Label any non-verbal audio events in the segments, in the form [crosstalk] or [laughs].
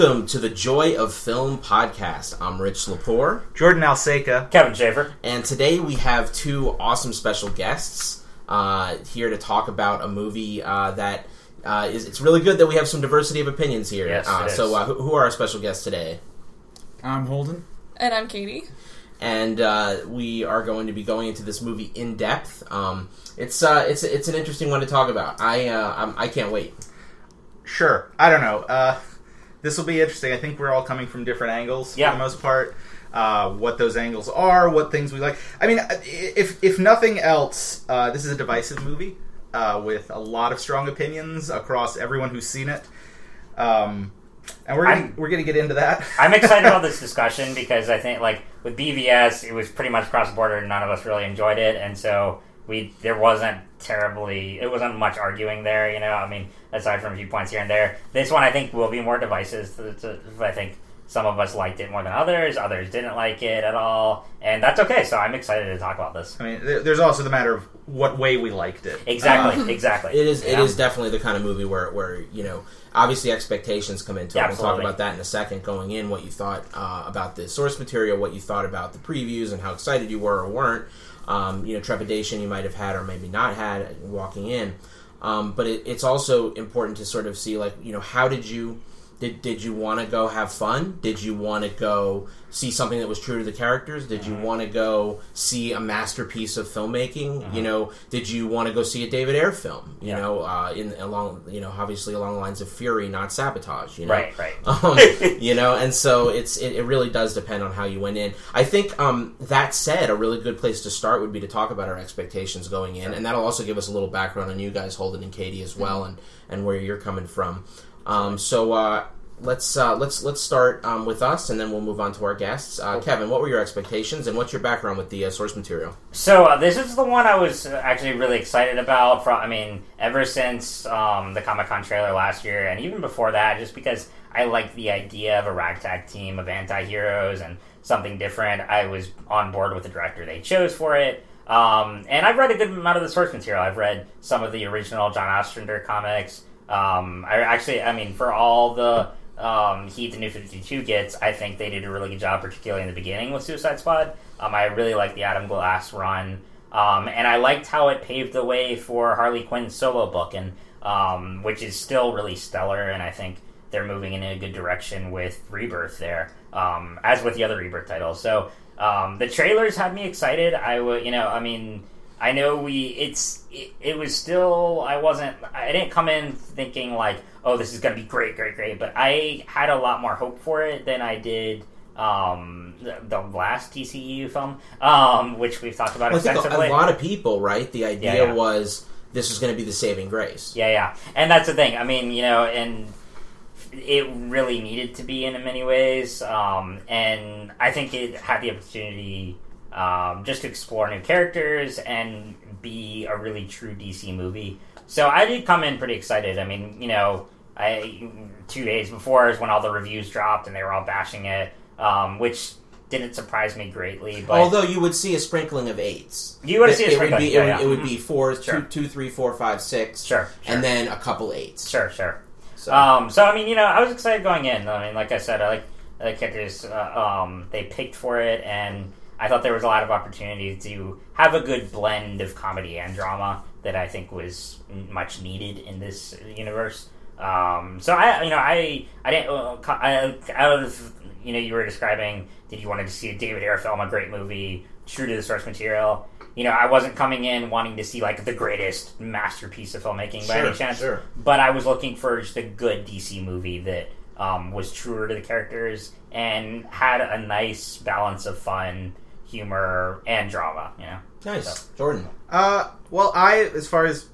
Welcome to the Joy of Film podcast. I'm Rich Lepore, Jordan Alseca. Kevin Schaefer. and today we have two awesome special guests uh, here to talk about a movie uh, that uh, is. It's really good that we have some diversity of opinions here. Yes, uh, it so, is. uh, who, who are our special guests today? I'm Holden. And I'm Katie. and uh, we are going to be going into this movie in depth. Um, it's uh, it's it's an interesting one to talk about. I uh, I'm, I can't wait. Sure. I don't know. This will be interesting. I think we're all coming from different angles Yeah. for the most part. Uh, what those angles are, what things we like. I mean, uh, if if nothing else, uh, this is a divisive movie uh, with a lot of strong opinions across everyone who's seen it. Um, and we're gonna, I'm- we're going to get into that. [laughs] I'm excited about this [laughs] discussion because I think, like, with BVS, it was pretty much cross border, and none of us really enjoyed it, and so we there wasn't terribly, it wasn't much arguing there, you know. I mean, aside from a few points here and there, this one I think will be more divisive. It's a- I think some of us liked it more than others, others didn't like it at all, and that's okay. So I'm excited to talk about this. I mean, there's also the matter of what way we liked it. Exactly, exactly. It is it Yeah. is definitely the kind of movie where where you know obviously expectations come into it. Yeah, We'll talk about that in a second. Going in, what you thought uh, about the source material, what you thought about the previews, and how excited you were or weren't. Um, you know, trepidation you might have had or maybe not had walking in. Um, but it, it's also important to sort of see like you know how did you did did you want to go have fun? Did you want to go see something that was true to the characters? Did you want to go see a masterpiece of filmmaking? You know, did you want to go see a David Ayer film? You Yeah. know, uh, in along you know obviously along the lines of Fury, not sabotage. You know, Right, right. [laughs] um, you know, and so it's it, it really does depend on how you went in. I think um, that said, a really good place to start would be to talk about our expectations going in, and that'll also give us a little background on you guys, Holden and Katie, as well, and and where you're coming from. Um, so uh, let's uh, let's let's start um, with us, and then we'll move on to our guests. Uh, Kevin, what were your expectations, and what's your background with the uh, source material? So uh, this is the one I was uh, actually really excited about. From I mean, ever since um, the Comic Con trailer last year, and even before that, just because I like the idea of a ragtag team of anti-heroes and something different. I was on board with the director they chose for it. Um, and I've read a good amount of the source material. I've read some of the original John Ostrander comics. Um, I actually, I mean, for all the um, heat the New Fifty Two gets, I think they did a really good job, particularly in the beginning with Suicide Squad. Um, I really liked the Adam Glass run, um, and I liked how it paved the way for Harley Quinn's solo book, and um, which is still really stellar. And I think they're moving in a good direction with Rebirth there, um, as with the other Rebirth titles. So um, the trailers had me excited. I would, you know, I mean. I know we. It's. It, it was still. I wasn't. I didn't come in thinking like, oh, this is gonna be great, great, great. But I had a lot more hope for it than I did. Um, the, the last DCEU film, um, which we've talked about Well, I think a, extensively. a lot of people, right? The idea Yeah, yeah. was this was going to be the saving grace. Yeah, yeah, and that's the thing. I mean, you know, and it really needed to be in many ways, um, and I think it had the opportunity um, just to explore new characters and be a really true DC movie. So I did come in pretty excited. I mean, you know, I two days before is when all the reviews dropped and they were all bashing it, um, which didn't surprise me greatly. But Although you would see a sprinkling of eights, You would It- see a it would sprinkling, be yeah, it, yeah. would, it would be fours, Sure. two, two, three, four, five, six, sure, sure. and then a couple eights. sure, sure. So, Um, so I mean, you know, I was excited going in. I mean, like I said, I like the characters. Uh, um, they picked for it, and I thought there was a lot of opportunity to have a good blend of comedy and drama that I think was much needed in this universe. Um, so I, you know, I, I didn't. Uh, I, out of you know, you were describing. Did you wanted to see a David Ayer film, a great movie, true to the source material? You know, I wasn't coming in wanting to see like the greatest masterpiece of filmmaking by Sure, any chance sure. but I was looking for just a good DC movie that um, was truer to the characters and had a nice balance of fun, humor, and drama. You know, nice, Jordan. Uh, well, I as far as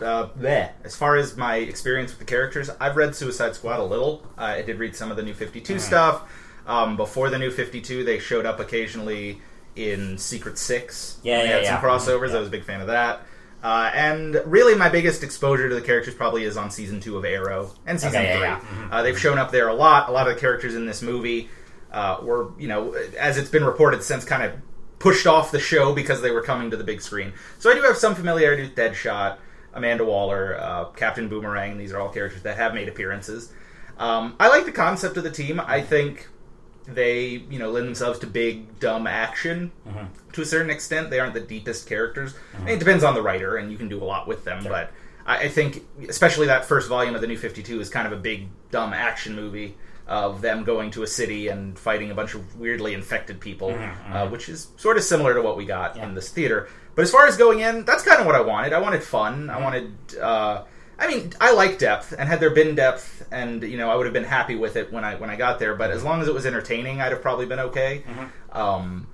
uh, bleh, as far as my experience with the characters, I've read Suicide Squad a little. Uh, I did read some of the New Fifty Mm-hmm. stuff. Um, before the New Fifty Two, they showed up occasionally in Secret Six. Yeah, they yeah, had yeah. some crossovers. Yeah. I was a big fan of that. Uh, and really, my biggest exposure to the characters probably is on season two of Arrow and season Okay, yeah, three. yeah. Mhm. Uh, they've shown up there a lot. A lot of the characters in this movie uh, were, you know, as it's been reported since, kind of pushed off the show because they were coming to the big screen. So I do have some familiarity with Deadshot, Amanda Waller, uh, Captain Boomerang. These are all characters that have made appearances. Um, I like the concept of the team. I think they, you know, lend themselves to big, dumb action Mm-hmm. to a certain extent. They aren't the deepest characters. I mean, it depends on the writer, and you can do a lot with them. But I, I think, especially that first volume of the New Fifty Two is kind of a big, dumb action movie of them going to a city and fighting a bunch of weirdly infected people, Uh, which is sort of similar to what we got in this theater. But as far as going in, that's kind of what I wanted. I wanted fun. I wanted. Uh, I mean, I like depth, and had there been depth, and you know, I would have been happy with it when I when I got there. But as long as it was entertaining, I'd have probably been okay. Um,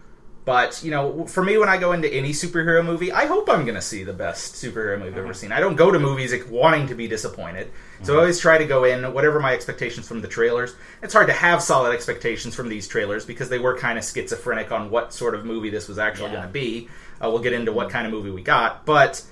but you know, for me, when I go into any superhero movie, I hope I'm going to see the best superhero movie I've ever seen. I don't go to movies like, wanting to be disappointed, so I always try to go in whatever my expectations from the trailers. It's hard to have solid expectations from these trailers because they were kind of schizophrenic on what sort of movie this was actually Yeah. going to be. Uh, we'll get into what kind of movie we got, but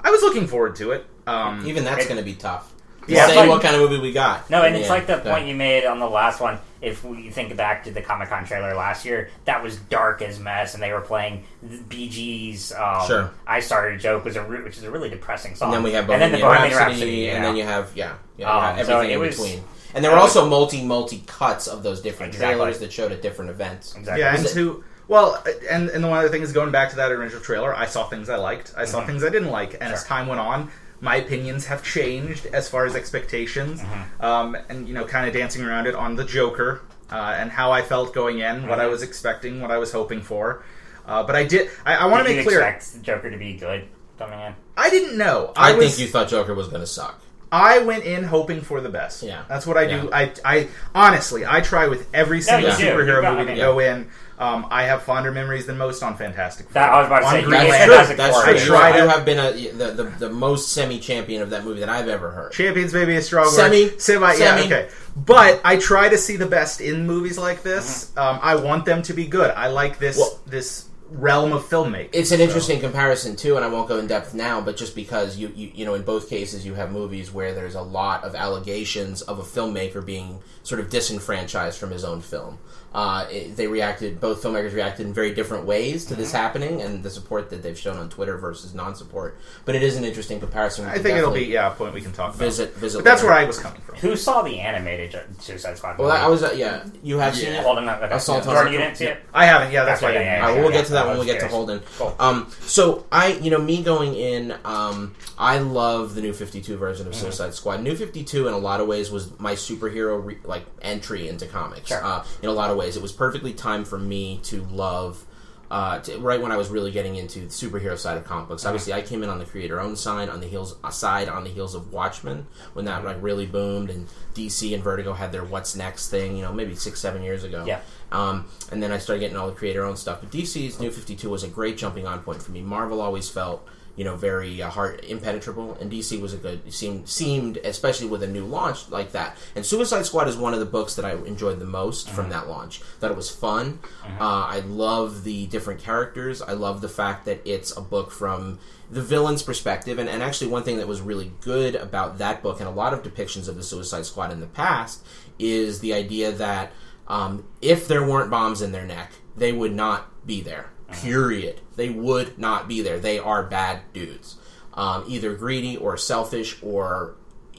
I was looking forward to it. Um, Even that's going to be tough. Yeah, say but- what kind of movie we got. No, and Yeah, it's like the point you made on the last one. If we think back to the Comic Con trailer last year, that was dark as mess, and they were playing the Bee Gees. Um, Sure. I started a joke, was a re- which is a really depressing song. And then we have and then the Bohemian Rhapsody, Rhapsody, and you then you have yeah, yeah, Um, you have so everything it in was- between. And there were was- also multi multi cuts of those different Exactly. trailers that showed at different events. exactly. Yeah, and Was it- to well, and and the one other thing is going back to that original trailer. I saw things I liked. I saw things I didn't like, and as time went on, my opinions have changed as far as expectations. Mm-hmm. Um, and you know, kind of dancing around it on the Joker uh, and how I felt going in, what I Mm-hmm. was expecting, what I was hoping for. Uh, but I did. I, I want to make you clear. expect Joker to be good coming in? I didn't know. I, I, was, think you thought Joker was going to suck. I went in hoping for the best. Yeah. that's what I do. Yeah. I, I honestly, I try with every single you do. superhero movie to go in. Um, I have fonder memories than most on Fantastic Four. That I was about to On say. Green That's get true. Fantastic That's Four. true. I You, tried you have been a, the, the, the most semi champion of that movie that I've ever heard. Champions maybe a strong word. Semi? Semi, yeah, okay. But I try to see the best in movies like this. Um, I want them to be good. I like this Well- this realm of filmmaking. It's an So- interesting comparison too, and I won't go in depth now. But just because you, you you know, in both cases, you have movies where there's a lot of allegations of a filmmaker being sort of disenfranchised from his own film. Uh, it, they reacted. Both filmmakers reacted in very different ways to Mm-hmm. this happening, and the support that they've shown on Twitter versus non-support. But it is an interesting comparison. I think it'll be yeah a point we can talk about. visit visit. But that's later. where I was coming from. Who saw the animated Jo- Suicide Squad? Well, movie? I was uh, yeah. You have seen it. Holden. Okay. Assault on Jordan, you didn't see it? I haven't. Yeah, that's Gotcha, why. I yeah, didn't- yeah, All right, we'll yeah. get to that I when we was get to curious. Holden. Cool. Um, so I, you know, me going in, um, I love the New Fifty Two version Mm-hmm. of Suicide Squad. New Fifty Two, in a lot of ways, was my superhero re- like entry into comics. Sure. Uh, in a lot of ways, it was perfectly timed for me to love. Uh, to, right when I was really getting into the superhero side of comic Mm-hmm. books, obviously I came in on the creator-owned side, on the heels uh, side, on the heels of Watchmen, when that like really boomed, and DC and Vertigo had their "What's Next" thing, you know, maybe six, seven years ago. Yeah. Um, and then I started getting all the creator owned stuff. But DC's New 52 was a great jumping on point for me. Marvel always felt, you know, very uh, hard, impenetrable, and DC was a good seemed seemed especially with a new launch like that. And Suicide Squad is one of the books that I enjoyed the most from that launch. That it was fun. Uh, I love the different characters. I love the fact that it's a book from the villain's perspective. And, and actually, one thing that was really good about that book and a lot of depictions of the Suicide Squad in the past is the idea that um, if there weren't bombs in their neck, they would not be there. Period. They would not be there. They are bad dudes, um, either greedy or selfish or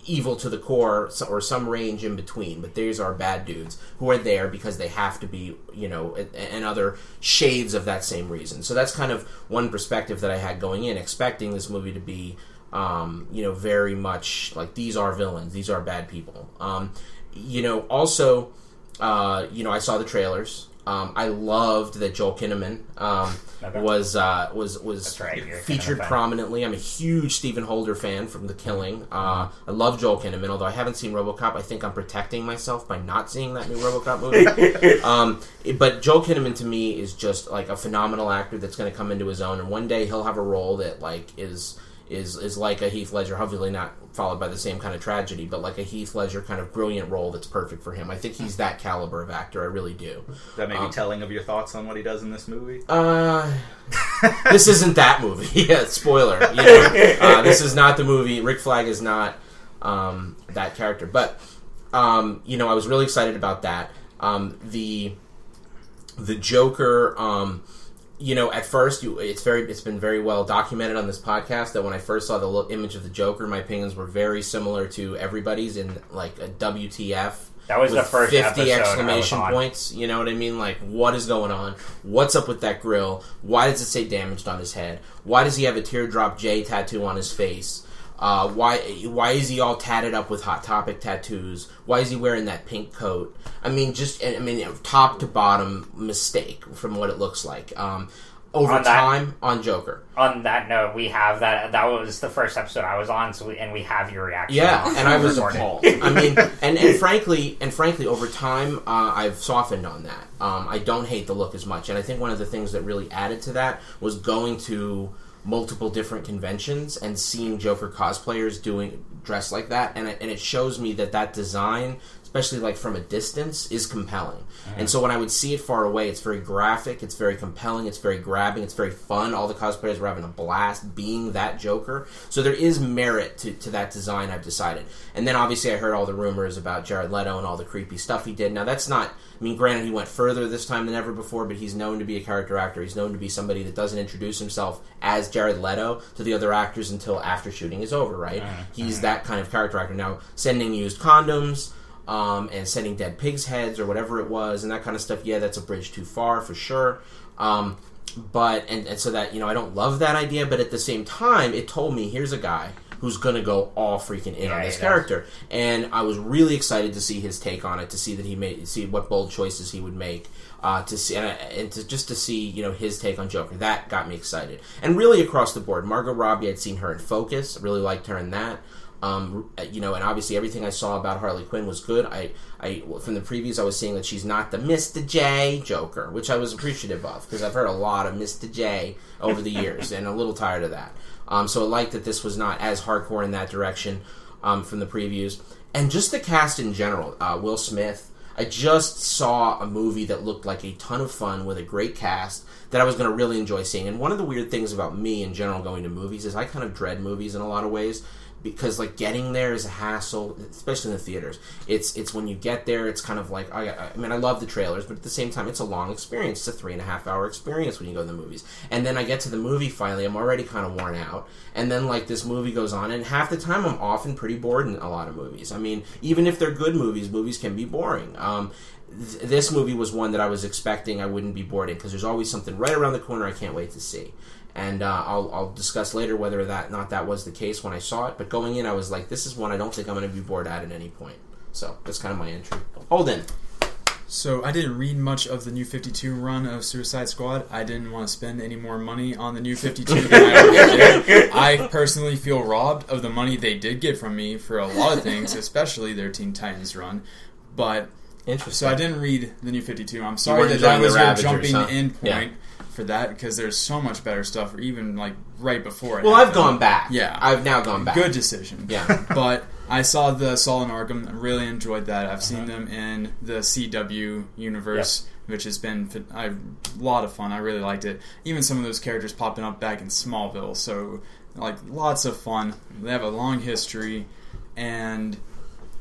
evil to the core, or some range in between. But these are bad dudes who are there because they have to be, you know, and, and other shades of that same reason. So that's kind of one perspective that I had going in, expecting this movie to be um, you know, very much like these are villains, these are bad people. Um, you know, also, uh, you know, I saw the trailers. Um, I loved that Joel Kinnaman um, was uh, was was right, featured Kinnaman fan. prominently. I'm a huge Stephen Holder fan from The Killing. Uh, I love Joel Kinnaman, although I haven't seen RoboCop. I think I'm protecting myself by not seeing that new RoboCop movie. [laughs] um, but Joel Kinnaman to me is just like a phenomenal actor that's going to come into his own, and one day he'll have a role that like is is is like a Heath Ledger, hopefully not followed by the same kind of tragedy, but like a Heath Ledger kind of brilliant role that's perfect for him. I think he's that caliber of actor. I really do. That may be Um, telling of your thoughts on what he does in this movie. Uh, this isn't that movie. [laughs] yeah, spoiler. You know, [laughs] uh, this is not the movie. Rick Flag is not um, that character. But um, you know, I was really excited about that. Um, the the Joker. You know, at first, you, it's very, it's been very well documented on this podcast that when I first saw the image of the Joker, my opinions were very similar to everybody's in like a WTF. That was the first was exclamation on. points. You know what I mean? Like, what is going on? What's up with that grill? Why does it say damaged on his head? Why does he have a teardrop J tattoo on his face? Uh, why why is he all tatted up with hot topic tattoos? Why is he wearing that pink coat? I mean, just I mean, top to bottom mistake from what it looks like. Um, over On that- time on Joker. On that note, we have that. That was the first episode I was on, so we, and we have your reaction. Yeah, and I was appalled. I mean, and, and frankly, and frankly, over time, uh, I've softened on that. Um, I don't hate the look as much, and I think one of the things that really added to that was going to multiple different conventions and seeing Joker cosplayers doing dressed like that, and it, and it shows me that that design. Especially like from a distance, is compelling. Mm-hmm. And so when I would see it far away, it's very graphic, it's very compelling, it's very grabbing, it's very fun. All the cosplayers were having a blast being that Joker. So there is merit to, to that design, I've decided. And then obviously I heard all the rumors about Jared Leto and all the creepy stuff he did. Now that's not, I mean, granted he went further this time than ever before, but he's known to be a character actor. He's known to be somebody that doesn't introduce himself as Jared Leto to the other actors until after shooting is over, right? Mm-hmm. He's mm-hmm. that kind of character actor. Now, sending used condoms, um, and sending dead pigs' heads or whatever it was, and that kind of stuff. Yeah, that's a bridge too far for sure. Um, but and, and so that you know, I don't love that idea, but at the same time, it told me here's a guy who's going to go all freaking in Yeah, on this character, and I was really excited to see his take on it, to see that he made, see what bold choices he would make. Uh, to see and, and to just to see you know his take on Joker that got me excited and really across the board Margot Robbie I'd seen her in Focus really liked her in that um, you know, and obviously everything I saw about Harley Quinn was good. I, I from the previews I was seeing that she's not the Mr. J Joker, which I was appreciative of because I've heard a lot of Mr. J over the years and a little tired of that. Um, so I liked that this was not as hardcore in that direction um, from the previews, and just the cast in general. Uh, Will Smith. I just saw a movie that looked like a ton of fun with a great cast that I was going to really enjoy seeing. And one of the weird things about me in general going to movies is I kind of dread movies in a lot of ways because like getting there is a hassle, especially in the theaters. It's it's when you get there, it's kind of like I, I mean I love the trailers, but at the same time, it's a long experience. It's a three and a half hour experience when you go to the movies. And then I get to the movie finally, I'm already kind of worn out. And then like this movie goes on, and half the time I'm often pretty bored in a lot of movies. I mean, even if they're good movies, movies can be boring. Um, th- this movie was one that I was expecting I wouldn't be bored in because there's always something right around the corner I can't wait to see and uh, I'll, I'll discuss later whether that not that was the case when I saw it. But going in, I was like, this is one I don't think I'm going to be bored at at any point. So that's kind of my entry. Holden, So I didn't read much of the new 52 run of Suicide Squad. I didn't want to spend any more money on the new 52 than I already did. [laughs] I personally feel robbed of the money they did get from me for a lot of things, especially their Teen Titans run. But interesting. so I didn't read the new 52. I'm sorry that that was your jumping huh? in Yeah. point for that because there's so much better stuff, or even like right before it. well, I've gone back. Yeah. I've now gone back. Good decision. Yeah. [laughs] but I saw the Assault on Arkham. I really enjoyed that. I've Uh-huh. seen them in the CW universe, which has been a lot of fun. I really liked it. Even some of those characters popping up back in Smallville. So, like, lots of fun. They have a long history, and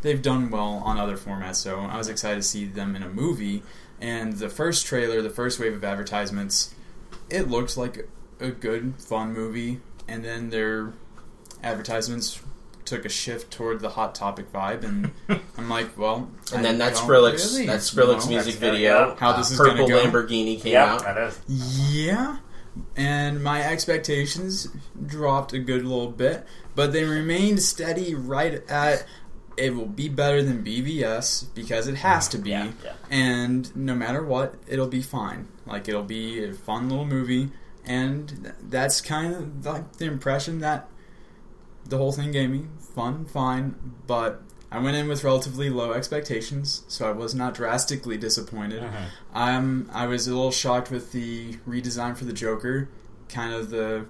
they've done well on other formats. So I was excited to see them in a movie. And the first trailer, the first wave of advertisements, it looked like a good, fun movie. And then their advertisements took a shift toward the hot topic vibe, and [laughs] I'm like, well, And then that don't Skrillex, really, that you Skrillex know? music video, go. How this is Purple gonna go. Lamborghini came Yep, out. that is. Yeah, and my expectations dropped a good little bit, but they remained steady right at. It will be better than BVS because it has to be, Yeah, yeah. and no matter what, it'll be fine. Like it'll be a fun little movie, and th- that's kind of like the impression that the whole thing gave me. Fun, fine, but I went in with relatively low expectations, so I was not drastically disappointed. Um, I was a little shocked with the redesign for the Joker, kind of the,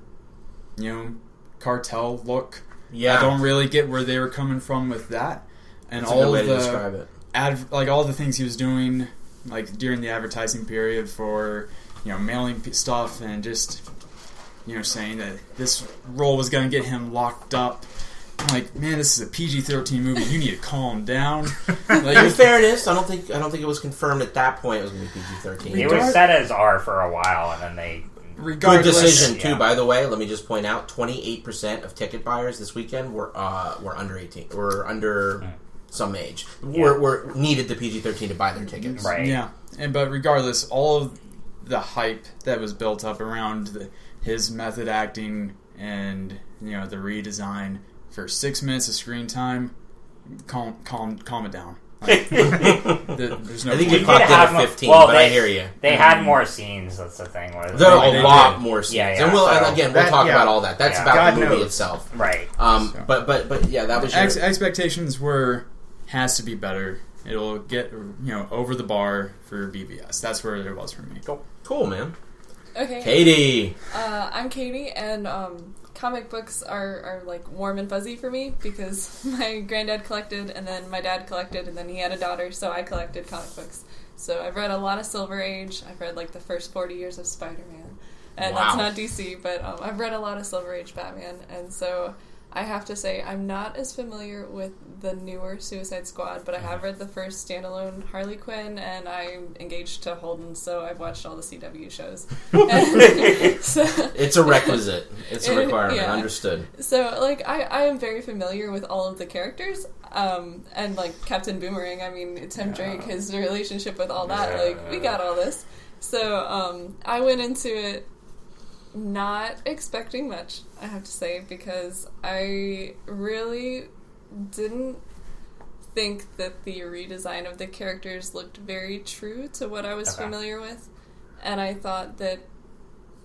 you know, cartel look. Yeah, I don't really get where they were coming from with that, and That's a good all way to the describe it. ad, like all the things he was doing, like during the advertising period for you know mailing stuff and just you know saying that this role was going to get him locked up. I'm like, man, this is a PG-13 movie. You need to calm down. [laughs] Like, In fairness, I don't think I don't think it was confirmed at that point it was going to be PG thirteen. It was set as R for a while, and then they Good regardless, decision too, yeah. by the way. Let me just point out: twenty-eight percent of ticket buyers this weekend were uh, were under eighteen, were under some age. Were, were needed the PG thirteen to buy their tickets. Right. Yeah, and but regardless, all of the hype that was built up around the, his method acting and you know the redesign for six minutes of screen time, calm, calm, calm it down. [laughs] Like, the- there's no I think point. you clocked in have at mo- fifteen, well, but I hear you. They had more scenes. That's the thing. Where There are a lot did. more scenes, Yeah, yeah, and we'll so- and again we'll That- talk yeah. about all that. That's Yeah. about God the movie knows. itself. right. Um, So- but but but yeah, that was your, Ex- expectations were has to be better. It'll get you know over the bar for BVS. That's where it was for me. Cool, cool, man. Okay. Katie, Uh, I'm Katie, and um, comic books are, are like warm and fuzzy for me because [laughs] my granddad collected, and then my dad collected, and then he had a daughter, so I collected comic books. So I've read a lot of Silver Age. I've read like the first 40 years of Spider Man. And Wow. that's not DC, but um, I've read a lot of Silver Age Batman, and so I have to say I'm not as familiar with the newer Suicide Squad, but I have read the first standalone Harley Quinn, and I'm engaged to Holden, so I've watched all the CW shows. [laughs] So, it's a requisite. It's a [laughs] Yeah. requirement. Understood. so like I, I am very familiar with all of the characters, um, and like Captain Boomerang. I mean, Tim Drake, his relationship with all that. Like we got all this. So um, I went into it not expecting much. I have to say because I really didn't think that the redesign of the characters looked very true to what I was Okay. familiar with, and I thought that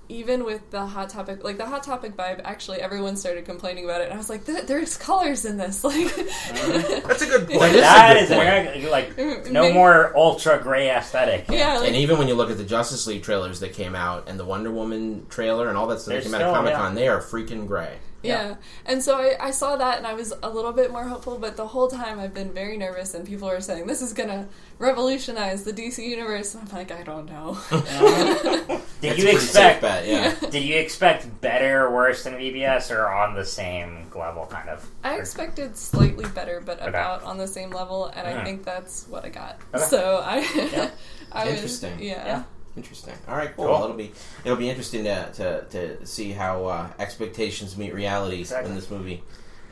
even with the hot topic, like the hot topic vibe, actually everyone started complaining about it, and I was like, "There's colors in this!" [laughs] Like, [laughs] That's a good point. That is a good is point. a, like Mm, no maybe- more ultra gray aesthetic. yeah, like, And even when you look at the Justice League trailers that came out and the Wonder Woman trailer and all that stuff that They're came out of still- Comic Con, yeah. they are freaking gray. Yeah. And so I, I saw that and I was a little bit more hopeful, but the whole time I've been very nervous and people are saying this is gonna revolutionize the DC universe and I'm like, I don't know. [laughs] [laughs] Did That's you a pretty safe expect? bet, yeah. [laughs] Did you expect better or worse than BVS, or on the same level, kind of? I expected slightly better, but Okay. about on the same level, and I Mhm. think that's what I got. Okay. So I, Yeah. I was, Interesting. yeah. Yeah. Interesting. All right, cool. Cool. Well, it'll be it'll be interesting to to, to see how uh, expectations meet reality Exactly. when this movie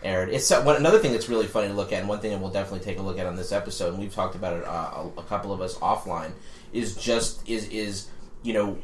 aired. It's uh, one, another thing that's really funny to look at, and one thing that we'll definitely take a look at on this episode, and we've talked about it uh, a, a couple of us offline, is just is is you know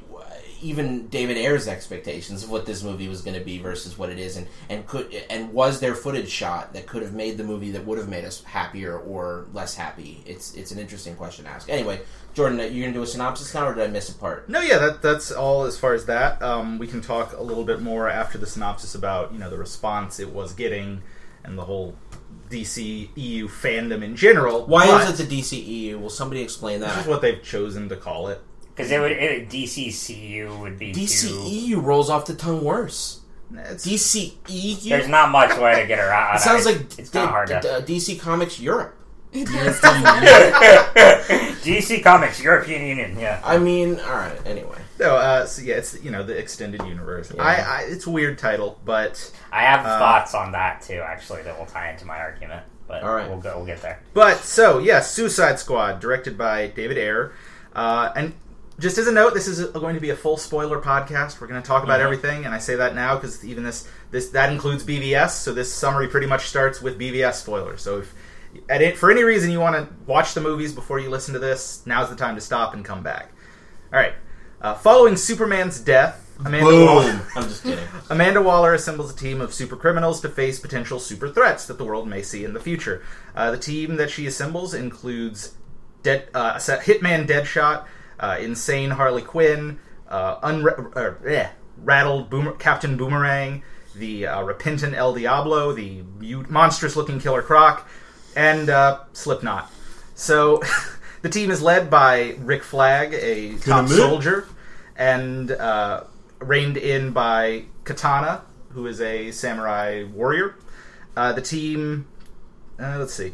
even David Ayer's expectations of what this movie was going to be versus what it is, and and could and was there footage shot that could have made the movie that would have made us happier or less happy? It's it's an interesting question to ask. Anyway, Jordan, you're going to do a synopsis now, or did I miss a part? No, yeah, that, that's all as far as that. Um, we can talk a little bit more after the synopsis about you know the response it was getting and the whole DC EU fandom in general. Why but is it the DCEU? Will somebody explain that? This is what they've chosen to call it. Because it would it, DCCU would be too. DCEU rolls off the tongue worse. It's, DCEU. There's not much way to get around. It sounds like it's d- not hard d- to. d- DC Comics Europe. [laughs] DC [laughs] Comics European Union. Yeah. I mean, all right. Anyway, no, uh, so yeah, it's you know the extended universe. Yeah. I, I, it's a weird title, but I have Uh, thoughts on that too, actually, that will tie into my argument. But All right. we'll go. We'll get there. But so yeah, Suicide Squad, directed by David Ayer, uh, and just as a note, this is going to be a full spoiler podcast. We're going to talk about Mhm. everything, and I say that now because even this this that includes BVS. So this summary pretty much starts with BVS spoilers. So if at it, for any reason you want to watch the movies before you listen to this, now's the time to stop and come back. All right. Uh, following Superman's death, Amanda Waller. I'm just kidding. [laughs] Amanda Waller assembles a team of super criminals to face potential super threats that the world may see in the future. Uh, the team that she assembles includes Dead, uh, Hitman Deadshot, uh, Insane Harley Quinn, uh, unra- uh, eh, Rattled Boomer- Captain Boomerang, the uh, Repentant El Diablo, the monstrous looking Killer Croc, and uh, Slipknot. So [laughs] the team is led by Rick Flag, a top soldier, and uh, reined in by Katana, who is a samurai warrior. Uh, the team, uh, let's see.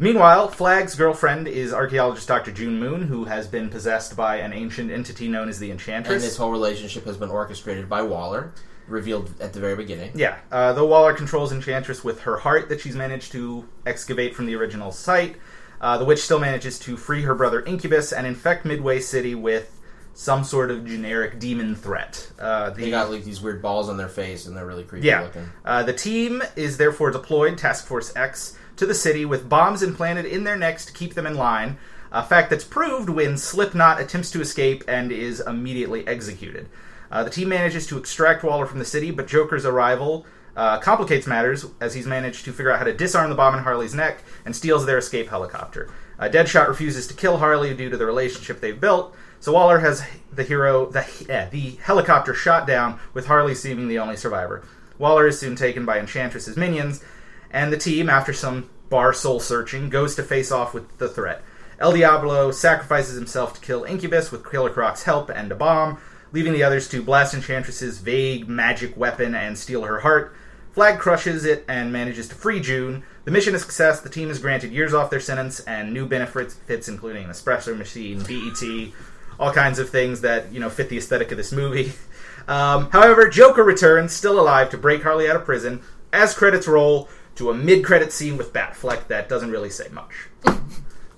Meanwhile, Flag's girlfriend is archaeologist Dr. June Moon, who has been possessed by an ancient entity known as the Enchantress. And this whole relationship has been orchestrated by Waller, revealed at the very beginning. Yeah, uh, though Waller controls Enchantress with her heart that she's managed to excavate from the original site, uh, the witch still manages to free her brother Incubus and infect Midway City with some sort of generic demon threat. Uh, the, They got like these weird balls on their face, and they're really creepy yeah. looking. Uh, the team is therefore deployed, Task Force X, to the city with bombs implanted in their necks to keep them in line. A fact that's proved when Slipknot attempts to escape and is immediately executed. Uh, the team manages to extract Waller from the city, but Joker's arrival uh, complicates matters as he's managed to figure out how to disarm the bomb in Harley's neck and steals their escape helicopter. Uh, Deadshot refuses to kill Harley due to the relationship they've built, so Waller has the hero, the, eh, the helicopter shot down, with Harley seeming the only survivor. Waller is soon taken by Enchantress's minions, and the team, after some bar soul searching, goes to face off with the threat. El Diablo sacrifices himself to kill Incubus with Killer Croc's help and a bomb, leaving the others to blast Enchantress's vague magic weapon and steal her heart. Flag crushes it and manages to free June. The mission is success. The team is granted years off their sentence and new benefits, including an espresso machine, BET, all kinds of things that you know fit the aesthetic of this movie. [laughs] Um, however, Joker returns, still alive, to break Harley out of prison. As credits roll to a mid-credit scene with Batfleck that doesn't really say much. [laughs]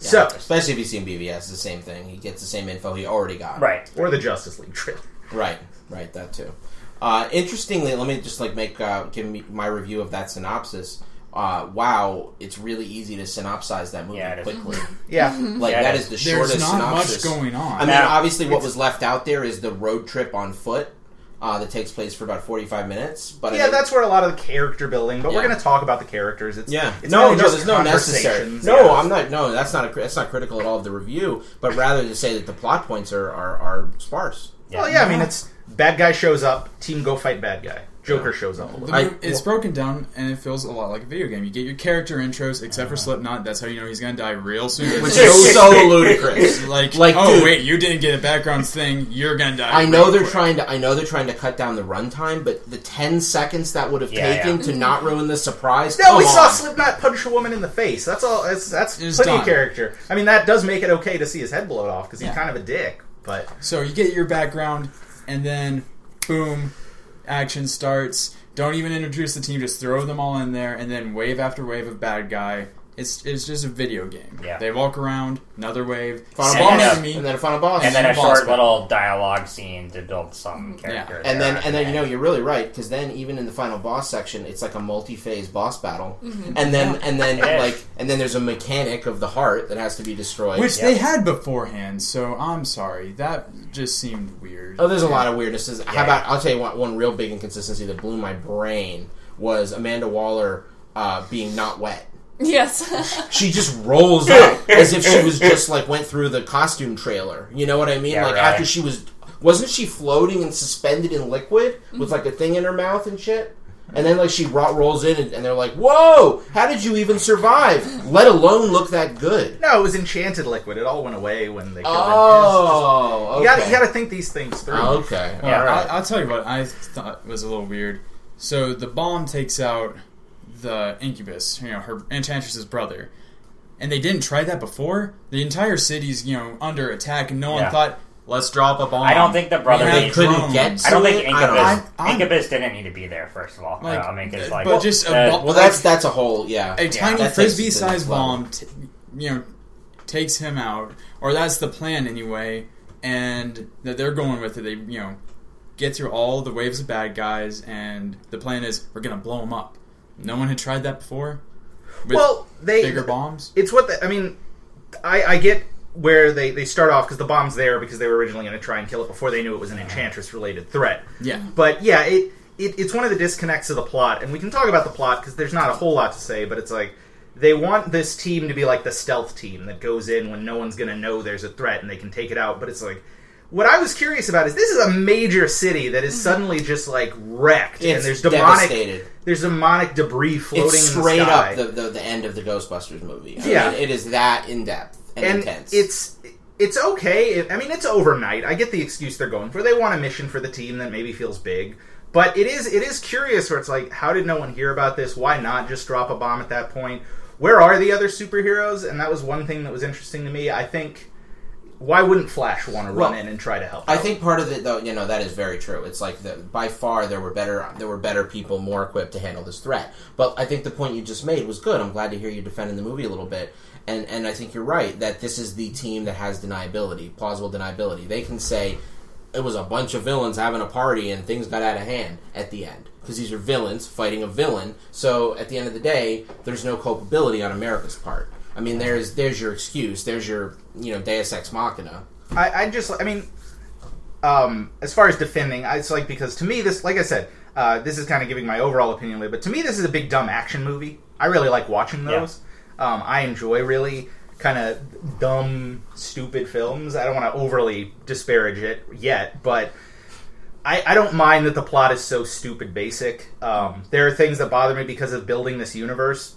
Yeah, So, especially if you've seen BVS, it's the same thing. He gets the same info he already got. Right. or the Justice League trailer. Right, right, that too. Uh, interestingly, let me just like make uh, give me my review of that synopsis. Uh, wow, it's really easy to synopsize that movie Yeah, quickly. [laughs] Yeah, Like Yeah, that it is the There's shortest not synopsis. much going on. I mean, Now, obviously, what it's- was left out there is the road trip on foot uh, that takes place for about forty-five minutes. But I yeah, mean- that's where a lot of the character building. But we're going to talk about the characters. It's Yeah. It's no, really no, there's no necessary. No, Yeah. I'm not. No, that's not. A, that's not critical at all of the review. But rather to say that the plot points are are, are sparse. Well, yeah, I mean, it's bad guy shows up, team go fight bad guy. Joker shows up. A The little. I- mo- it's broken down and it feels a lot like a video game. You get your character intros, except for uh-huh. Slipknot. That's how you know he's gonna die real soon. [laughs] Which is so ludicrous. [laughs] like, like, oh dude. wait, you didn't get a background thing. You're gonna die. I know they're quick. trying to. I know they're trying to cut down the runtime, but the ten seconds that would have Yeah, taken yeah. to not ruin the surprise. No, come we saw. Slipknot punch a woman in the face. That's all. That's, that's It's plenty done. of character. I mean, that does make it okay to see his head blow off because he's Yeah. kind of a dick. But So you get your background, and then boom, action starts. Don't even introduce the team; just throw them all in there, and then wave after wave of bad guy. It's it's just a video game. Yeah. They walk around, another wave, Final And boss, then- enemy, and then a final boss, And then a short battle. little dialogue scene to build some character. and then and then you know you're really right because then even in the final boss section it's like a multi-phase boss battle and then and then It is. like and then there's a mechanic of the heart that has to be destroyed which Yeah. they had beforehand. So I'm sorry, that just seemed weird. oh there's a lot of weirdnesses how about i'll tell you what one real big inconsistency that blew my brain was amanda waller uh, being not wet Yes. [laughs] she just rolls up as if she was just like went through the costume trailer you know what i mean Yeah, like right. after she was wasn't she floating and suspended in liquid with like a thing in her mouth and shit and then like she ro- rolls in and, and they're like whoa how did you even survive let alone look that good no, it was enchanted liquid. It all went away when they killed him. oh You okay. got you got to think these things through. Oh, okay Well, all right I, I'll tell you what I thought was a little weird. So the bomb takes out the incubus, you know, her Enchantress's brother, and they didn't try that before. The entire city's you know under attack, and no one Yeah. thought, "Let's drop a bomb." I don't think the brother We they couldn't drones. get I don't think to? Incubus, don't know. I'm- I'm- Incubus didn't need to be there. First of all, Like, I mean, 'cause, but like, just a uh, bomb- well that's that's a whole yeah a tiny that takes it the frisbee-sized level. bomb, t- you know, takes him out, or that's the plan anyway. And that they're going with it. They you know get through all the waves of bad guys, and the plan is we're gonna blow them up. No one had tried that before. Well, they bigger bombs. It's what the, I mean. I, I get where they, they start off because the bomb's there because they were originally going to try and kill it before they knew it was an enchantress related threat. Yeah. But yeah, it, it it's one of the disconnects of the plot, and we can talk about the plot because there's not a whole lot to say. But it's like they want this team to be like the stealth team that goes in when no one's going to know there's a threat and they can take it out. But it's like what I was curious about is this is a major city that is mm-hmm. suddenly just like wrecked, and there's demonic devastated. there's demonic debris floating it's in the straight sky. up the, the, the end of the ghostbusters movie I Yeah. mean, it is that in-depth and, and intense it's it's okay. I mean, it's overnight. I get the excuse they're going for. They want a mission for the team that maybe feels big, but it is it is curious where it's like, how did no one hear about this? Why not just drop a bomb at that point? Where are the other superheroes? And that was one thing that was interesting to me. I think why wouldn't Flash want to run Well, in and try to help? I out? think part of it, though, you know, that is very true. It's like the, by far there were better there were better people more equipped to handle this threat. But I think the point you just made was good. I'm glad to hear you defending the movie a little bit. and and I think you're right that this is the team that has deniability, plausible deniability. They can say it was a bunch of villains having a party and things got out of hand at the end because these are villains fighting a villain. So at the end of the day, there's no culpability on America's part. I mean, there's there's your excuse. There's your you know Deus Ex Machina. I, I just, I mean, um, as far as defending, I- it's like because to me, this, like I said, uh, this is kind of giving my overall opinion, away, but to me, this is a big dumb action movie. I really like watching those. Um, I enjoy really kind of dumb, stupid films. I don't want to overly disparage it yet, but I, I don't mind that the plot is so stupid basic. Um, there are things that bother me because of building this universe.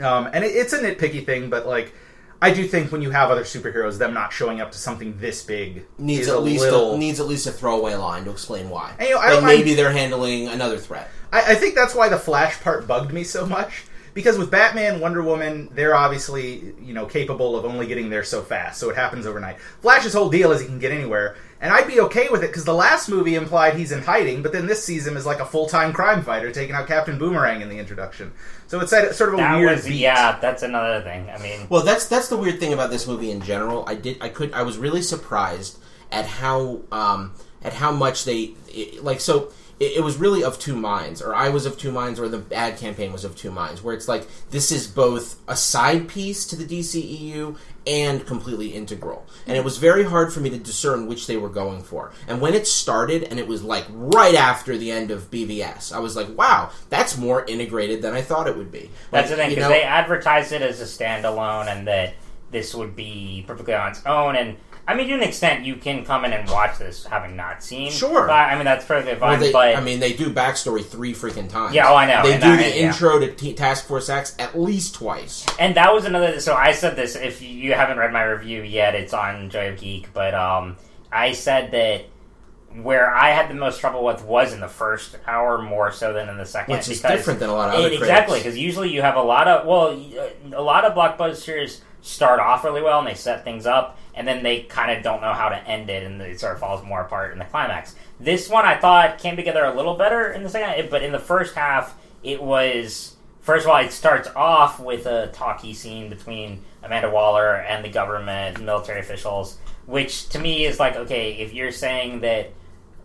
Um, and it, it's a nitpicky thing, but like, I do think when you have other superheroes, them not showing up to something this big Needs at a least little. a, needs at least a throwaway line to explain why. And, you know, I like don't mind- maybe they're handling another threat. I, I think that's why the Flash part bugged me so much. Because with Batman, Wonder Woman, they're obviously you know capable of only getting there so fast, so it happens overnight. Flash's whole deal is he can get anywhere, and I'd be okay with it because the last movie implied he's in hiding, but then this sees him as like a full time crime fighter, taking out Captain Boomerang in the introduction. So it's a- sort of a That weird was beat. yeah. That's another thing. I mean, Well, that's that's the weird thing about this movie in general. I did I could I was really surprised at how um, at how much they it, like so. It, it was really of two minds, or I was of two minds, or the ad campaign was of two minds. Where it's like this is both a side piece to the DCEU and completely integral, and it was very hard for me to discern which they were going for. And when it started, and it was like right after the end of BVS, I was like, "Wow, that's more integrated than I thought it would be." That's Like, the thing you because know- they advertised it as a standalone and that this would be perfectly on its own. And I mean, to an extent, you can come in and watch this having not seen. Sure. but I mean that's perfectly Well, fine. they, but I mean, they do backstory three freaking times. Yeah, oh, I know, They and do the yeah. intro to T- Task Force X at least twice. and that was another. So I said this. If you haven't read my review yet, it's on Joy of Geek. But um, I said that where I had the most trouble with was in the first hour more so than in the second, Which is different than a lot of other exactly because usually you have a lot of well, a lot of blockbusters start off really well and they set things up, and then they kind of don't know how to end it, and it sort of falls more apart in the climax. This one I thought came together a little better in the second, but in the first half it was. First of all, it starts off with a talkie scene between Amanda Waller and the government, military officials, which to me is like, okay, if you're saying that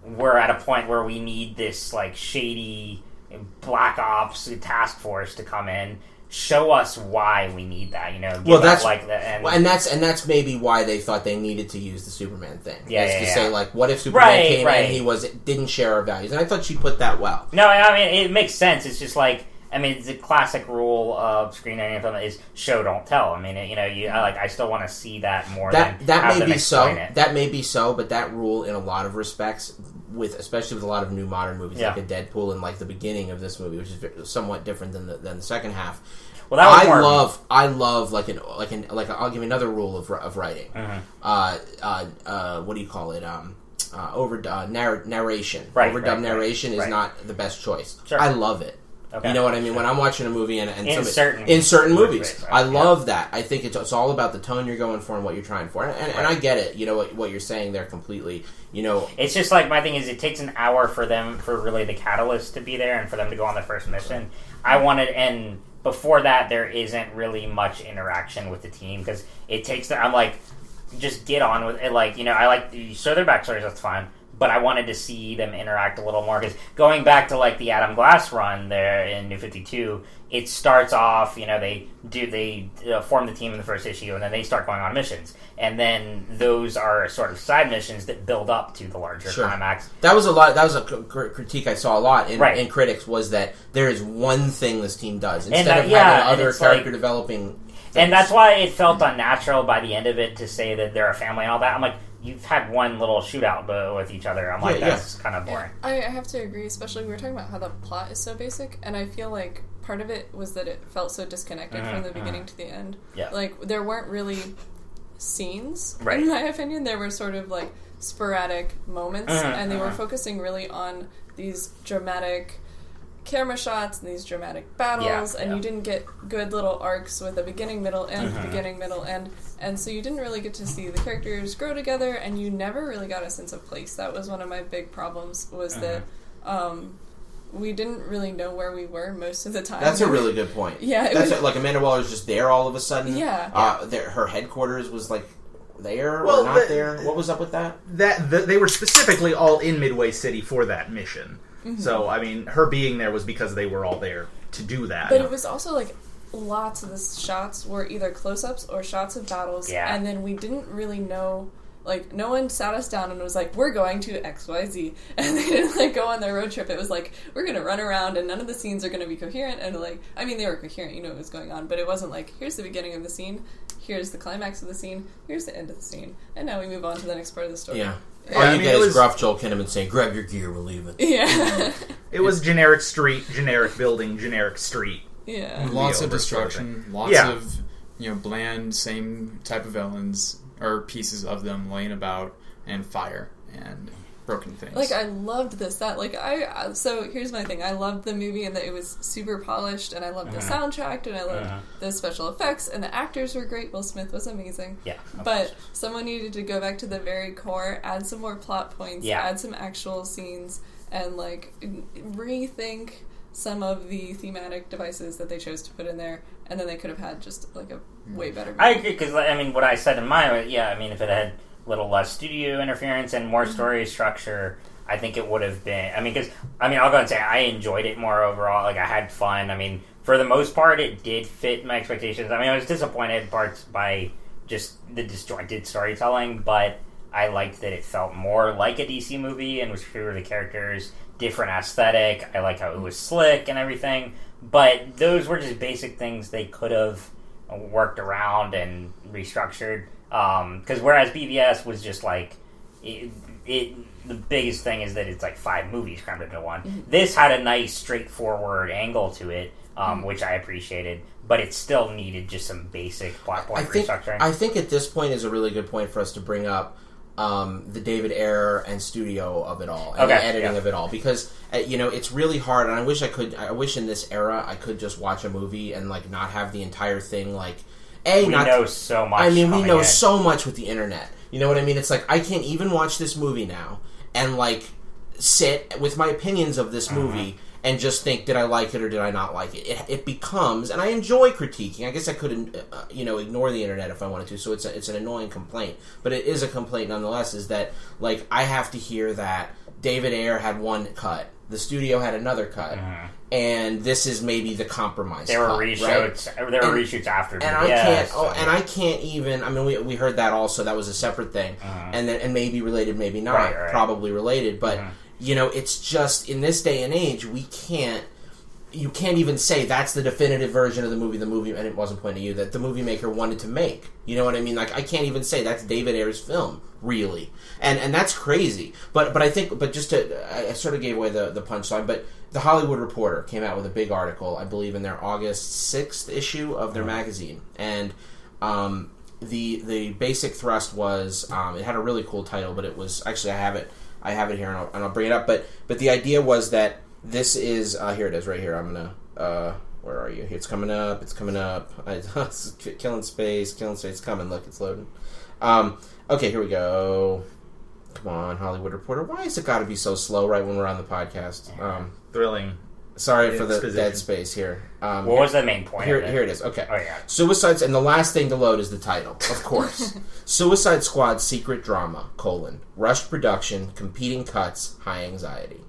we're at a point where we need this like shady black ops task force to come in, show us why we need that. You know, Well, that's- like the and, Well, and that's and that's maybe why they thought they needed to use the Superman thing. Yeah, yeah, to yeah. say like, what if Superman Right, came right. and he was didn't share our values? And I thought she put that well. no, I mean it makes sense. It's just like. I mean, the classic rule of screenwriting film is show don't tell. I mean, you know, you I, like I still want to see that more. That than that may be so. It. That may be so, but that rule in a lot of respects, with especially with a lot of new modern movies Yeah. like a Deadpool and like the beginning of this movie, which is somewhat different than the, than the second half. Well, that I love, I love like an like an like I'll give you another rule of, of writing. Mhm. Uh, uh, uh, what do you call it? Um, uh, over uh, narr- narration. Right, Overdub right, right, narration is right. not the best choice. Sure. I love it. Okay. You know what I mean? When I'm watching a movie and, and In somebody- certain- in certain movies, I yeah. love that. I think it's, it's all about the tone you're going for and what you're trying for, and, and, and I get it. You know what, what you're saying there completely. You know, It's just like my thing is it takes an hour for them for really the catalyst to be there and for them to go on their first mission. I wanted and before that there isn't really much interaction with the team because it takes the, I'm like just get on with it like you know I like you show their backstories that's fine but I wanted to see them interact a little more because going back to like the Adam Glass run there in New Fifty Two, it starts off you know they do they uh, form the team in the first issue and then they start going on missions and then those are sort of side missions that build up to the larger Sure. climax. that was a lot. That was a cr- critique I saw a lot in, Right. in critics was that there is one thing this team does instead that- of yeah, having other character like- developing. Things. And that's why it felt unnatural by the end of it to say that they're a family and all that. I'm like, you've had one little shootout but with each other. I'm like, Yeah, yeah. that's kind of boring. I, I have to agree, especially we were talking about how the plot is so basic, and I feel like part of it was that it felt so disconnected Mhm, from the mhm. beginning to the end. Yeah. Like there weren't really scenes, Right. in my opinion. There were sort of like sporadic moments, Mhm, and they were mhm. focusing really on these dramatic camera shots and these dramatic battles, Yeah, and yeah. you didn't get good little arcs with a beginning, middle, end, Mhm. beginning, middle, end, and so you didn't really get to see the characters grow together, and you never really got a sense of place. That was one of my big problems. Was that Uh-huh. um, we didn't really know where we were most of the time. That's a really good point. [laughs] Yeah, it that's was- like Amanda Waller's just there all of a sudden. Yeah. uh, there, her headquarters was like there Well, or not the- there. What was up with that? that the, they were specifically all in Midway City for that mission. Mm-hmm. So I mean, her being there was because they were all there to do that. But it was also like lots of the shots were either close ups or shots of battles. Yeah. And then we didn't really know. Like no one sat us down and was like, "We're going to X Y Z," [laughs] and they didn't like go on their road trip. It was like we're gonna run around and none of the scenes are gonna be coherent. And like, I mean, they were coherent, you know what was going on, but it wasn't like here's the beginning of the scene, here's the climax of the scene, here's the end of the scene, and now we move on to the next part of the story. Yeah. Yeah, All I you mean, get it is was- gruff Joel Kinnaman saying, "Grab your gear, we're leaving." Yeah. [laughs] it was generic street, generic building, generic street. Yeah. Lots of over sort of destruction, lots Yeah. of you know bland, same type of villains or pieces of them laying about, and fire and broken things. Like I loved this. That like I I- so here's my thing. I loved the movie and that it was super polished, and I loved the Uh-huh. soundtrack, and I loved Uh-huh. the special effects, and the actors were great. Will Smith was amazing. Yeah. But course. someone needed to go back to the very core, add some more plot points, Yeah. add some actual scenes, and like rethink some of the thematic devices that they chose to put in there, and then they could have had just like a way mm. better. Movie. I agree because I mean, what I said in mine, yeah, I mean, if it had a little less studio interference and more mm-hmm. story structure, I think it would have been. I mean, because I mean, I'll go and say I enjoyed it more overall. Like I had fun. I mean, for the most part, it did fit my expectations. I mean, I was disappointed parts by just the disjointed storytelling, but I liked that it felt more like a DC movie and was true to the characters, different aesthetic. I like how it was slick and everything. But those were just basic things they could have worked around and restructured. Um, because whereas BVS was just like it, it, the biggest thing is that it's like five movies crammed into one. Mm-hmm. This had a nice, straightforward angle to it, um, mm-hmm. which I appreciated. But it still needed just some basic plot I point think restructuring. I think at this point is a really good point for us to bring up um, the David Ayer and studio of it all and the editing yeah. of it all because uh, you know it's really hard and I wish I could I wish in this era I could just watch a movie and like not have the entire thing like a we not know so much. I mean, we know in. so much with the internet. You know what I mean? It's like I can't even watch this movie now and like sit with my opinions of this movie and just think, did I like it or did I not like it? It, it becomes, and I enjoy critiquing. I guess I could, uh, you know, ignore the internet if I wanted to. So it's a, it's an annoying complaint, but it is a complaint nonetheless. Is that like I have to hear that David Ayer had one cut, the studio had another cut, and this is maybe the compromise. There were cut, right? reshoots. There were And- reshoots after. and I can't. so- Oh, and I can't even. I mean, we, we heard that also. That was a separate thing, and then and maybe related, maybe not. Right, right. Probably related, but Mhm. You know, it's just in this day and age, we can't. You can't even say that's the definitive version of the movie. The movie, and it wasn't pointing to you that the movie maker wanted to make. You know what I mean? Like I can't even say that's David Ayer's film, really, and and that's crazy. But but I think, but just to, I, sort of gave away the the punchline. But the Hollywood Reporter came out with a big article, I believe, in their August sixth issue of their magazine, and um, the the basic thrust was um, it had a really cool title, but it was actually I have it I have it here and I'll, and I'll bring it up. But but the idea was that this is uh, here it is right here. I'm gonna uh, where are you? It's coming up. It's coming up. [laughs] I, killing space. Killing space. It's coming. Look, it's loading. Um, okay, here we go. Come on, Hollywood Reporter. Why has it got to be so slow right when we're on the podcast? Um, Thrilling. Sorry for the Exposition. dead space here. Um, what was the main point? here, of it? here it is. Okay. Oh yeah. Suicides, and the last thing to load is the title, of [laughs] course. Suicide Squad secret drama, colon, rushed production, competing cuts, high anxiety.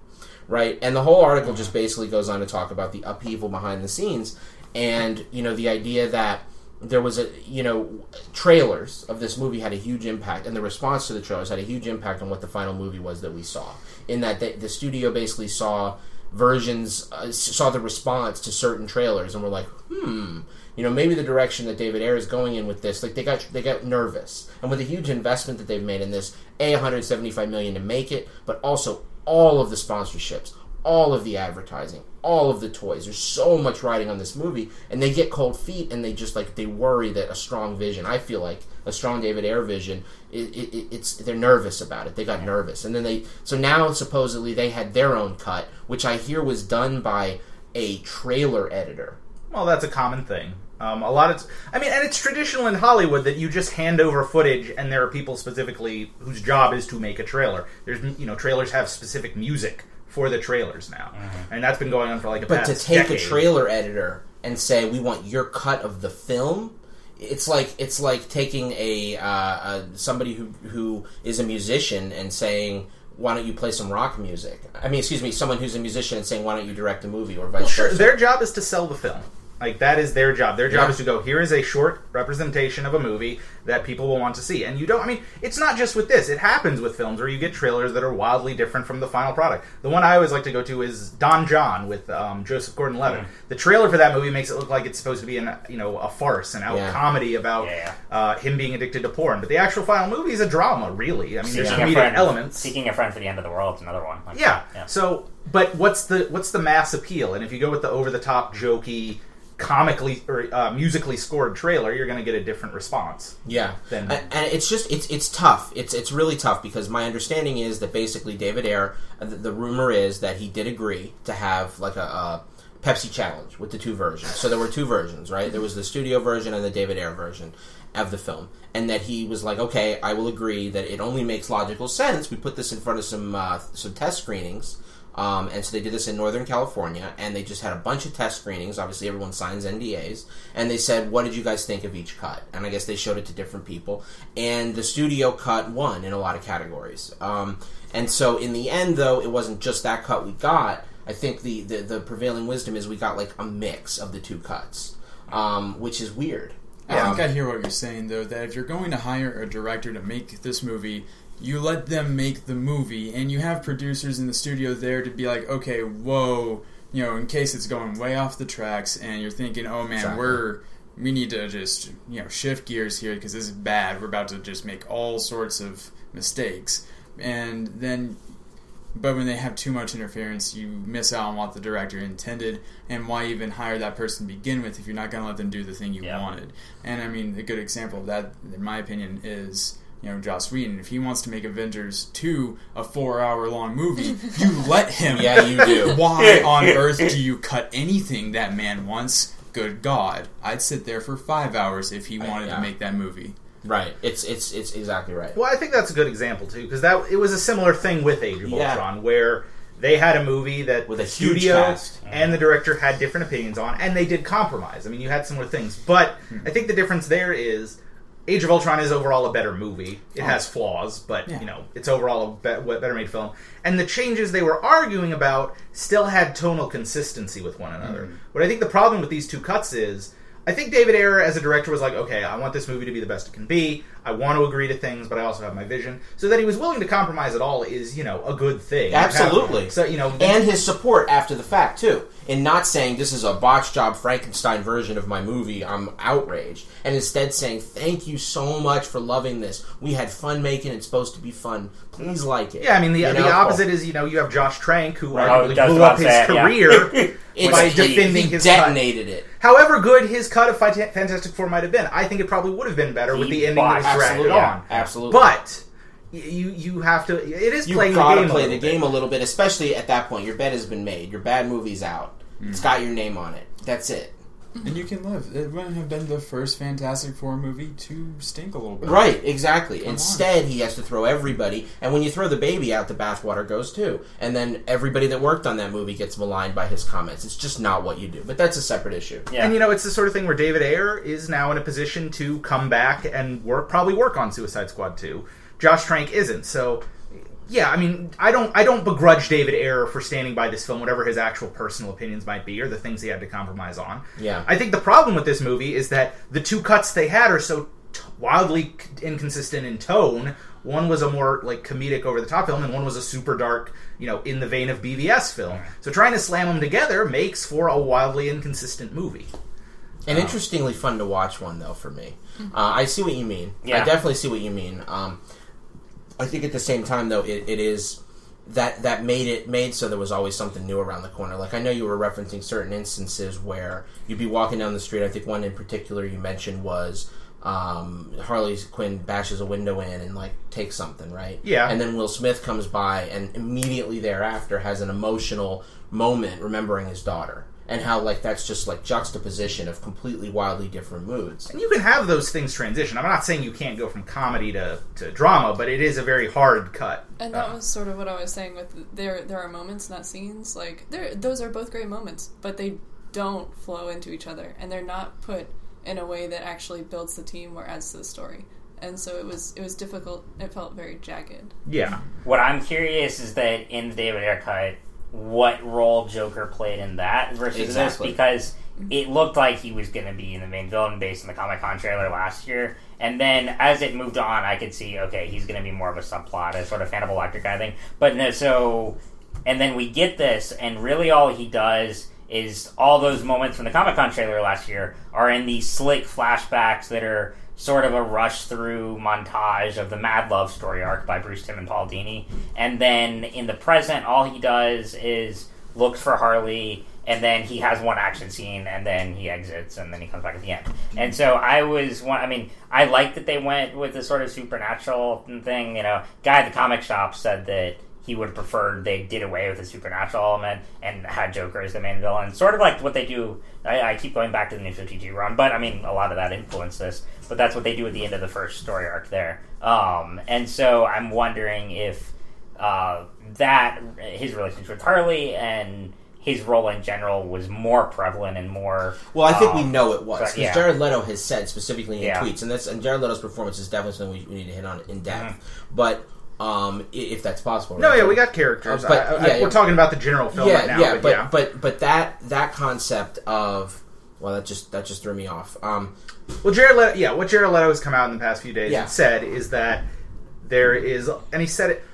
Right? And the whole article just basically goes on to talk about the upheaval behind the scenes and, you know, the idea that there was a, you know, trailers of this movie had a huge impact, and the response to the trailers had a huge impact on what the final movie was that we saw. In that they, the studio basically saw versions, uh, saw the response to certain trailers, and were like, hmm, you know, maybe the direction that David Ayer is going in with this, like they got they got nervous, and with the huge investment that they've made in this, a 175 million to make it, but also all of the sponsorships, all of the advertising, all of the toys. There's so much riding on this movie, and they get cold feet, and they just like they worry that a strong vision. I feel like a strong David Ayer vision, it, it, it- it's they're nervous about it. They got nervous, and then they so now supposedly they had their own cut, which I hear was done by a trailer editor. Well, that's a common thing. Um, a lot of, I mean, and it's traditional in Hollywood that you just hand over footage, and there are people specifically whose job is to make a trailer. There's, you know, trailers have specific music for the trailers now, and that's been going on for like a But to take decade. a trailer editor and say we want your cut of the film, it's like it's like taking a, uh, uh somebody who who is a musician and saying. Why don't you play some rock music? I mean, excuse me, someone who's a musician and saying, "Why don't you direct a movie?" or vice Well, sure, versa. their job is to sell the film. Like that is their job. Their job Yeah. is to go. Here is a short representation of a movie that people will want to see. And you don't. I mean, it's not just with this. It happens with films where you get trailers that are wildly different from the final product. The one I always like to go to is Don Jon with um, Joseph Gordon-Levitt. The trailer for that movie makes it look like it's supposed to be an you know a farce, an out Yeah. comedy about Yeah. uh, him being addicted to porn. But the actual final movie is a drama. Really, I mean, there's Seeking a comedic friend, elements. Seeking a friend for the end of the world is another one. Like, Yeah. yeah. So, but what's the what's the mass appeal? And if you go with the over the top, jokey, comically or uh, musically scored trailer, you're going to get a different response. Yeah, and, and it's just it's it's tough. It's it's really tough because my understanding is that basically David Ayer, uh, the, the rumor is that he did agree to have like a, a Pepsi challenge with the two versions. So there were two versions, right? There was the studio version and the David Ayer version of the film, and that he was like, okay, I will agree that it only makes logical sense. We put this in front of some uh, some test screenings. Um, and so they did this in Northern California, and they just had a bunch of test screenings. Obviously, everyone signs NDAs, and they said, "What did you guys think of each cut?" And I guess they showed it to different people, and the studio cut won in a lot of categories. Um, and so, in the end, though, it wasn't just that cut we got. I think the, the, the prevailing wisdom is we got like a mix of the two cuts, um, which is weird. I Um, think I hear what you're saying though. That if you're going to hire a director to make this movie, you let them make the movie, and you have producers in the studio there to be like, okay, whoa, you know, in case it's going way off the tracks, and you're thinking, oh man, Exactly. we're we need to just you know shift gears here because this is bad. We're about to just make all sorts of mistakes, and then but when they have too much interference, you miss out on what the director intended, and why even hire that person to begin with if you're not going to let them do the thing you Yeah. wanted. And I mean, a good example of that, in my opinion, is you know Joss Whedon. If he wants to make Avengers two a four-hour-long movie, you let him. Yeah, you do. [laughs] Why on earth do you cut anything that man wants? Good God, I'd sit there for five hours if he wanted yeah. to make that movie. Right. It's it's it's exactly right. Well, I think that's a good example too, because that it was a similar thing with Age of Yeah. Ultron, where they had a movie that With a the huge studio cast. and the director had different opinions on, and they did compromise. I mean, you had similar things, but Hmm. I think the difference there is Age of Ultron is overall a better movie. It oh. has flaws, but Yeah. you know it's overall a be- better made film. And the changes they were arguing about still had tonal consistency with one another. Mm-hmm. What I think the problem with these two cuts is. I think David Ayer, as a director, was like, okay, I want this movie to be the best it can be. I want to agree to things, but I also have my vision. So that he was willing to compromise at all is, you know, a good thing. Absolutely. So you know, and his support after the fact too, in not saying this is a botch job Frankenstein version of my movie. I'm outraged, and instead saying thank you so much for loving this. We had fun making it. It's supposed to be fun. Please like it. yeah, I mean, the, You the know? opposite is, you know, you have Josh Trank, who Right. arguably Oh, blew up his that, yeah. career [laughs] [laughs] It's, by he- defending he his cut. detonated it. However good his cut of Fantastic Four might have been, I think it probably would have been better with the ending that was dragged Absolutely, on. absolutely. But you you have to. It is You playing gotta the game. play the bit. game a little bit, especially at that point. Your bet has been made. Your bad movie's out. It's mm. got your name on it. That's it. And you can live. It wouldn't have been the first Fantastic Four movie to stink a little bit. Right, exactly. Come on. Instead, he has to throw everybody, and when you throw the baby out, the bathwater goes too. And then everybody that worked on that movie gets maligned by his comments. It's just not what you do. But that's a separate issue. Yeah. And you know, it's the sort of thing where David Ayer is now in a position to come back and work, probably work on Suicide Squad 2. Josh Trank isn't. So, yeah, I mean, I don't, I don't begrudge David Ayer for standing by this film, whatever his actual personal opinions might be, or the things he had to compromise on. Yeah. I think the problem with this movie is that the two cuts they had are so t- wildly c- inconsistent in tone. One was a more like comedic, over the top film, and one was a super dark, you know, in the vein of BVS film. So trying to slam them together makes for a wildly inconsistent movie. An interestingly fun to watch one though for me. Uh, I see what you mean. Yeah. I definitely see what you mean. Um, I think at the same time though, it, it is that that made it made so there was always something new around the corner. Like I know you were referencing certain instances where you'd be walking down the street. I think one in particular you mentioned was um, Harley Quinn bashes a window in and like takes something, right? Yeah. And then Will Smith comes by and immediately thereafter has an emotional moment remembering his daughter. And how like that's just like juxtaposition of completely wildly different moods. And you can have those things transition. I'm not saying you can't go from comedy to, to drama, but it is a very hard cut. And that Uh, was sort of what I was saying with there there are moments, not scenes. Like there those are both great moments, but they don't flow into each other and they're not put in a way that actually builds the team or adds to the story. And so it was it was difficult. It felt very jagged. yeah. What I'm curious is that in the David Ayer cut, what role Joker played in that versus Exactly. this because it looked like he was going to be in the main villain based on the Comic Con trailer last year. And then as it moved on, I could see okay, he's going to be more of a subplot, a sort of Phantom Electric kind of thing. But no, so and then we get this, and really all he does is all those moments from the Comic Con trailer last year are in these slick flashbacks that are sort of a rush through montage of the Mad Love story arc by Bruce Timm and Paul Dini. And then in the present, all he does is looks for Harley, and then he has one action scene, and then he exits, and then he comes back at the end. And so I was one. I mean, I like that they went with the sort of supernatural thing. You know, guy at the comic shop said that he would have preferred they did away with the supernatural element and had Joker as the main villain. Sort of like what they do. I, I keep going back to the New Fifty Two run, but I mean, a lot of that influenced this. But that's what they do at the end of the first story arc there. Um, and so I'm wondering if uh, that his relationship with Harley and his role in general was more prevalent and more. Well, I think we um, know it was because yeah. Jared Leto has said specifically in Yeah. tweets, and that's and Jared Leto's performance is definitely something we, we need to hit on in depth. Mm-hmm. But um, if that's possible, No, right? yeah, we got characters. Uh, but, I- I- yeah, we're talking about the general film yeah, right now. yeah, but, but, yeah. but but that that concept of well, that just that just threw me off. Um, Well, Jared Leto, yeah, what Jared Leto has come out in the past few days Yeah. and said is that there is, and he said it.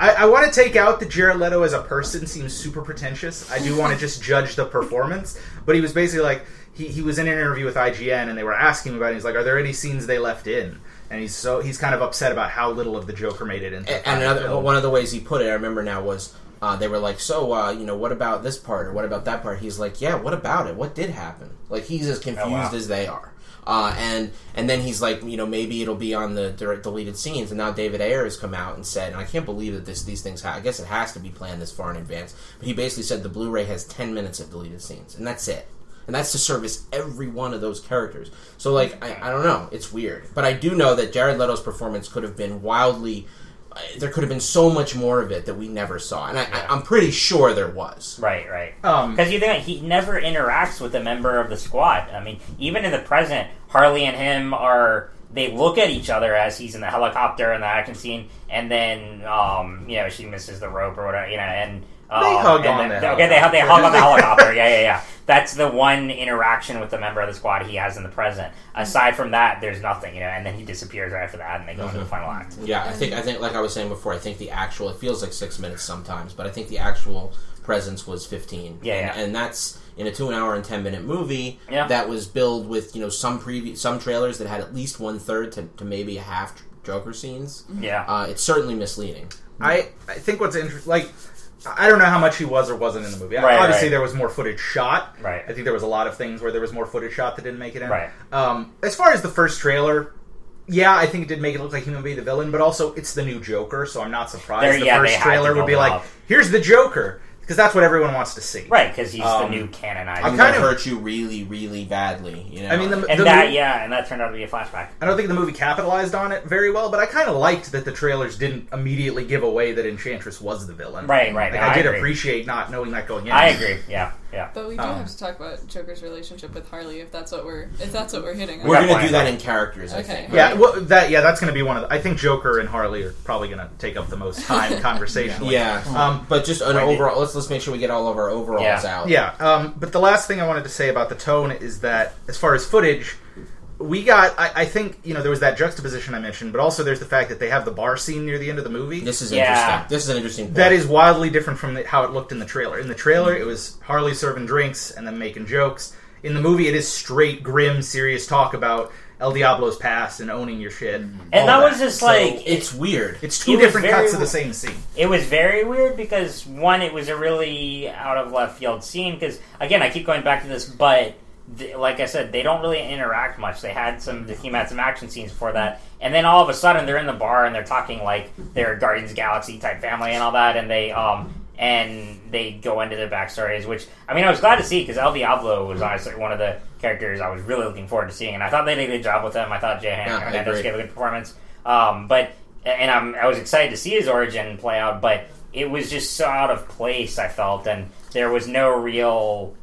I, I want to take out that Jared Leto as a person seems super pretentious. I do want to just judge the performance, but he was basically like he, he was in an interview with IGN and they were asking him about. it. He's like, "Are there any scenes they left in?" And he's so he's kind of upset about how little of the Joker made it into. and, the and final another film. one of the ways he put it, I remember now was. Uh, they were like, so, uh, you know, what about this part or what about that part? He's like, yeah, what about it? What did happen? Like, he's as confused wow. as they are. Uh, and and then he's like, you know, maybe it'll be on the direct deleted scenes. And now David Ayer has come out and said, and I can't believe that this these things. Ha- I guess it has to be planned this far in advance. But he basically said the Blu-ray has ten minutes of deleted scenes, and that's it. And that's to service every one of those characters. So, like, I, I don't know. It's weird, but I do know that Jared Leto's performance could have been wildly. uh, There could have been so much more of it that we never saw, and I, I, I'm pretty sure there was. Right, right. Um, Because you think he never interacts with a member of the squad. I mean, even in the present, Harley and him are they look at each other as he's in the helicopter in the action scene, and then um, you know she misses the rope or whatever, you know, and um, They hug on then- the okay, they hug, they hug on the [laughs] helicopter. Yeah, yeah, yeah. That's the one interaction with the member of the squad he has in the present. Aside from that, there's nothing, you know, and then he disappears right after that, and they go into the final act. Yeah, I think I think like I was saying before, I think the actual it feels like six minutes sometimes, but I think the actual presence was fifteen. Yeah, and, yeah. and that's in a two an hour and ten minute movie Yeah. that was billed with you know some preview some trailers that had at least one third to, to maybe a half Joker scenes. Yeah. Uh, it's certainly misleading. I I think what's interesting, like, I don't know how much he was or wasn't in the movie. Right, Obviously, right. there was more footage shot. Right. I think there was a lot of things where there was more footage shot that didn't make it in. Right. Um, as far as the first trailer, yeah, I think it did make it look like he would be the villain, but also it's the new Joker, so I'm not surprised. There- the yeah, first trailer would be like, up. "Here's the Joker," because that's what everyone wants to see. Right, because he's Um, the new canonized. I'm kind of- hurt you really, really badly. You know. I mean, the, and the that, mo- yeah, and that turned out to be a flashback. I don't think the movie capitalized on it very well, but I kind of liked that the trailers didn't immediately give away that Enchantress was the villain. Right, right. Like, no, I, did agree. appreciate not knowing that going in. I agree. Yeah, yeah. But we do Um, have to talk about Joker's relationship with Harley if that's what we're if that's what we're hitting. we're gonna do that in characters. I Okay. think. Yeah, right? well, that yeah, that's going to be one of. the... I think Joker and Harley are probably going to take up the most time [laughs] conversationally. Yeah. Um, but just an Might overall. Let's let's make sure we get all of our overalls Yeah. out. Yeah, um, but the last thing I wanted to say about the tone is that as far as footage, we got. I, I think you know there was that juxtaposition I mentioned, but also there's the fact that they have the bar scene near the end of the movie. This is Yeah. interesting. This is an interesting. Point. That is wildly different from the, how it looked in the trailer. In the trailer, it was Harley serving drinks and then making jokes. In the movie, it is straight, grim, serious talk about El Diablo's past and owning your shit. all And that was just So like It's weird. it's two it different very- cuts of the same scene. it was very weird because one, it was a really out of left field scene. Because again, I keep going back to this, but like I said, they don't really interact much. They had some, the team had some action scenes before that, and then all of a sudden they're in the bar and they're talking like they're Guardians Galaxy type family and all that, and they um and they go into their backstories. Which I mean, I was glad to see because El Diablo was honestly one of the characters I was really looking forward to seeing, and I thought they did a good job with him. I thought Jay Yeah, Hernandez gave a good performance. Um, but and I'm I was excited to see his origin play out, but it was just so out of place. I felt, and there was no real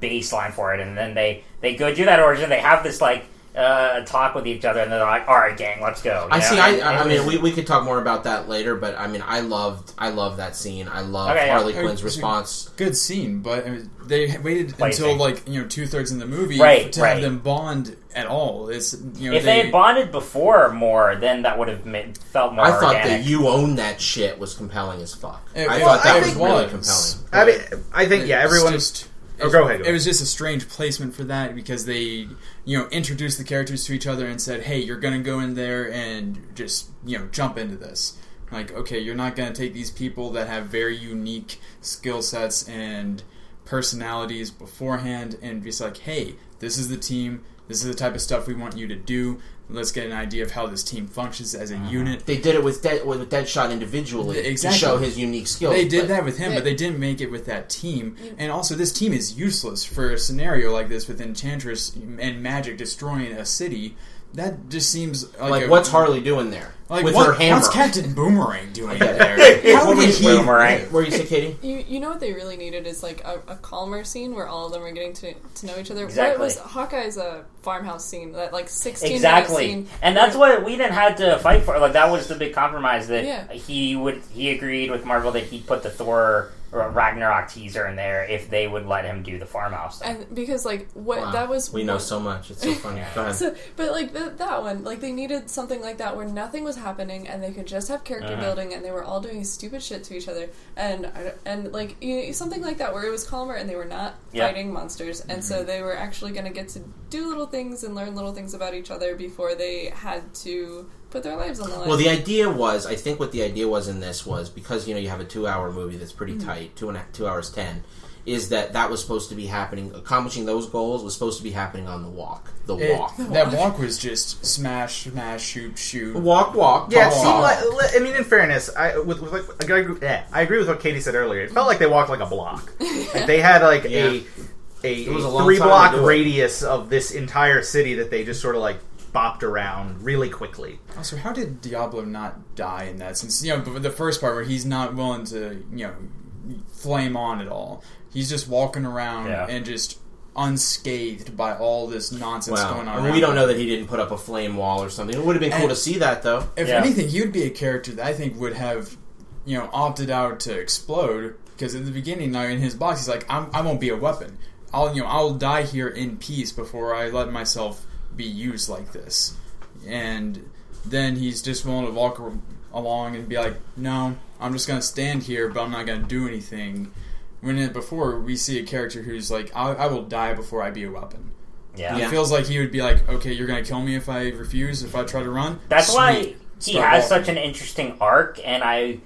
baseline for it. And then they they go do that origin. They have this like uh, talk with each other, and they're like, "All right, gang, let's go." you I know? see. I, And I mean, we, we could talk more about that later, but I mean, I loved I love that scene. I love Okay. Harley Uh, Quinn's response. Good scene, but I mean, they waited Plaything. until like you know two thirds in the movie Right, to right. have them bond at all. It's you know if they, had bonded before more, then that would have made, felt more I thought organic. that you own that shit was compelling as fuck. It- I it- thought that I was really was. compelling. I mean, I think yeah, It's everyone. just- Oh, go ahead, It was just a strange placement for that because they, you know, introduced the characters to each other and said, "Hey, you're gonna go in there and just, you know, jump into this." Like, okay, you're not gonna take these people that have very unique skill sets and personalities beforehand and be like, "Hey, this is the team. This is the type of stuff we want you to do. Let's get an idea of how this team functions as a uh-huh. unit." They did it with Dead, with Deadshot individually Exactly. to show his unique skills. They did that with him, Yeah. but they didn't make it with that team. And also, this team is useless for a scenario like this with Enchantress and Magic destroying a city. That just seems like, Like, a- what's Harley doing there like with what- her hammer? What's Captain Boomerang doing there? How What did were he? you- Boomerang. Where you say, Katie? You you know what they really needed is like a, a calmer scene where all of them are getting to, to know each other. Exactly. What was Hawkeye's uh, farmhouse scene? That like sixteen exactly, scene. and that's what we didn't have to fight for. Like that was the big compromise that Yeah. he would. He agreed with Marvel that he'd put the Thor or Ragnarok teaser in there if they would let him do the farmhouse. Thing. And because like what Wow. that was We know so much. It's so funny. [laughs] Go ahead. So, but like the, that one, like they needed something like that where nothing was happening and they could just have character Uh-huh. building and they were all doing stupid shit to each other and and like you know, something like that where it was calmer and they were not Yeah. fighting monsters and so they were actually going to get to do little things and learn little things about each other before they had to put their lives on the line. Well, the idea was, I think what the idea was in this was because you know you have a two-hour movie that's pretty Mm-hmm. tight, two and a, two hours ten, is that that was supposed to be happening. Accomplishing those goals was supposed to be happening on the walk. The It- walk. that walk was just smash, smash, shoot, shoot. Walk, walk. Yeah, it talk, seemed like. I mean, in fairness, I with, with like, I agree, yeah, I agree with what Katie said earlier. It felt like they walked like a block. [laughs] Like they had like Yeah. a a, It was a a three block to do it. radius of this entire city that they just sort of like bopped around really quickly. Also, how did Diablo not die in that? Since you know, the first part where he's not willing to, you know, flame on at all. He's just walking around Yeah. and just unscathed by all this nonsense Well, going on. I mean, around we don't know that he didn't put up a flame wall or something. It would have been cool And- to see that, though. If Yeah. anything, he would be a character that I think would have, you know, opted out to explode because in the beginning, now in his box, he's like, I'm, "I won't be a weapon. I'll, you know, I'll die here in peace before I let myself be used like this." And then he's just willing to walk along and be like, "No, I'm just gonna stand here, but I'm not gonna do anything." When it, before we see a character who's like, I, "I will die before I be a weapon." yeah. Yeah. It feels like he would be like, "Okay, you're gonna kill me if I refuse, if I try to run." That's why he Start has walking. such an interesting arc, and I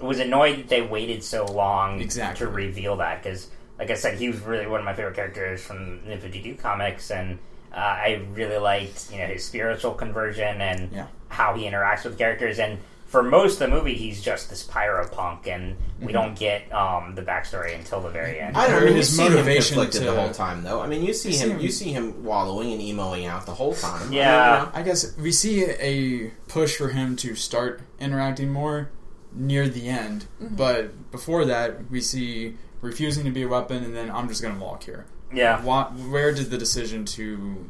was annoyed that they waited so long Exactly. to reveal that because, like I said, he was really one of my favorite characters from the 52 comics, and uh, I really liked you know his spiritual conversion and Yeah. how he interacts with characters. And for most of the movie, he's just this pyro punk, and we don't get um, the backstory until the very end. I don't Or know. You his see him motivation to- the whole time, though. I mean, you see You see him. him- You see him wallowing and emoing out the whole time. Yeah. you know. I guess we see a push for him to start interacting more near the end, but before that, we see refusing to be a weapon, and then I'm just going to walk here. Yeah, Why, where did the decision to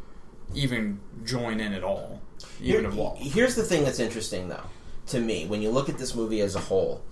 even join in at all, even Here- to walk? Here's the thing that's interesting, though, to me, when you look at this movie as a whole.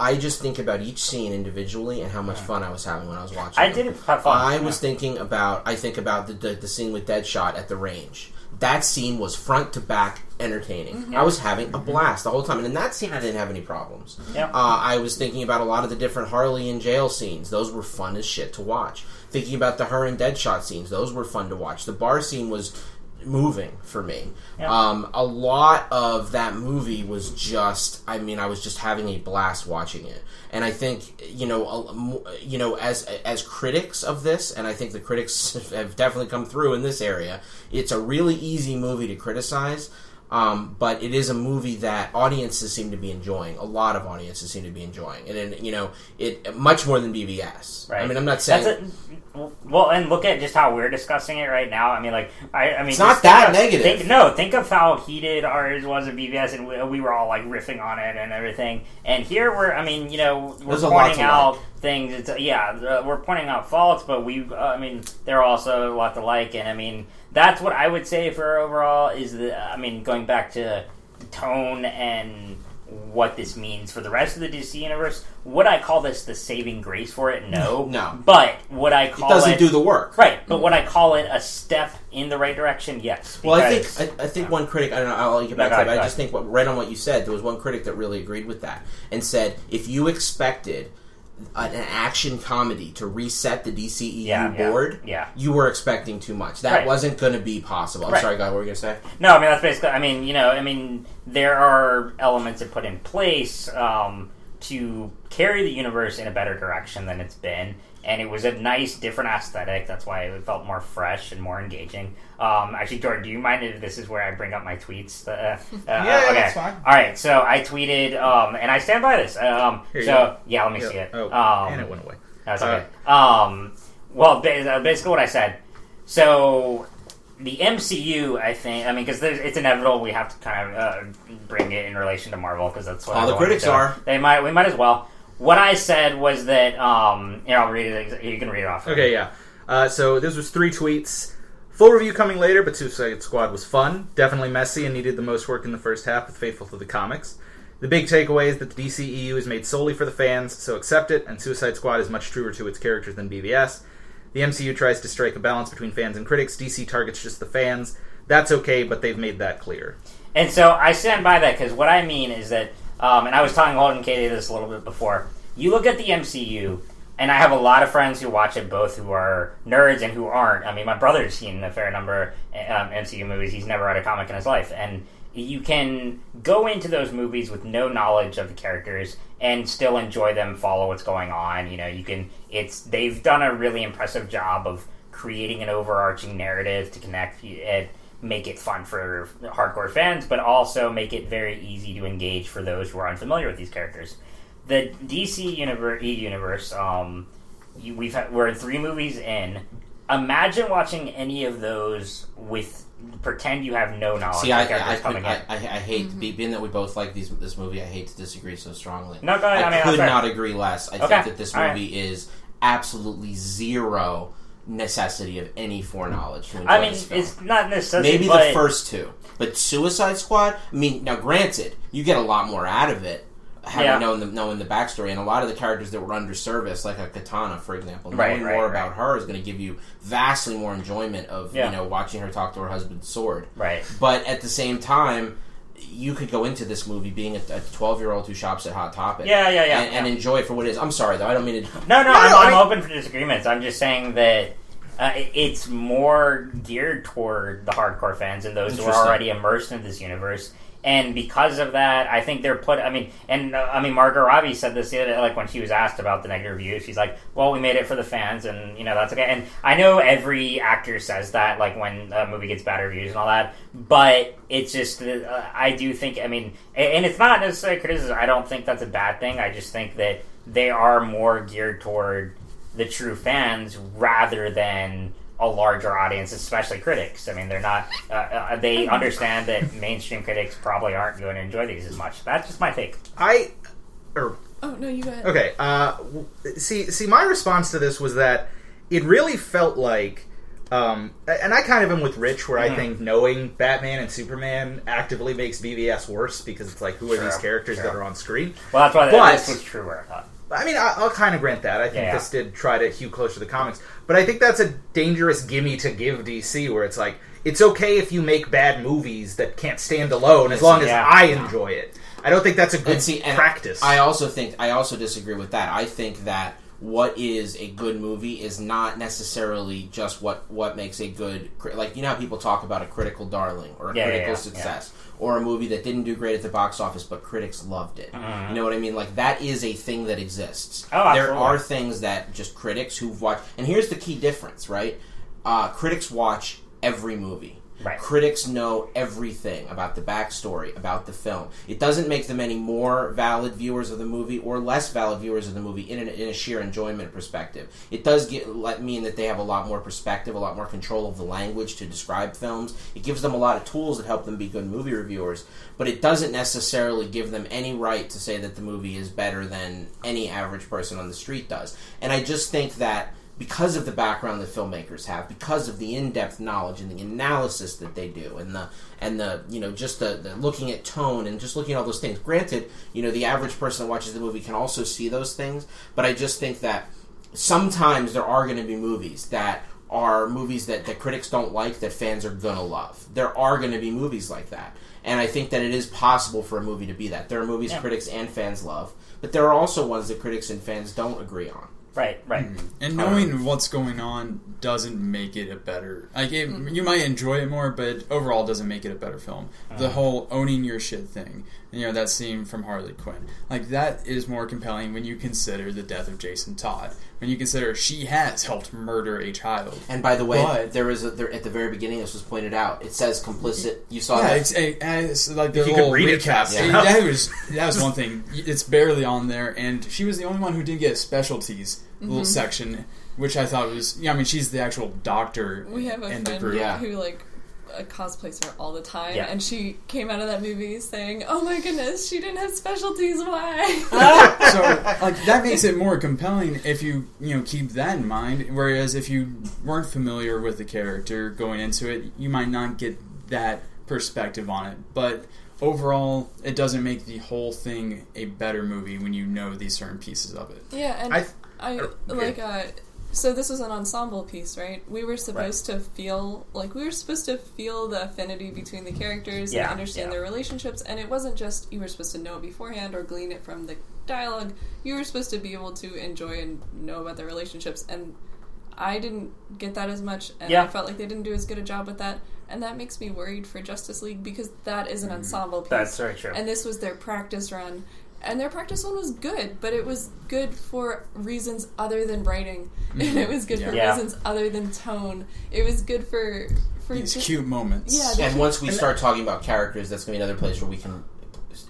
I just think about each scene individually and how much fun I was having when I was watching. It. I them. did have fun. I was thinking about. I think about the, the the scene with Deadshot at the range. That scene was front to back entertaining. I was having a blast the whole time, and in that scene, I didn't have any problems. Yeah. Uh, I was thinking about a lot of the different Harley in jail scenes. Those were fun as shit to watch. Thinking about the her and Deadshot scenes. Those were fun to watch. The bar scene was moving for me. Yeah. Um, a lot of that movie was just. I mean, I was just having a blast watching it. And I think you know, you know, as as critics of this, and I think the critics [laughs] have definitely come through in this area. It's a really easy movie to criticize. Um, but it is a movie that audiences seem to be enjoying. A lot of audiences seem to be enjoying, and, then you know it much more than BVS. Right. I mean, I'm not saying That's a, well, and look at just how we're discussing it right now. I mean, like, I, I mean, It's not that of- negative. Think, no, think of how heated ours was at BVS, and we, we were all like riffing on it and everything. And here we're, I mean, you know, we're There's pointing out like. things. It's, yeah, uh, we're pointing out faults, but we, uh, I mean, there are also a lot to like. And I mean, that's what I would say for overall is that, I mean, going back to tone and what this means for the rest of the DC universe. Would I call this the saving grace for it? No, [laughs] No. But would I it call doesn't do the work. right? But would I call it a step in the right direction? Yes. Well, I think I, I think one critic. I don't know. I'll get back No, to that. But I just think what, right on what you said. There was one critic that really agreed with that and said if you expected an action comedy to reset the DCEU Yeah, yeah, board, yeah. you were expecting too much. That Right. wasn't going to be possible. I'm Right. sorry, guy. What were you going to say? No, I mean that's basically. I mean, you know, I mean there are elements that put in place um, to carry the universe in a better direction than it's been, and it was a nice, different aesthetic. That's why it felt more fresh and more engaging. Um, actually, Jordan, do you mind if this is where I bring up my tweets? Uh, uh, [laughs] Yeah, okay. that's fine. All right, so I tweeted, um, and I stand by this. Um, Here you so go. yeah, let me Yeah. see it. Oh, um, and it went away. That's Uh, okay. um, well, uh, basically what I said. So the MCU, I think, I mean, because it's inevitable we have to kind of uh, bring it in relation to Marvel because that's what All the critics are. They might. We might as well. What I said was that. Um, here, I'll read it. You can read it off. Okay, yeah. Uh, so this was three tweets. Full review coming later, but Suicide Squad was fun, definitely messy, and needed the most work in the first half, but faithful to the comics. The big takeaway is that the DCEU is made solely for the fans, so accept it, and Suicide Squad is much truer to its characters than BVS. The MCU tries to strike a balance between fans and critics. DC targets just the fans. That's okay, but they've made that clear. And so I stand by that because what I mean is that, um, and I was telling Holden Katie this a little bit before. You look at the MCU, and I have a lot of friends who watch it both who are nerds and who aren't. I mean, my brother's seen a fair number um, MCU movies. He's never read a comic in his life, and you can go into those movies with no knowledge of the characters and still enjoy them, follow what's going on. You know, you can. It's they've done a really impressive job of creating an overarching narrative to connect and make it fun for hardcore fans, but also make it very easy to engage for those who are unfamiliar with these characters. The DC universe, E universe, um, we've had, we're three movies in. Imagine watching any of those with pretend you have no knowledge See, of I, characters I, coming I. I, I hate be- being that we both like these this movie. I hate to disagree so strongly. No, go ahead. I mean, could not agree less. I Okay, think that this all right. movie is absolutely zero necessity of any foreknowledge to enjoy I mean, this film. it's not necessarily Maybe but, the first two, but Suicide Squad. I mean, now granted, you get a lot more out of it having Yeah. known the knowing the backstory, and a lot of the characters that were under service, like a Katana, for example, Right, knowing right, more right. about her is going to give you vastly more enjoyment of Yeah. you know watching her talk to her husband's sword. right. But at the same time. You could go into this movie being a twelve-year-old who shops at Hot Topic, Yeah, yeah, yeah, and, and enjoy it for what it is. I'm sorry though, I don't mean to. No, no, No, I'm, I I'm mean- open for disagreements. I'm just saying that uh, it's more geared toward the hardcore fans and those who are already immersed in this universe. And because of that, I think they're put. I mean, and uh, I mean, Margot Robbie said this the other, like when she was asked about the negative reviews. She's like, "Well, we made it for the fans, and you know that's okay." And I know every actor says that, like when a movie gets bad reviews and all that. But it's just, uh, I do think. I mean, and it's not necessarily criticism. I don't think that's a bad thing. I just think that they are more geared toward the true fans rather than a larger audience, especially critics. I mean, they're not. Uh, uh, they [laughs] understand that mainstream critics probably aren't going to enjoy these as much. That's just my take. I, or Oh no, you go ahead. Okay. Uh, see, see, my response to this was that it really felt like, um, and I kind of am with Rich, where I Mhm. think knowing Batman and Superman actively makes BVS worse because it's like, who are Sure, these characters sure. that are on screen? Well, that's why But- this was truer. I thought. I mean, I, I'll kind of grant that. I think Yeah. this did try to hew closer to the comics, but I think that's a dangerous gimme to give DC, where it's like, it's okay if you make bad movies that can't stand alone as long as Yeah. I enjoy it. I don't think that's a good And see, and practice. I also think I also disagree with that. I think that what is a good movie is not necessarily just what what makes a good like you know how people talk about a critical darling or a Yeah, yeah, critical yeah, success or a movie that didn't do great at the box office but critics loved it. You know what I mean? Like that is a thing that exists. Oh, there are things that just critics who've watched and here's the key difference, right? Uh, critics watch every movie. Right. Critics know everything about the backstory, about the film. It doesn't make them any more valid viewers of the movie or less valid viewers of the movie in, an, in a sheer enjoyment perspective. It does get, let mean that they have a lot more perspective, a lot more control of the language to describe films. It gives them a lot of tools that help them be good movie reviewers, but it doesn't necessarily give them any right to say that the movie is better than any average person on the street does. And I just think that because of the background that filmmakers have, because of the in-depth knowledge and the analysis that they do, and the and the you know just the, the looking at tone and just looking at all those things. Granted, you know the average person that watches the movie can also see those things, but I just think that sometimes there are going to be movies that are movies that, that critics don't like that fans are gonna love. There are going to be movies like that, and I think that it is possible for a movie to be that. There are movies Yeah. critics and fans love, but there are also ones that critics and fans don't agree on. Right, right. Mm. And knowing what's going on doesn't make it a better. Like it, you might enjoy it more, but overall doesn't make it a better film. The mm. whole owning your shit thing, you know, that scene from Harley Quinn, like that is more compelling when you consider the death of Jason Todd. When you consider she has helped murder a child. And by the way, But- there is a, there at the very beginning. This was pointed out. It says complicit. You saw Yeah, that. it's, a, uh, it's like the you could little read it recap. fast See, enough. that [laughs] was that was one thing. It's barely on there, and she was the only one who didn't get a specialties little mm-hmm. section, which I thought was. Yeah, I mean, she's the actual doctor We have a in the friend group. Yeah. who like cosplays her all the time, Yeah. and she came out of that movie saying, "Oh my goodness, she didn't have specialties. Why?" [laughs] [laughs] so like that makes it more compelling if you you know keep that in mind. Whereas if you weren't familiar with the character going into it, you might not get that perspective on it. But overall, it doesn't make the whole thing a better movie when you know these certain pieces of it. yeah, and I- I, okay. like uh. So this was an ensemble piece, right? We were supposed to feel like we were supposed to feel the affinity between the characters Yeah, and understand yeah. their relationships, and it wasn't just you were supposed to know it beforehand or glean it from the dialogue. You were supposed to be able to enjoy and know about their relationships, and I didn't get that as much, and Yeah. I felt like they didn't do as good a job with that, and that makes me worried for Justice League because that is an mm-hmm. ensemble piece. That's very true. And this was their practice run. And their practice one was good, but it was good for reasons other than writing. [laughs] And it was good for Yeah. reasons other than tone. It was good for for These just- cute moments. Yeah, the- and once we start talking about characters, that's going to be another place where we can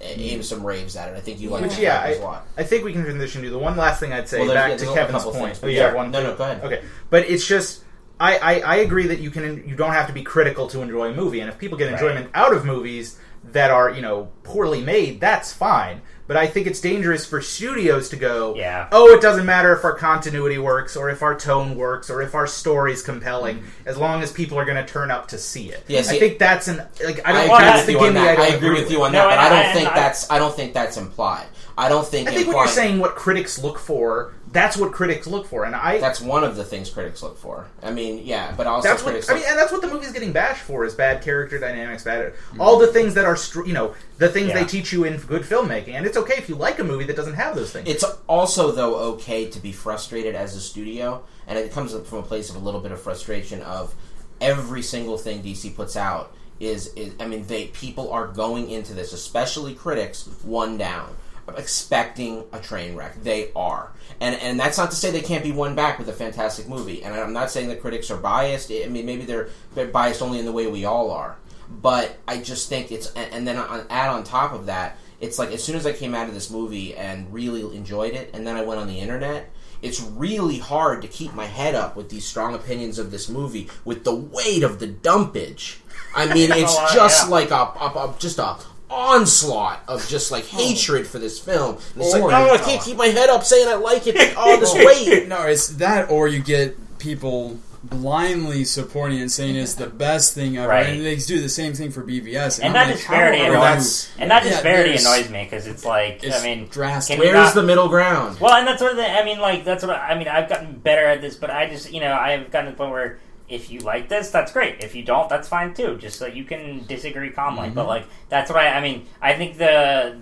aim some raves at it. I think you like Which, the yeah, characters a I, lot. I think we can transition to the one last thing I'd say Well, back yeah, to Kevin's point. things, oh, but you have yeah. one. No, no, go ahead. Okay, but it's just I, I, I agree that you can you don't have to be critical to enjoy a movie, and if people get Right. enjoyment out of movies that are you know poorly made, that's fine. But I think it's dangerous for studios to go, Yeah. oh, it doesn't matter if our continuity works, or if our tone works, or if our story's compelling, mm-hmm. as long as people are going to turn up to see it. Yeah, I think that's an like I I don't. agree that's with the you on gimme that. I I don't agree with you on No, that, but and I don't I- think I- that's. I don't think that's implied. I don't think. I think when you're saying what critics look for, that's what critics look for, and I that's one of the things critics look for. I mean, yeah, but also That's critics. what I mean, and that's what the movie's getting bashed for: is bad character dynamics, bad mm-hmm. all the things that are you know the things Yeah. they teach you in good filmmaking. And it's okay if you like a movie that doesn't have those things. It's also though okay to be frustrated as a studio, and it comes from a place of a little bit of frustration of every single thing DC puts out is, is I mean they people are going into this, especially critics, one down, expecting a train wreck. They are, and and that's not to say they can't be won back with a fantastic movie. And I'm not saying the critics are biased. I mean maybe they're, they're biased only in the way we all are. But I just think it's and, and then on, add on top of that it's like as soon as I came out of this movie and really enjoyed it, and then I went on the internet, it's really hard to keep my head up with these strong opinions of this movie with the weight of the dumpage. I mean, [laughs] it's just yeah. like a, a, a just a onslaught of just like oh. hatred for this film. And it's like, Or- no, I can't keep my head up saying I like it. but All this [laughs] weight. No, it's that, or you get people blindly supporting it and saying it's the best thing ever, Right. and they do the same thing for BVS. and I'm that like, disparity how are annoys, that's- and that Yeah, disparity there's- annoys me because it's like It's I mean, drastic. can you Where's not- the middle ground? Well, and that's sort of the. I mean, like that's what I, I mean. I've gotten better at this, but I just you know I've gotten to the point where if you like this, that's great. If you don't, that's fine too. Just so you can disagree calmly. But like that's what I. I mean, I think the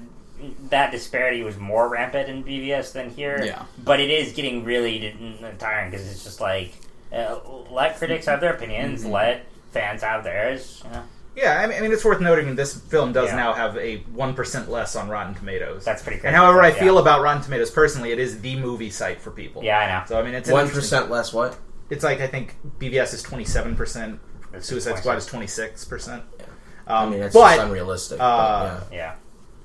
that disparity was more rampant in BVS than here. Yeah. But it is getting really tiring because it's just like uh, let critics have their opinions, let fans have theirs. You know? yeah, I mean, I mean, it's worth noting this film does Yeah. now have a one percent less on Rotten Tomatoes. That's pretty crazy. And however I Yeah. feel about Rotten Tomatoes personally, it is the movie site for people. Yeah, I know. So I mean, it's One less what? It's like I think BVS is twenty seven percent. Suicide Squad is twenty six percent. I Um, mean, it's but just unrealistic. uh, but, yeah. Yeah.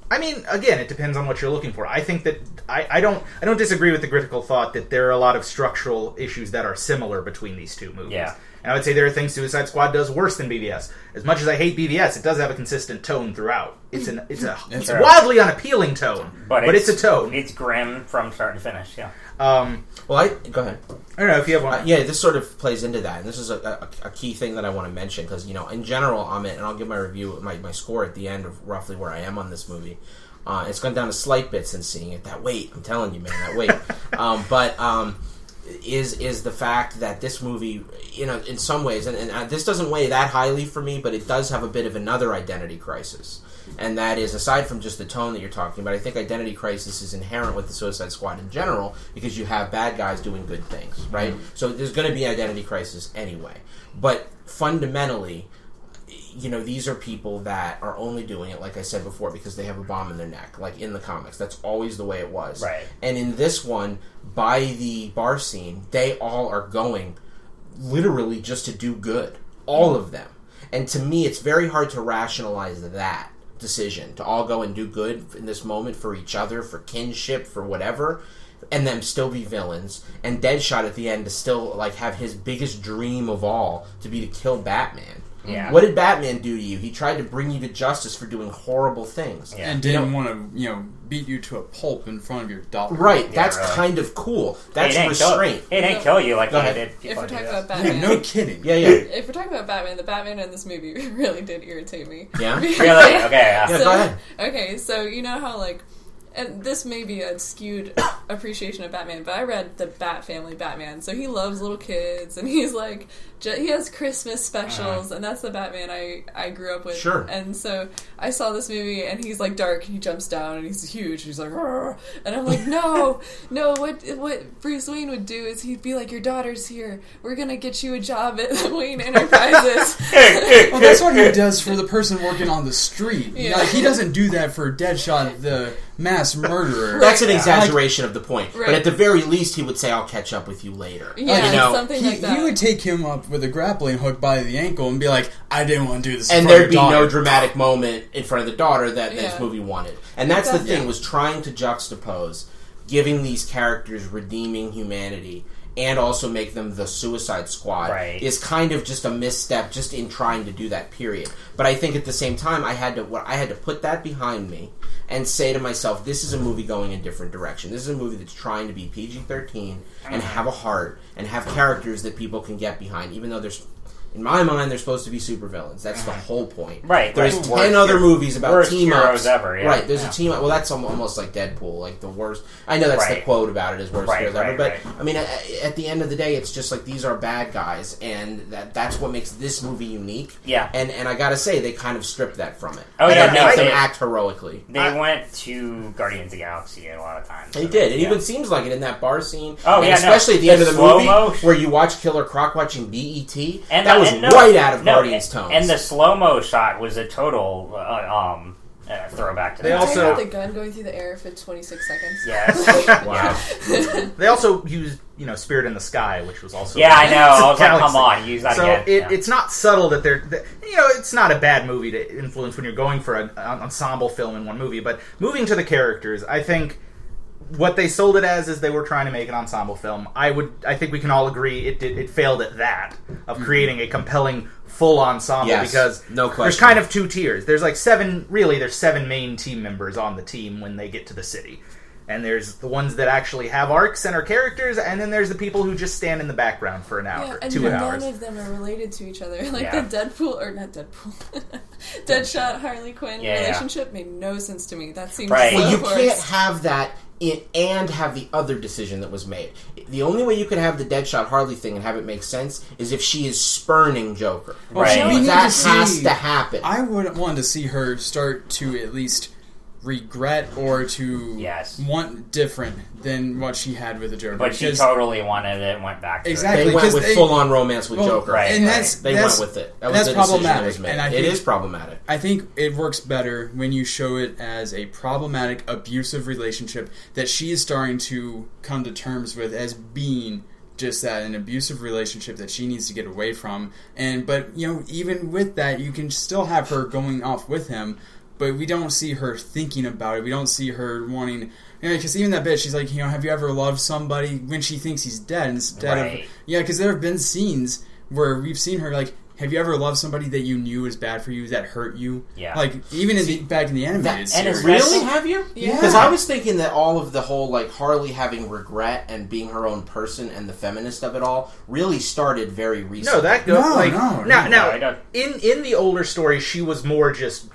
I mean, again, it depends on what you're looking for. I think that I, I don't I don't disagree with the critical thought that there are a lot of structural issues that are similar between these two movies. Yeah. And I would say there are things Suicide Squad does worse than BVS. As much as I hate BVS, it does have a consistent tone throughout. It's an it's a That's right. wildly unappealing tone, But, but, it's, a tone. It's grim from start to finish. Yeah. Um, Well, I go ahead. I don't know if you have one. Uh, yeah, this sort of plays into that, and this is a, a, a key thing that I want to mention because you know, in general, I'm in, and I'll give my review, my, my score at the end of roughly where I am on this movie. Uh, it's gone down a slight bit since seeing it. That weight, I'm telling you, man, that weight. [laughs] um, but um, is is the fact that this movie, you know, in some ways, and, and uh, this doesn't weigh that highly for me, but it does have a bit of another identity crisis. And that is, aside from just the tone that you're talking about, I think identity crisis is inherent with the Suicide Squad in general because you have bad guys doing good things, right? So there's going to be identity crisis anyway. But fundamentally, you know, these are people that are only doing it, like I said before, because they have a bomb in their neck, like in the comics. That's always the way it was. Right. And in this one, by the bar scene, they all are going literally just to do good. All of them. And to me, it's very hard to rationalize that decision to all go and do good in this moment for each other, for kinship, for whatever, and them still be villains. And Deadshot at the end to still like have his biggest dream of all to be to kill Batman. Yeah. What did Batman do to you? He tried to bring you to justice for doing horrible things. Yeah. and didn't know- want to, you know, beat you to a pulp in front of your daughter. Right, Yeah, that's really. kind of cool. That's didn't kill- restraint. He didn't kill you like Go he ahead. If we're talking that. about Yeah, Batman, no kidding. Yeah, yeah. if we're talking about Batman, the Batman in this movie [laughs] really did irritate me. Yeah? [laughs] Really? Okay. Yeah. Yeah, so, go ahead. Okay, so you know how like, and this may be a skewed [coughs] appreciation of Batman, but I read the Bat Family Batman, so he loves little kids, and he's like, ju- he has Christmas uh-huh. specials, and that's the Batman I I grew up with. Sure. And so I saw this movie, and he's like dark, and he jumps down, and he's huge, he's like, "Rrr," and I'm like, no, [laughs] no, what what Bruce Wayne would do is he'd be like, your daughter's here, we're gonna get you a job at [laughs] Wayne [laughs] Enterprises. Well, that's what he does for the person working on the street. Yeah. Like, he doesn't do that for Deadshot, the mass murderer. That's an Yeah. exaggeration of the point. But at the very least, he would say, "I'll catch up with you later." yeah, you know, something he, like that. he would take him up with a grappling hook by the ankle and be like, "I didn't want to do this." in and there'd be your no dramatic moment in front of the daughter that this movie wanted. And that's the Exactly. thing was trying to juxtapose giving these characters redeeming humanity and also make them the Suicide Squad Right. is kind of just a misstep just in trying to do that period. But I think at the same time I had to what I had to put that behind me and say to myself this is a movie going in a different direction. This is a movie that's trying to be PG-13 and mm-hmm. have a heart and have characters that people can get behind even though there's in my mind, they're supposed to be supervillains. That's the mm-hmm. whole point. Right, There's right. ten Worst other hero- movies about worst team heroes ups ever, yeah. Right. There's Yeah. a team up. Well, that's almost like Deadpool, like the worst. I know that's the quote about it is worst Right, heroes ever. But right. I mean, at, at the end of the day, it's just like these are bad guys, and that that's what makes this movie unique. Yeah. And and I gotta say, they kind of stripped that from it. Oh, Like, yeah, it no, them they- act heroically. They I- went to Guardians of the Galaxy a lot of times. They did. It Yeah. even seems like it in that bar scene. Oh, and yeah, no. especially at the, The end of the movie slow-mo- where you watch Killer Croc watching BET. And that the- was no, right out of no, Guardians and, tones. And the slow mo shot was a total uh, um, uh, throwback to They that. also- Talking about the gun going through the air for 26 seconds. Yes. [laughs] Wow. Yeah. They also used, you know, Spirit in the Sky, which was also Yeah, I know. I was like, come on, use that so again. it, Yeah. it's not subtle that they're, that, you know, it's not a bad movie to influence when you're going for an, an ensemble film in one movie. But moving to the characters, I think what they sold it as is they were trying to make an ensemble film. I would, I think we can all agree it did, it failed at that of mm-hmm. creating a compelling full ensemble Yes, because no there's question. kind of two tiers. There's like seven, really, there's seven main team members on the team when they get to the city. And there's the ones that actually have arcs and are characters, and then there's the people who just stand in the background for an hour, Yeah, and two none hours. of them are related to each other. [laughs] Like Yeah. the Deadpool or not Deadpool, [laughs] Deadshot Harley Quinn Yeah, yeah. relationship made no sense to me. That seems Right. so Well, you forced. can't have that in, and have the other decision that was made. The only way you could have the Deadshot Harley thing and have it make sense is if she is spurning Joker. Right. we That to has see- to happen. I would want to see her start to at least regret or to Yes. want different than what she had with the Joker. but she totally wanted it and went back to Exactly. it. they went with they- full on romance with well, Joker. Right. and that's They that's, went with it. That was that's the decision that problematic, was made. and I think, is problematic. I think it works better when you show it as a problematic, abusive relationship that she is starting to come to terms with as being just that an abusive relationship that she needs to get away from. And but you know, even with that, you can still have her going off with him, but we don't see her thinking about it. We don't see her wanting. You know, because even that bit, she's like, you know, have you ever loved somebody when she thinks he's dead instead Right. of yeah? Because there have been scenes where we've seen her like. Have you ever loved somebody that you knew was bad for you that hurt you? Yeah. Like even in the, back in the animated That- and series. it's Really? Have you? Yeah. Because I was thinking that all of the whole like Harley having regret and being her own person and the feminist of it all really started very recently. No, that goes No, like no, now. no. now, in in the older story, she was more just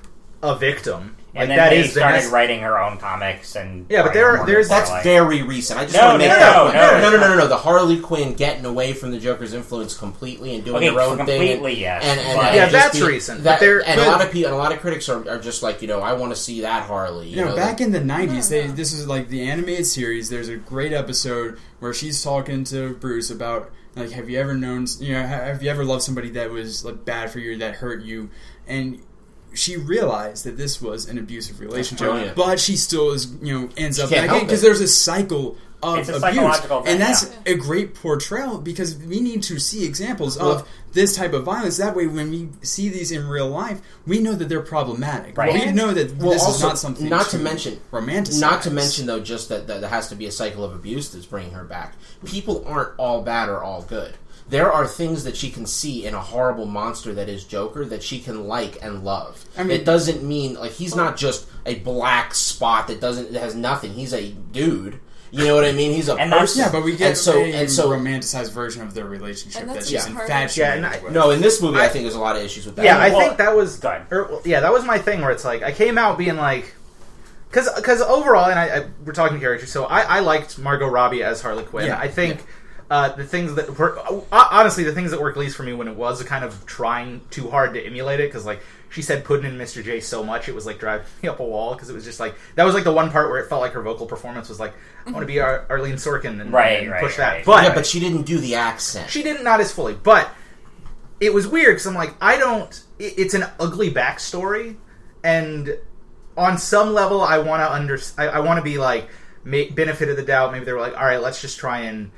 a victim. Like and then that they is the started nec- writing her own comics and Yeah, but writing there- more there's- more That's like- very recent. I just No, want to make no, that no, point. no, no, no, no, no, no. The Harley Quinn getting away from the Joker's influence completely and doing Okay, her own thing. completely, and, yes, And, and, but- and Yeah, just that's be- recent, but That, there- and but- a lot of people and a lot of critics are, are just like, you know, I want to see that Harley. You You know, know, back like- in the '90s, they this is like the animated series. There's a great episode where she's talking to Bruce about like, have you ever known, you know, ha- have you ever loved somebody that was like bad for you, that hurt you, and she realized that this was an abusive relationship, oh, brilliant. but she still is, you know, ends up back help because there's a cycle of It's a abuse, thing, and that's yeah. a great portrayal because we need to see examples Well- of this type of violence. That way, when we see these in real life, we know that they're problematic. Right. We know that Well, this is not something not to mention- romantic. Not to mention though, just that, that there has to be a cycle of abuse that's bringing her back. People aren't all bad or all good. There are things that she can see in a horrible monster that is Joker that she can like and love. I mean- it doesn't mean like he's not just a black spot that doesn't that has nothing. He's a dude. You know what I mean? He's a And person. Yeah, but we get and so a and so. romanticized version of their relationship And that that's she's just part infatuated Yeah, and I- with. No, in this movie, I, I- think there's a lot of issues with that. Yeah, I Well, think that was. go ahead. Or, well, yeah, that was my thing where it's like I came out being like, because because overall, and I, I we're talking characters, so I, I liked Margot Robbie as Harley Quinn. Yeah, I think. Uh, the things that were uh, honestly the things that worked least for me when it was kind of trying too hard to emulate it because like she said putting in Mr. J so much it was like driving me up a wall because it was just like that was like the one part where it felt like her vocal performance was like I want to be Ar- Arlene Sorkin and, Right, and right, push right. that but yeah, but she didn't do the accent. she didn't not as fully, but it was weird because I'm like, I don't. it- It's an ugly backstory, and on some level, I want to under. I, I want to be like ma- benefit of the doubt. Maybe they were like, all right, let's just try and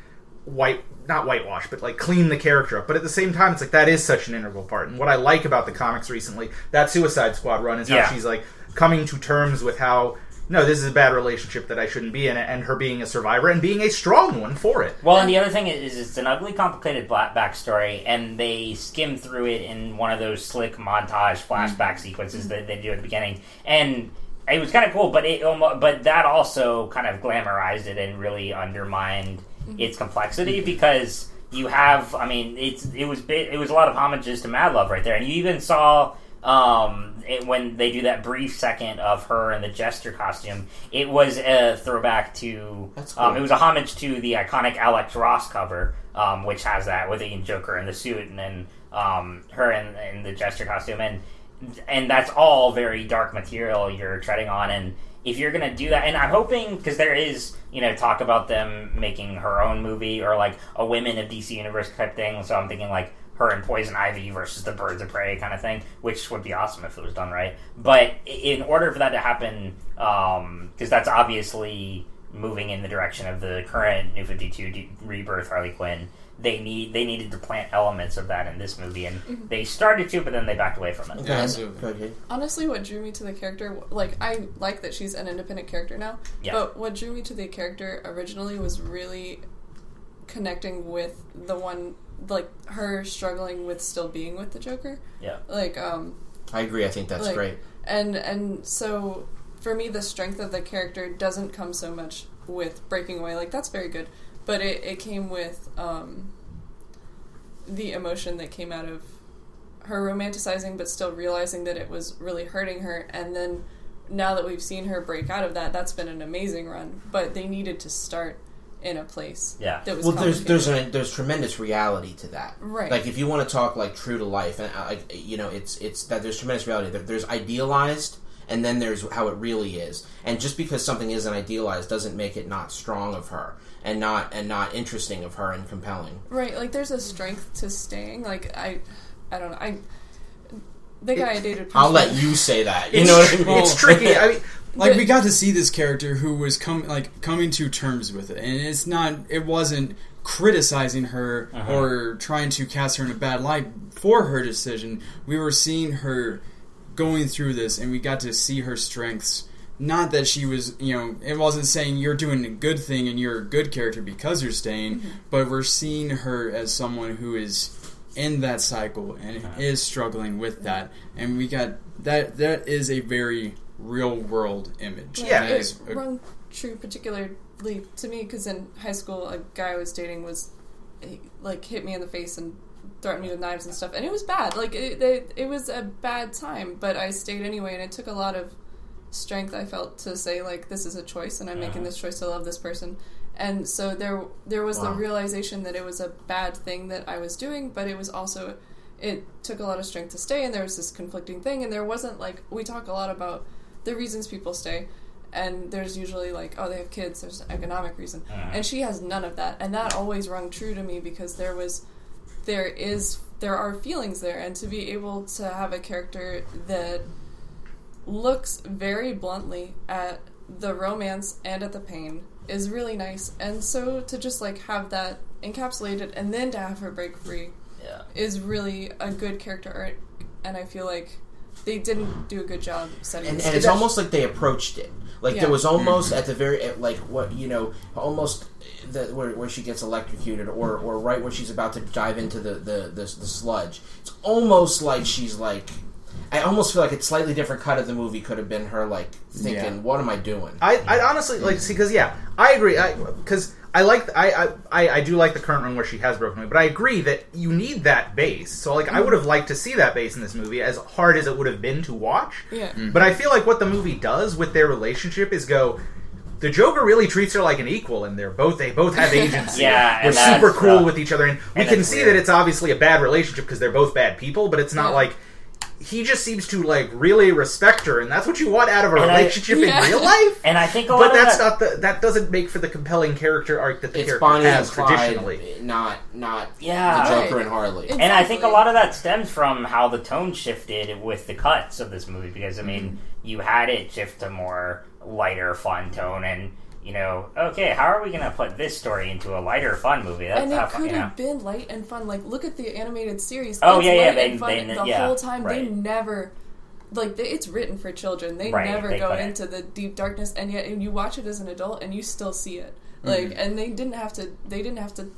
white not whitewash, but like clean the character up. But at the same time, it's like that is such an integral part. And what I like about the comics recently, that Suicide Squad run, is how Yeah. she's like coming to terms with how. No, this is a bad relationship that I shouldn't be in, and her being a survivor and being a strong one for it. Well, and the other thing is, it's an ugly, complicated black backstory, and they skim through it in one of those slick montage flashback mm-hmm. sequences that they do at the beginning, and it was kind of cool. But it, almo- but that also kind of glamorized it and really undermined its complexity because you have, I mean, it's it was it was a lot of homages to Mad Love right there, and you even saw um, it, when they do that brief second of her in the jester costume, it was a throwback to. That's um, it was a homage to the iconic Alex Ross cover, um, which has that with the Joker in the suit and then um, her in, in the jester costume, and and that's all very dark material you're treading on. And if you're gonna do that, and I'm hoping because there is you know talk about them making her own movie or like a Women of DC Universe type thing, so I'm thinking like her and Poison Ivy versus the Birds of Prey kind of thing, which would be awesome if it was done right. But in order for that to happen, um, because that's obviously moving in the direction of the current New Fifty Two Rebirth Harley Quinn, they need they needed to plant elements of that in this movie, and they started to, but then they backed away from it. Go ahead. absolutely. Honestly, what drew me to the character, like I like that she's an independent character now, Yeah. but what drew me to the character originally was really connecting with the one, like her struggling with still being with the Joker. Yeah. Like, um, I agree. I think that's like, great. And and so for me, the strength of the character doesn't come so much with breaking away. Like that's very good, but it, it came with um, the emotion that came out of her romanticizing, but still realizing that it was really hurting her. And then now that we've seen her break out of that, that's been an amazing run. But they needed to start in a place Yeah. that was Well, there's there's a, there's tremendous reality to that. Right. Like if you want to talk like true to life, and uh, like you know, it's it's that there's tremendous reality. There- There's idealized, and then there's how it really is. And just because something isn't idealized doesn't make it not strong of her, and not and not interesting of her and compelling. Right, like there's a strength to staying. Like I, I don't know. I the guy I dated. I'll let you say that. You [laughs] know what I mean? it's tricky. I mean, [laughs] Like we got to see this character who was com- like coming to terms with it, and it's not. It wasn't criticizing her uh-huh. or trying to cast her in a bad light for her decision. We were seeing her going through this, and we got to see her strengths. Not that she was, you know, it wasn't saying you're doing a good thing and you're a good character because you're staying, mm-hmm. but we're seeing her as someone who is in that cycle and is struggling with that. And we got that. That is a very real world image. Yeah, And it is a- rung true particularly to me because in high school a guy I was dating was he, like hit me in the face and threatened me with knives and stuff and it was bad like it, it, it was a bad time but I stayed anyway and it took a lot of strength I felt to say like this is a choice and I'm making uh-huh. this choice to love this person. And so there there was the realization that it was a bad thing that I was doing but it was also it took a lot of strength to stay and there was this conflicting thing and there wasn't like we talk a lot about the reasons people stay and there's usually like oh they have kids there's an economic reason. Uh-huh. And she has none of that and that always rung true to me because there was there is there are feelings there and to be able to have a character that looks very bluntly at the romance and at the pain is really nice. And so to just like have that encapsulated and then to have her break free Yeah. is really a good character arc. And i feel like they didn't do a good job setting and, and it's almost like they approached it. Like Yeah. there was almost at the very at, like what you know almost the, where, where she gets electrocuted or or right where she's about to dive into the the, the, the sludge. It's almost like she's like I almost feel like a slightly different cut of the movie could have been her like thinking, Yeah. "What am I doing?" I, I honestly like see because yeah, I agree. I because I like I, I- I I do like the current run where she has broken away, but I agree that you need that base. So like I mm-hmm. would have liked to see that base in this movie, as hard as it would have been to watch. yeah mm-hmm. But I feel like what the movie does with their relationship is go. The Joker really treats her like an equal, and they're both they both have [laughs] agency. Yeah, we're and super cool rough. with each other, and we And can see weird. that it's obviously a bad relationship because they're both bad people. But it's not Yeah. like he just seems to like really respect her, and that's what you want out of a And I- relationship Yeah. in real life. And I think a lot But of that's that, not the that doesn't make for the compelling character arc that the it's character Bonnie has Clyde, traditionally. not not Yeah. the Joker Right. and Harley. It's- and I think a lot of that stems from how the tone shifted with the cuts of this movie because I mean Mm-hmm. you had it shift to more lighter fun tone and you know okay how are we gonna put this story into a lighter fun movie that's and how it fun, could you know have been light and fun. Like, look at the animated series. Oh, It's yeah, yeah, light they- and fun they- the yeah, whole time. They never, like, they, it's written for children. They Right, never they go couldn't. into the deep darkness, and yet and you watch it as an adult, and you still see it. Like, Mm-hmm. and they didn't have to. They didn't have to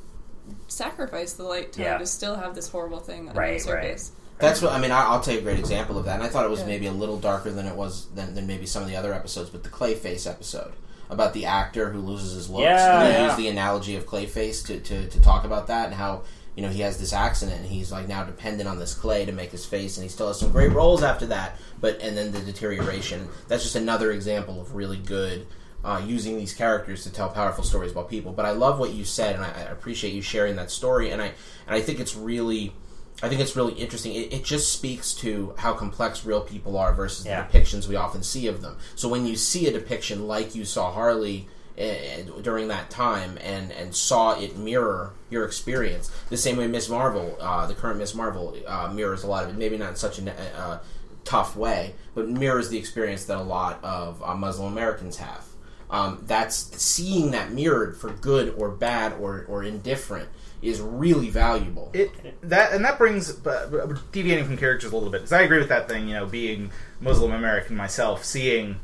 sacrifice the light tone Yeah. to still have this horrible thing on Right, the right. surface. That's what I mean. I, I'll tell you a great example of that, and I thought it was Yeah. maybe a little darker than it was than, than maybe some of the other episodes. But the Clayface episode about the actor who loses his looks, Yeah, and they yeah. use the analogy of Clayface to, to, to talk about that and how you know he has this accident and he's like now dependent on this clay to make his face, and he still has some great roles after that. But and then the deterioration. That's just another example of really good. Uh, using these characters to tell powerful stories about people, but I love what you said, and I, I appreciate you sharing that story. And I and I think it's really, I think it's really interesting. It, it just speaks to how complex real people are versus Yeah. the depictions we often see of them. So when you see a depiction like you saw Harley eh, during that time and and saw it mirror your experience, the same way Miss Marvel, uh, the current Miss Marvel, uh, mirrors a lot of it. Maybe not in such a uh, tough way, but mirrors the experience that a lot of uh, Muslim Americans have. Um, that's seeing that mirrored for good or bad or, or indifferent is really valuable. It that and that brings uh, deviating from characters a little bit because I agree with that thing. You know, being Muslim American myself, seeing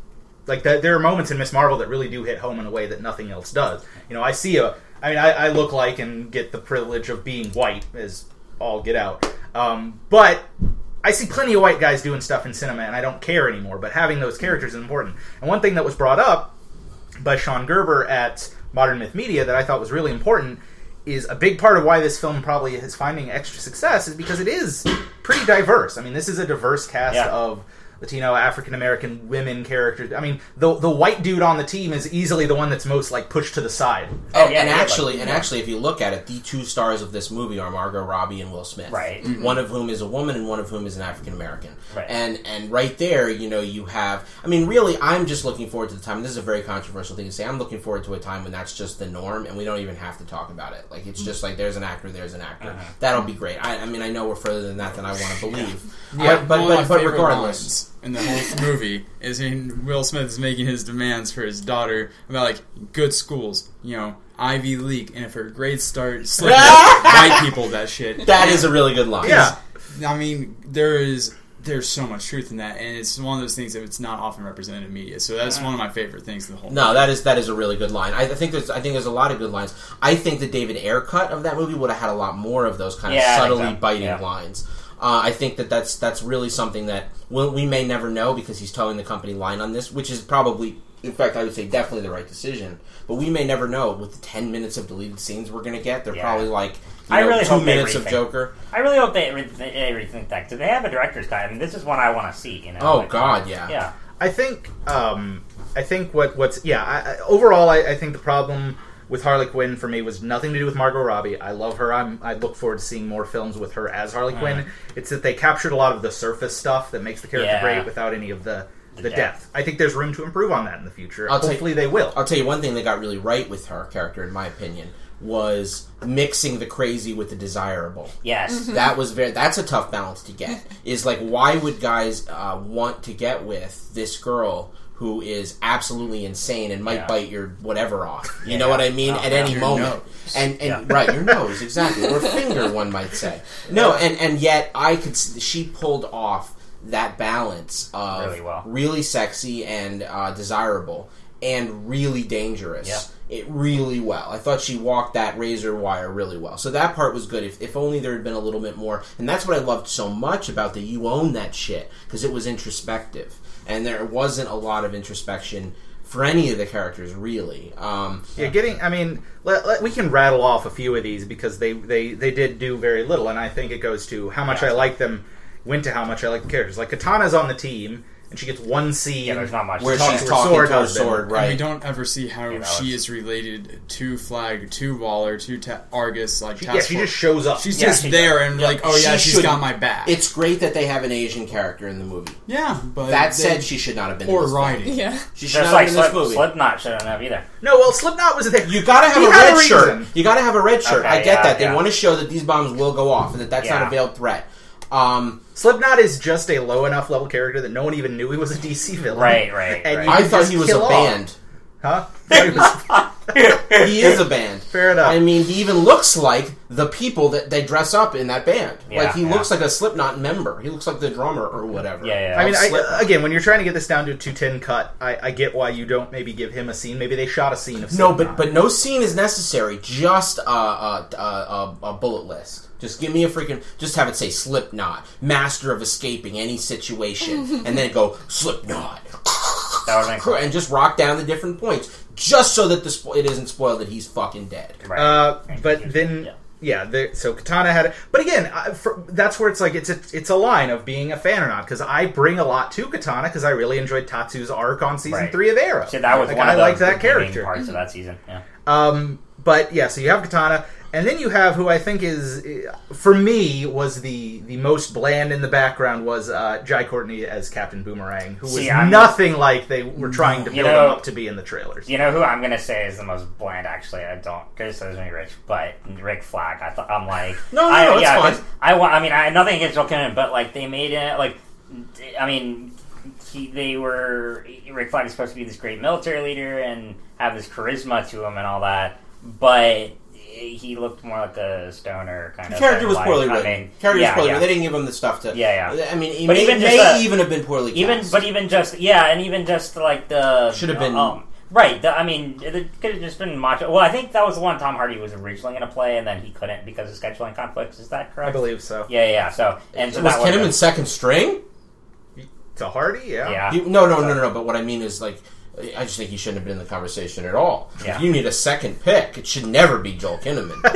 like that there are moments in Miss Marvel that really do hit home in a way that nothing else does. You know, I see a. I mean, I, I look like and get the privilege of being white as all get out, um, but. I see plenty of white guys doing stuff in cinema, and I don't care anymore. But having those characters is important. And one thing that was brought up by Sean Gerber at Modern Myth Media that I thought was really important is a big part of why this film probably is finding extra success is because it is pretty diverse. I mean, this is a diverse cast Yeah. of Latino, African American women characters. I mean, the the white dude on the team is easily the one that's most like pushed to the side. Oh, and, yeah, and actually, like- and actually, if you look at it, the two stars of this movie are Margot Robbie and Will Smith. Right. Mm-hmm. One of whom is a woman, and one of whom is an African American. Right. And and right there, you know, you have. I mean, really, I'm just looking forward to the time. And this is a very controversial thing to say. I'm looking forward to a time when that's just the norm, and we don't even have to talk about it. Like it's mm-hmm. just like there's an actor, there's an actor. Uh-huh. That'll be great. I, I mean, I know we're further than that than I want to believe. Yeah, but but, but, but regardless. lines demands in the whole [laughs] movie is in Will Smith is making his demands for his daughter about like good schools, you know, Ivy League, and if her grades start slipping, [laughs] white people that shit. That is a really good line. Yeah. I mean, there is there's so much truth in that, and it's one of those things that it's not often represented in media. So that's one of my favorite things in the whole. No, that is that is a really good line. I, I think there's I think there's a lot of good lines. I think the David Ayer cut of that movie would have had a lot more of those kind of Yeah, I think subtly so. biting Yeah. lines. Uh, I think that that's that's really something that we, we may never know because he's toeing the company line on this, which is probably, in fact, I would say definitely the right decision. But we may never know with the ten minutes of deleted scenes we're going to get. They're Yeah. probably like you I know, really two hope minutes of. Joker. I really hope they, re- they rethink that because they have a director's cut. I mean, this is one I want to see. You know? Oh Like, God, yeah. yeah. I think um, I think what what's yeah. I, I, overall, I, I think the problem with Harley Quinn for me was nothing to do with Margot Robbie. I love her. I'm, I look forward to seeing more films with her as Harley Quinn. It's that they captured a lot of the surface stuff that makes the character Yeah. great without any of the the, depth. depth. I think there's room to improve on that in the future. I'll take- Hopefully, they will. I'll tell you one thing they got really right with her character, in my opinion, was mixing the crazy with the desirable. Yes. That was very. That's a tough balance to get. [laughs] Is like, why would guys uh, want to get with this girl who is absolutely insane and might Yeah. bite your whatever off? You Yeah. know what I mean? Oh, At yeah. any Your moment, nose. and and right, your [laughs] nose exactly, or finger, one might say. No, and and yet I could. She pulled off that balance of Really well. really sexy and uh, desirable and really dangerous. Yeah. It really well. I thought she walked that razor wire really well. So that part was good. If, if only there had been a little bit more. And that's what I loved so much about the You Own That Shit, because it was introspective. And there wasn't a lot of introspection for any of the characters, really. Um, Yeah, getting. I mean, let, let- we can rattle off a few of these because they, they they did do very little, and I think it goes to how much. I like them. Went to how much I like the characters. Like Katana's on the team, and she gets one scene Yeah, there's not much. where to she's to talk her talking sword to her husband. sword, And we don't ever see how You know, she is related to Flag, to Waller, to Ta- Argus. Like She, yeah, she just shows up. she's Yeah, just she there does. and Yeah, like, oh yeah, she she's got my back. It's great that they have an Asian character in the movie. yeah, but That they- said, she should not have been or in this film. writing. Yeah. She should Just not like have been in Slip, this movie. Slipknot shouldn't have either. no, well, Slipknot was there. You gotta have He a red a shirt. You gotta have a red shirt. Okay, I get yeah, that. They want to show that these bombs will go off and that that's not a veiled threat. Um, Slipknot is just a low enough level character that no one even knew he was a DC villain. Right, right, And right. I thought he was a off. band. Huh? [laughs] He is a band. Fair enough. I mean, he even looks like the people that they dress up in that band. Yeah, like he yeah. looks like a Slipknot member. He looks like the drummer or whatever. Yeah, yeah. I mean, I, again, when you're trying to get this down to a 210 cut, I, I get why you don't maybe give him a scene. Maybe they shot a scene of No, but but no scene is necessary. Just a, a, a, a, a bullet list. Just give me a freaking. Just have it say Slipknot, master of escaping any situation, [laughs] and then go Slipknot, that would make cool. and just rock down the different points, just so that the spo- it isn't spoiled that he's fucking dead. Right. Uh, but then, Yeah. yeah, the, so Katana had it. But again, I, for, that's where it's like it's a it's a line of being a fan or not because I bring a lot to Katana because I really enjoyed Tatsu's arc on season Right. three of Arrow. See, that was like, one I of the liked that redeeming character. parts of that season. Yeah. Um, but yeah, so you have Katana, and then you have who I think is, for me, was the the most bland in the background was uh, Jai Courtney as Captain Boomerang, who was See, I'm- nothing like they were trying to You build know- him up to be in the trailers. You know who I'm gonna say is the most bland? Actually, I don't criticize me, Rich, but Rick Flag. I thought I'm like, No, no, I, no, it's yeah, fine. 'cause I want. I mean, I nothing against Joel Kinnaman, but like they made it like, I mean, he they were Rick Flag is supposed to be this great military leader and have this charisma to him and all that, but he looked more like a stoner kind The of. character than, was like- poorly I written. mean, character yeah, was poorly yeah. written. They didn't give him the stuff to. Yeah, yeah. I mean, he But may, even just may the- even have been poorly cast. Even, but even just yeah, and even just like the Should have been- um, right. The, I mean, it could have just been macho. Well, I think that was the one Tom Hardy was originally going to play, and then he couldn't because of scheduling conflicts. Is that correct? I believe so. Yeah, yeah. yeah. So and so was that would've Kinnaman second string? To Hardy, yeah. Yeah. You, no, no, no, no, no. But what I mean is, like, I just think he shouldn't have been in the conversation at all. Yeah. If you need a second pick, it should never be Joel Kinnaman. [laughs] uh,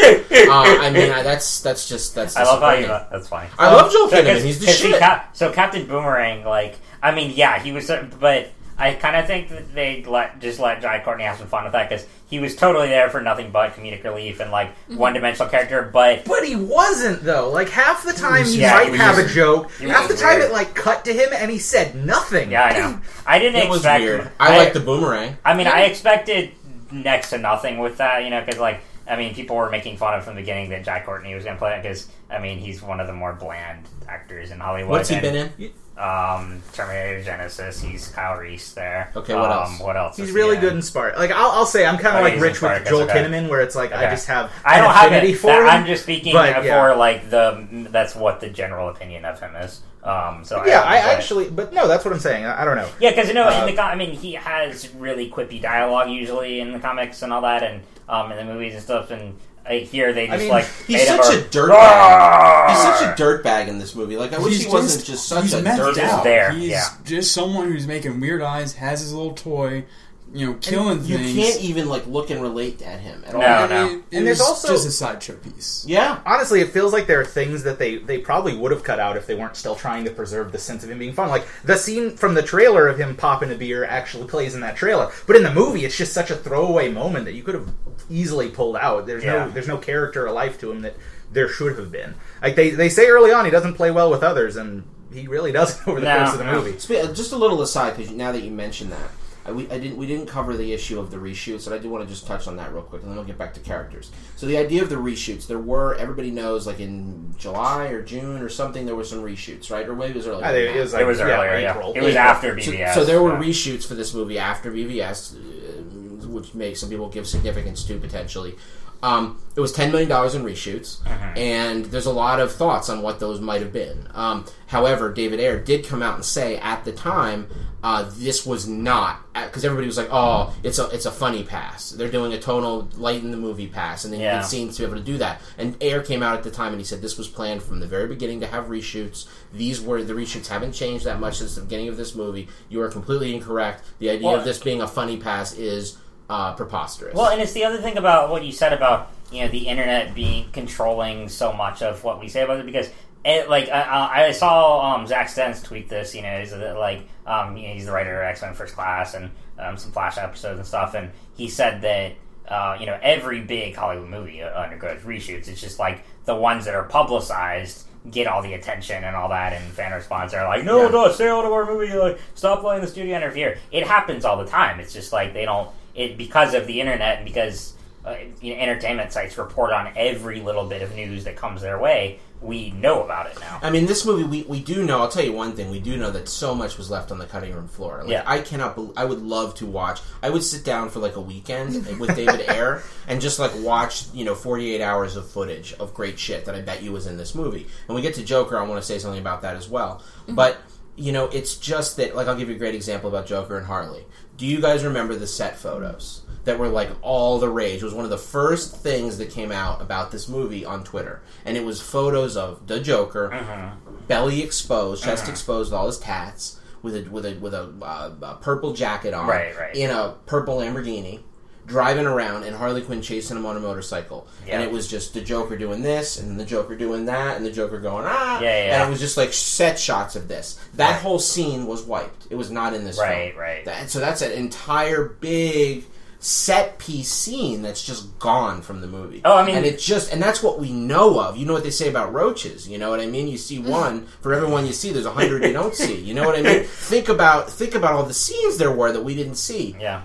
I mean, I, that's that's just that's. I love how you. That's funny. I love Joel So, Kinnaman. 'cause- He's the shit. Cap- so Captain Boomerang, like, I mean, yeah, he was, but I kind of think that they let just let Jai Courtney have some fun with that because he was totally there for nothing but comedic relief and like mm-hmm. one dimensional character. But But he wasn't though. Like half the time he Yeah, might he was have a joke. Half the time weird. it like cut to him and he said nothing. yeah, I know. I didn't It was weird. I like the boomerang. I mean, I expected next to nothing with that, you know, because like I mean, people were making fun of from the beginning that Jack Courtney was going to play it because I mean he's one of the more bland actors in Hollywood. What's he and, been in? Um, Terminator Genisys. He's Kyle Reese there. Okay, what um, else? What else? He's really he good in? in Spark. Like I'll, I'll say, I'm kind Oh, of like he's in Rich with Joel okay. Kinnaman, where it's like I just have I don't have affinity it. for That- him. I'm just speaking but, yeah. for like the. That's what the general opinion of him is. Um, so yeah, I, I actually, but no, that's what I'm saying. I, I don't know. Yeah, because you know, Uh, in the com- I mean, he has really quippy dialogue usually in the comics and all that, and um, in the movies and stuff. And uh, here they I just mean, like He's such a- a dirtbag. He's such a dirtbag in this movie. Like I wish He's he wasn't just, such he's a methed dirtbag. Out. there, He's yeah. just someone who's making weird eyes, has his little toy, you know, killing things. You things. can't even like look and relate at him at all. No, And no. it- it And there's also- just a sideshow piece. Yeah. Honestly, it feels like there are things that they they probably would have cut out if they weren't still trying to preserve the sense of him being fun. Like the scene from the trailer of him popping a beer actually plays in that trailer, but in the movie, it's just such a throwaway moment that you could have easily pulled out. There's Yeah. no there's no character or life to him that there should have been. Like they they say early on, he doesn't play well with others, and he really [laughs] doesn't over the No, course of the movie. Just a little aside, because now that you mention that, I, we, I didn't we didn't cover the issue of the reshoots, and I do want to just touch on that real quick, and then we'll get back to characters. So the idea of the reshoots, there were everybody knows, like in July or June or something, there were some reshoots, right? Or maybe it was earlier. I think it was like It was yeah, earlier, yeah. April. It was April. after BVS. So, there were yeah. reshoots for this movie after BVS, uh, which makes some people give significance to potentially. Um, it was ten million dollars in reshoots, Uh-huh. and there's a lot of thoughts on what those might have been. Um, however, David Ayer did come out and say at the time uh, this was not because everybody was like, "Oh, it's a it's a funny pass. They're doing a tonal light in the movie pass," and they Yeah. it seems to be able to do that. And Ayer came out at the time and he said this was planned from the very beginning to have reshoots. These were the reshoots haven't changed that much since the beginning of this movie. You are completely incorrect. The idea Well- of this being a funny pass is uh, preposterous. Well, and it's the other thing about what you said about you know the internet being controlling so much of what we say about it because. It, like I, I saw um, Zack Stentz tweet this, you know, he's like um, you know, he's the writer of X Men First Class and um, some Flash episodes and stuff, and he said that uh, you know every big Hollywood movie undergoes reshoots. It's just like the ones that are publicized get all the attention and all that, and fan response are like, no, Yeah. no, stay out of our movie, like stop letting the studio interfere. It happens all the time. It's just like they don't it because of the internet and because uh, you know, entertainment sites report on every little bit of news that comes their way. We know about it now. I mean, this movie, we, we do know. I'll tell you one thing: we do know that so much was left on the cutting room floor. Like, Yeah. I cannot. bel I would love to watch. I would sit down for like a weekend [laughs] with David Ayer and just like watch, you know, forty eight hours of footage of great shit that I bet you was in this movie. And we get to Joker, I want to say something about that as well. But you know, it's just that. Like, I'll give you a great example about Joker and Harley. Do you guys remember the set photos? That were like all the rage. It was one of the first things that came out about this movie on Twitter, and it was photos of the Joker, Uh-huh. belly exposed, chest Uh-huh. exposed, with all his tats, with a with a with a, uh, a purple jacket on, Right, right. in a purple Lamborghini, driving around, and Harley Quinn chasing him on a motorcycle, and it was just the Joker doing this, and the Joker doing that, and the Joker going ah, Yeah, yeah. and it was just like set shots of this. That whole scene was wiped. It was not in this Right, film. right. That, so that's an entire big set piece scene that's just gone from the movie. Oh, I mean- and it just and that's what we know of. You know what they say about roaches. You know what I mean. You see one for every one you see. There's a hundred you don't see. You know what I mean. [laughs] Think about think about all the scenes there were that we didn't see. Yeah.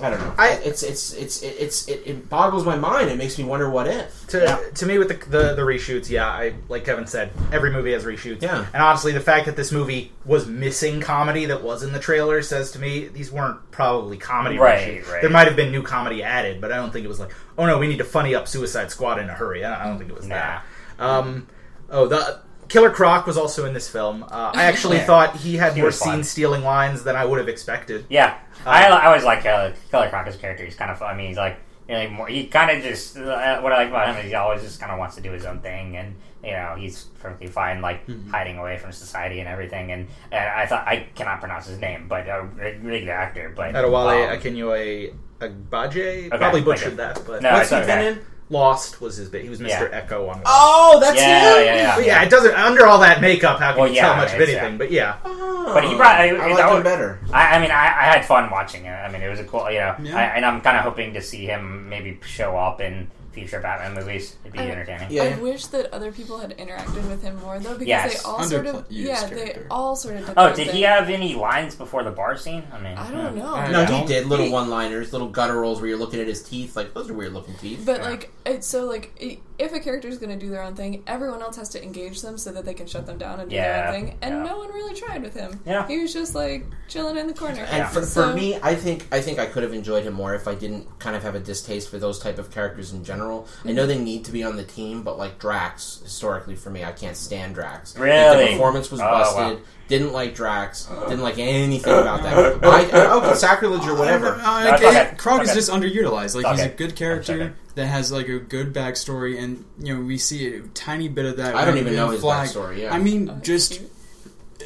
I don't know. I- it's it's it's it, it's it, it boggles my mind. It makes me wonder what if. To, Yeah. to me, with the, the the reshoots, yeah, I like Kevin said, every movie has reshoots. Yeah. and honestly, the fact that this movie was missing comedy that was in the trailer says to me these weren't probably comedy Right, reshoots. right. There might have been new comedy added, but I don't think it was like, oh no, we need to funny up Suicide Squad in a hurry. I don't, I don't think it was that. Um, oh, the Killer Croc was also in this film. Uh, I actually Yeah. thought he had He more scene stealing lines than I would have expected. Yeah, I, I always like Keller, Keller Croc's character. He's kind of, I mean, he's like, you know, more, he kind of just, uh, what I like about him is he always just kind of wants to do his own thing, and you know, he's perfectly fine, like hiding away from society and everything. And, and I thought I cannot pronounce his name, but a really good actor. But Adewale um, Akinyoe Agbaje Okay, probably okay. butchered that, but No, What's he been in? Lost was his bit. He was Mr. Yeah. Echo on. Lost. Oh, that's Yeah, him. yeah, yeah. But yeah, it doesn't under all that makeup. How can Well, you yeah, tell much of it's, anything? yeah. But yeah, Oh, But he brought- I- I that like him would- better. I, I mean, I, I had fun watching it. I mean, it was a cool, you know, Yeah. I, and I'm kind of hoping to see him maybe show up in future Batman movies. It'd be I- entertaining. Yeah. I wish that other people had interacted with him more though, because Yes. they all sort of Underused yeah, they all sort of oh, did. Oh, did thing. he have any lines before the bar scene? I mean, I don't know. I No, he did little he- one-liners, little gutturals where you're looking at his teeth. Like those are weird looking teeth. But Yeah. like, it's so like, i- if a character is going to do their own thing, everyone else has to engage them so that they can shut them down and do their own thing. And yeah. no one really tried with him. Yeah. he was just like chilling in the corner. And Yeah. for, So- for me, I think I think I could have enjoyed him more if I didn't kind of have a distaste for those type of characters in general. I know they need to be on the team, but like Drax, historically for me, I can't stand Drax. I think Really? the performance was Oh, busted. wow. Didn't like Drax. Didn't like anything about that. [laughs] I, I, okay, sacrilege or whatever. Uh, No, it's okay, okay. Croc is Okay. just underutilized. Like he's a good character that has like a good backstory, and you know we see a tiny bit of that. I don't even in know his Flag. backstory, yeah. I mean, Oh, just cute. a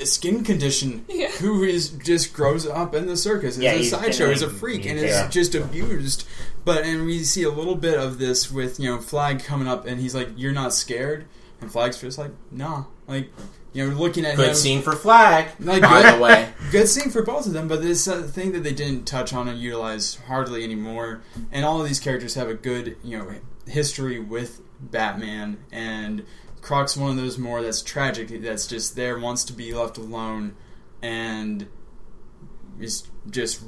skin condition. Yeah. Who is just grows up in the circus? Is Yeah, a sideshow. Is a freak, and yeah. is just abused. But and we see a little bit of this with you know Flag coming up, and he's like, "You're not scared," and Flag's just like, "Nah." Like you know, looking at Good him. scene for Flag, Like, by good- the way. Good scene for both of them, but this uh, thing that they didn't touch on and utilize hardly anymore. And all of these characters have a good, you know, history with Batman. And Croc's one of those more that's tragic, that's just there, wants to be left alone, and is just,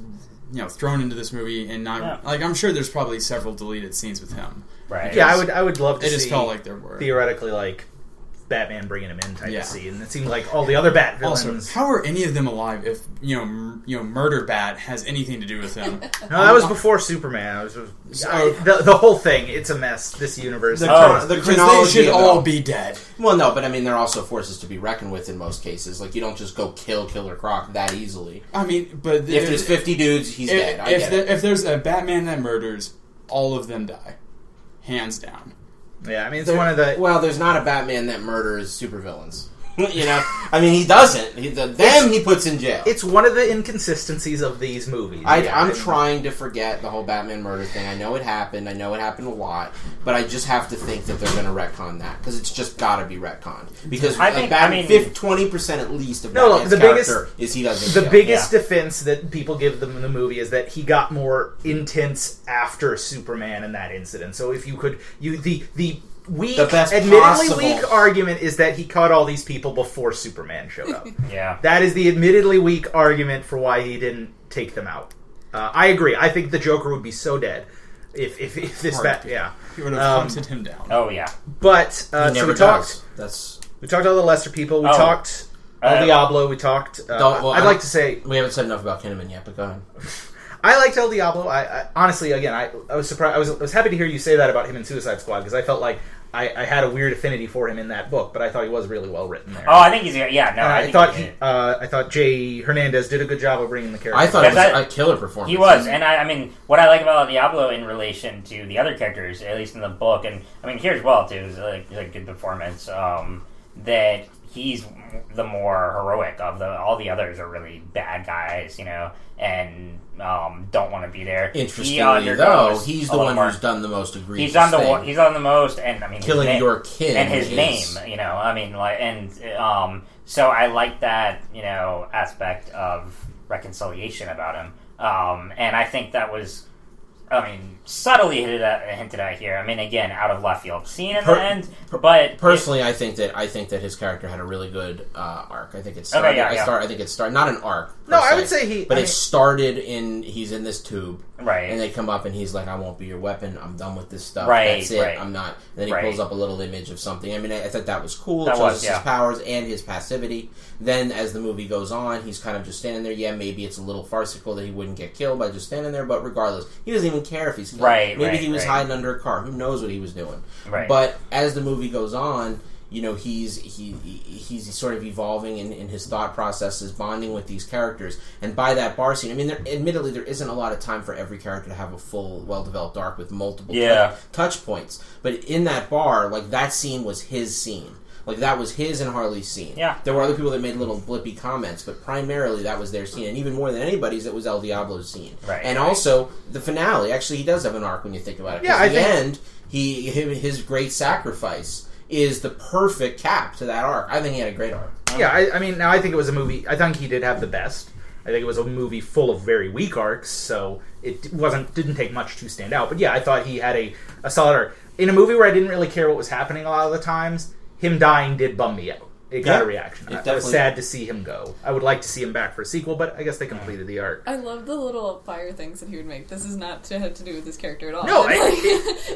you know, thrown into this movie. And not Yeah. like I'm sure there's probably several deleted scenes with him. right? Yeah, I would. I would love to It see. just felt like there were. theoretically like Batman bringing him in type Yeah. of scene. It seemed like all the other Bat villains. Also, villains. how are any of them alive if you know, m- you know, Murder Bat has anything to do with them? [laughs] no, that was um, before Superman. I was, So- I- the, the whole thing. It's a mess. This universe. The, Oh, the because they chronology should all be dead. Well, no, but I mean, they're also forces to be reckoned with in most cases. Like, you don't just go kill Killer Croc that easily. I mean, but If there's 50 dudes, he's if, dead. I if, get there- it. if there's a Batman that murders, all of them die, hands down. Yeah, I mean it's There- one of the. Well, there's not a Batman that murders supervillains. [laughs] you know? [laughs] I mean, he doesn't. He, the, them he puts in jail. It's one of the inconsistencies of these movies. I, Yeah, I'm mean, trying to forget the whole Batman murder thing. I know it happened. I know it happened a lot, but I just have to think that they're going to retcon that because it's just got to be retconned. Because I think- Batman, I mean- twenty percent at least of No, look, the biggest- is he doesn't. The kill. biggest Yeah. defense that people give them in the movie is that he got more intense after Superman in that incident. So if you could, you the the weak, The best admittedly possible- weak argument is that he caught all these people before Superman showed up. [laughs] Yeah. that is the admittedly weak argument for why he didn't take them out. Uh, I agree. I think the Joker would be so dead if if, if this bat yeah. He would have Um, hunted him down. Oh yeah. But uh, He so we does. talked. That's We talked all the lesser people. We Oh. talked El Uh, Diablo. We talked. Uh, Don't- well, I'd I- like to say we haven't said enough about Kinnaman yet, but go ahead. [laughs] I liked El Diablo. I, I honestly, again, I, I was surprised. I was, I was happy to hear you say that about him in Suicide Squad because I felt like I, I had a weird affinity for him in that book, but I thought he was really well written there. Oh, I think he's yeah. No, I, I, think thought he, he, uh, I thought Jay Hernandez did a good job of bringing the character. I thought it was Because I- a killer performance. He was, and I, I mean, what I like about Diablo in relation to the other characters, at least in the book, and I mean here as well too, is like, like good performance. Um, that he's the more heroic of the all the others are really bad guys, you know, and um, don't want to be there. He Interestingly, undergoes though, he's the one more- who's done the most egregious. He's done the thing. he's done the most, and I mean killing name- your kid and his is- name. You know, I mean, like, and um, so I like that you know aspect of reconciliation about him, um, and I think that was. I mean, subtly hinted at, hinted at here. I mean, again, out of left field scene in Per- the end, but Personally, I think that I think that his character had a really good uh, arc. I think it started. yeah, I yeah. start. I think it started not an arc. No, per I would say he- But I it mean- started in he's in this tube, right, and they come up and he's like, "I won't be your weapon. I'm done with this stuff. Right, That's it. right. I'm not." And then he Right. pulls up a little image of something. I mean, I, I thought that was cool. That it shows was, us yeah. his powers and his passivity. Then, as the movie goes on, he's kind of just standing there. Yeah, maybe it's a little farcical that he wouldn't get killed by just standing there, but regardless, he doesn't even care if he's killed. Right, Maybe right, he was hiding under a car. Who knows what he was doing? right. But as the movie goes on, you know, he's he he- he's sort of evolving in, in his thought processes, bonding with these characters, and by that bar scene, I mean, there, admittedly, there isn't a lot of time for every character to have a full, well-developed arc with multiple Yeah. touch, touch points. But in that bar, like that scene was his scene. Like that was his and Harley's scene. Yeah. There were other people that made little blippy comments, but primarily that was their scene, and even more than anybody's, it was El Diablo's scene. Right, And right. also the finale. Actually, he does have an arc when you think about it. Yeah, I the think- end, he his great sacrifice is the perfect cap to that arc. I think he had a great arc. Yeah, I, I mean, now I think it was a movie. I think he did have the best. I think it was a movie full of very weak arcs, so it wasn't didn't take much to stand out. But yeah, I thought he had a, a solid arc. in a movie where I didn't really care what was happening a lot of the times, him dying did bum me out. It got Yeah, a reaction. it I- I was definitely- sad to see him go. I would like to see him back for a sequel, but I guess they completed the arc. I love the little fire things that he would make. This is not to have to do with this character at all. No, [laughs] I-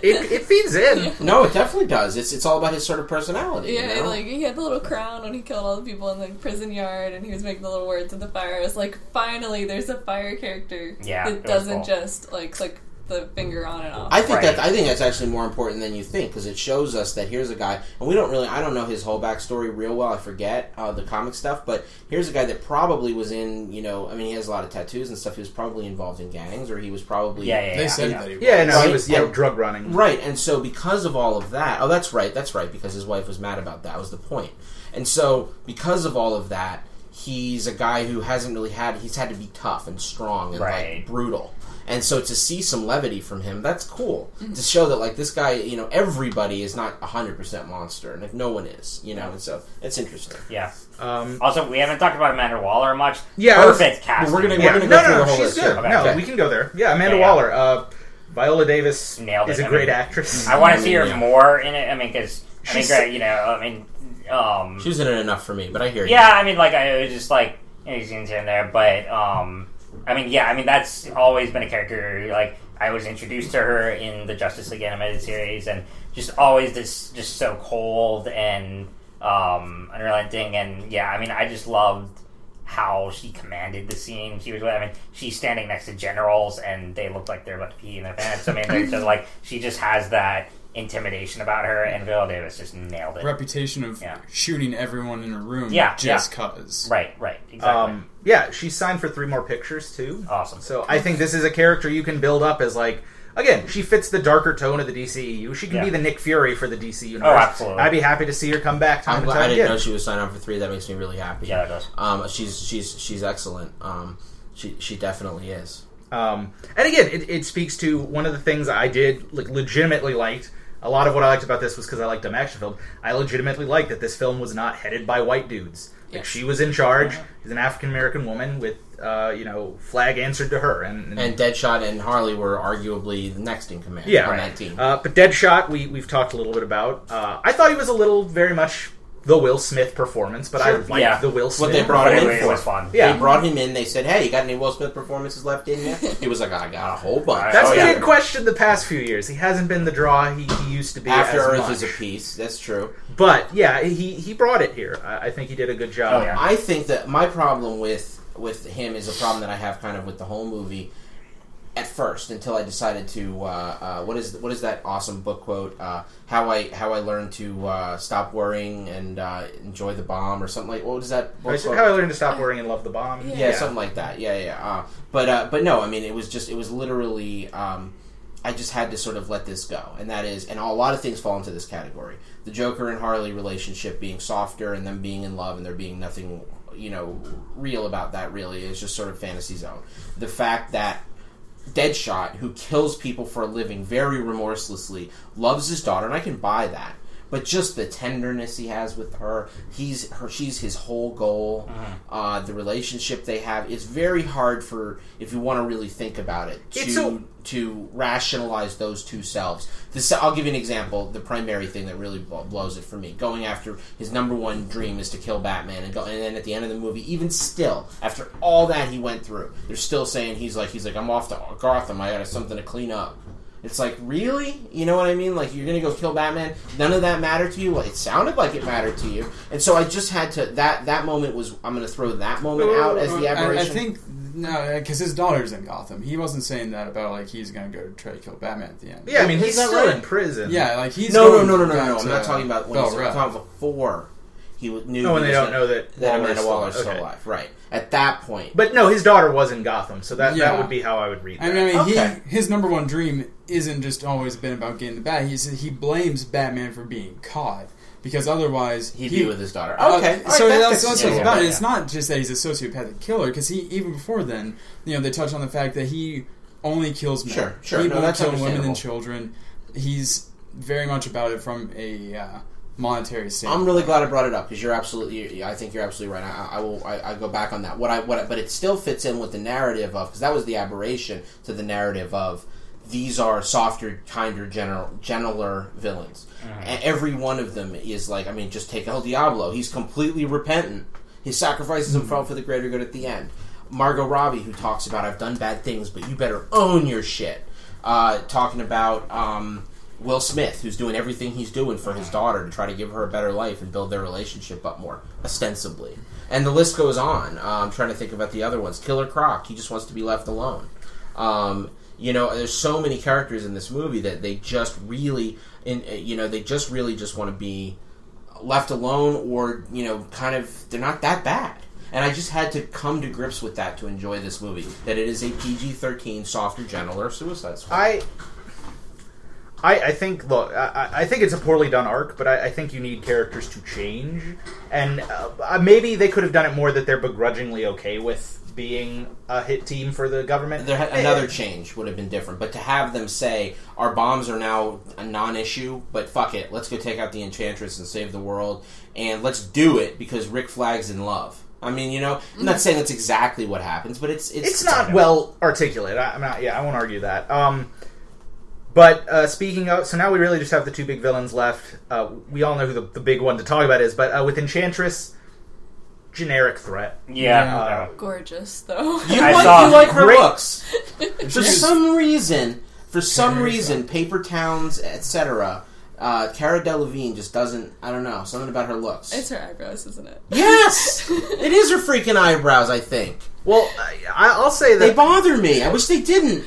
It, it feeds in. [laughs] No, it definitely does. It's it's all about his sort of personality. Yeah, you know? like he had the little crown when he killed all the people in the prison yard, and he was making the little words of the fire. I was like, finally, there's a fire character Yeah, it that was doesn't cool. just like click the finger on and off. I think Right. that I think that's actually more important than you think because it shows us that here's a guy, and we don't really I don't know his whole backstory real well. I forget uh, the comic stuff, but here's a guy that probably was in you know I mean he has a lot of tattoos and stuff. He was probably involved in gangs or he was probably Yeah, yeah, They yeah. said yeah. that he was. Yeah, no, Right? he was yeah And- drug running. Right, and so because of all of that, oh, that's right, that's right, because his wife was mad about that was the point. And so because of all of that, he's a guy who hasn't really had he's had to be tough and strong and Right. like brutal. And so to see some levity from him, that's cool. To show that like this guy, you know, everybody is not a hundred percent monster, and if no one is, you know, and so it's interesting. Yeah. Um, Also, we haven't talked about Amanda Waller much. Yeah, perfect casting. we're gonna- yeah, gonna no, go no, through no, the whole she's list good. here. No, Okay. we can go there. Yeah, Amanda Yeah, yeah. Waller. Uh, Viola Davis Nailed is it. a I great mean- actress. I want to see her Yeah. more in it. I mean, because I mean, She's- great, you know, I mean, um, She was in it enough for me, but I hear you. yeah, I mean, like I was just like any scenes here and there, but um, I mean, yeah, I mean that's always been a character. Like I was introduced to her in the Justice League animated series, and just always this, just so cold and um, unrelenting, and yeah, I mean, I just loved how she commanded the scene. She was, I mean, she's standing next to generals, and they look like they're about to pee in their pants. I mean, just like she just has that intimidation about her, and Viola Davis just nailed it. Reputation of Yeah. shooting everyone in a room Yeah, just cause. Right, right, exactly. Um, yeah, she's signed for three more pictures too. awesome. So I think this is a character you can build up as like again, she fits the darker tone of the DCEU. She can Yeah. be the Nick Fury for the DC universe. Oh, absolutely. I'd be happy to see her come back time I'm and glad, time I didn't again. know she was signed on for three. That makes me really happy. Yeah, it does. Um, she's she's she's excellent. Um, she she definitely is. Um, and again, it, it speaks to one of the things I did like legitimately liked. A lot of what I liked about this was because I liked dumb action film. I legitimately liked that this film was not headed by white dudes. Like Yes. she was in charge. She's an African American woman with, uh, you know, flag answered to her. And, And Deadshot and Harley were arguably the next in command Yeah. on Right. that team. Uh, but Deadshot, we we've talked a little bit about. Uh, I thought he was a little very much the Will Smith performance, but I Sure. liked Yeah. the Will Smith. What they brought him it, in it for. was fun. Yeah. They brought him in. They said, "Hey, you got any Will Smith performances left in you?" [laughs] He was like, "I got a whole bunch." That's Oh, been yeah. in question the past few years. He hasn't been the draw he, he used to be. After as Earth much. is a piece. That's true. But yeah, he he brought it here. I, I think he did a good job. Oh, yeah. I think that my problem with with him is a problem that I have kind of with the whole movie. At first, until I decided to, uh, uh, what is what is that awesome book quote? Uh, how I how I learned to uh, stop worrying and uh, enjoy the bomb, or something like. What was that book Right, so quote? How I learned to stop worrying and love the bomb. Yeah. yeah, something like that. Yeah, yeah. Uh, but uh, but no, I mean, it was just it was literally. Um, I just had to sort of let this go, and that is, and a lot of things fall into this category: the Joker and Harley relationship being softer, and them being in love, and there being nothing, you know, real about that. Really, is just sort of fantasy zone. The fact that Deadshot, who kills people for a living very remorselessly, loves his daughter, and I can buy that. But just the tenderness he has with her, he's her, she's his whole goal. Uh, the relationship they have is very hard for if you want to really think about it to a- to rationalize those two selves. This, I'll give you an example. The primary thing that really blo- blows it for me, going after his number one dream is to kill Batman, and go, and then at the end of the movie, even still, after all that he went through, they're still saying he's like he's like I'm off to Gotham. I got something to clean up. It's like really, you know what I mean? Like you're gonna go kill Batman. None of that mattered to you. Well, it sounded like it mattered to you, and so I just had to. That that moment was. I'm gonna throw that moment out as the I, I think no, uh, because his daughter's in Gotham. He wasn't saying that about like he's gonna go try to kill Batman at the end. Yeah, I mean Is he's still right? in prison. yeah, like he's no, no, going no, no, no, back no. I'm not talking about when Bel he's Rep. talking before he knew. Oh, and they don't gonna- know that that Waller's Amanda still- Waller's still okay. alive. Right at that point. But no, his daughter was in Gotham, so that, Yeah. that would be how I would read that. I mean, I mean Okay. he, his number one dream isn't just always been about getting the bat. He's, he blames Batman for being caught because otherwise He'd he, be with his daughter. Uh, Okay, all so right, that's, that's what it's story. about. yeah. It's not just that he's a sociopathic killer because he even before then, you know, they touch on the fact that he only kills men. Sure, sure. He No, won't that's kill women and children. He's very much about it from a uh, monetary standpoint. I'm really glad I brought it up because you're absolutely. I think you're absolutely right. I, I will. I, I go back on that. What I what, I, but it still fits in with the narrative of because that was the aberration to the narrative of these are softer, kinder, general, gentler villains. And every one of them is like, I mean, just take El Diablo. He's completely repentant. He sacrifices himself for the greater good at the end. Margot Robbie, who talks about, I've done bad things, but you better own your shit. Uh, talking about um, Will Smith, who's doing everything he's doing for his daughter to try to give her a better life and build their relationship up more, ostensibly. And the list goes on. Uh, I'm trying to think about the other ones. Killer Croc, he just wants to be left alone. Um, you know, there's so many characters in this movie that they just really, in uh, you know, they just really just want to be left alone, or you know, kind of they're not that bad. And I just had to come to grips with that to enjoy this movie. That it is a PG-13, softer, gentler Suicide Squad. I, I, I think. Look, I, I think it's a poorly done arc, but I, I think you need characters to change, and uh, maybe they could have done it more that they're begrudgingly okay with being a hit team for the government. There another change would have been different, but to have them say our bombs are now a non-issue, but fuck it, let's go take out the Enchantress and save the world, and let's do it because Rick Flag's in love. I mean, you know, I'm not saying that's exactly what happens, but it's it's, it's not well articulated. I, I'm not. Yeah, I won't argue that. Um, but uh, speaking of, so now we really just have the two big villains left. Uh, we all know who the, the big one to talk about is, but uh, with Enchantress, generic threat. Yeah. Uh, Gorgeous though. [laughs] You I like saw you like her great- looks [laughs] for some reason. For some reason, paper towns, etc. Uh, Cara Delevingne just doesn't. I don't know something about her looks. it's her eyebrows, isn't it? yes, [laughs] it is her freaking eyebrows. I think well, I, I'll say that they bother me. I wish they didn't.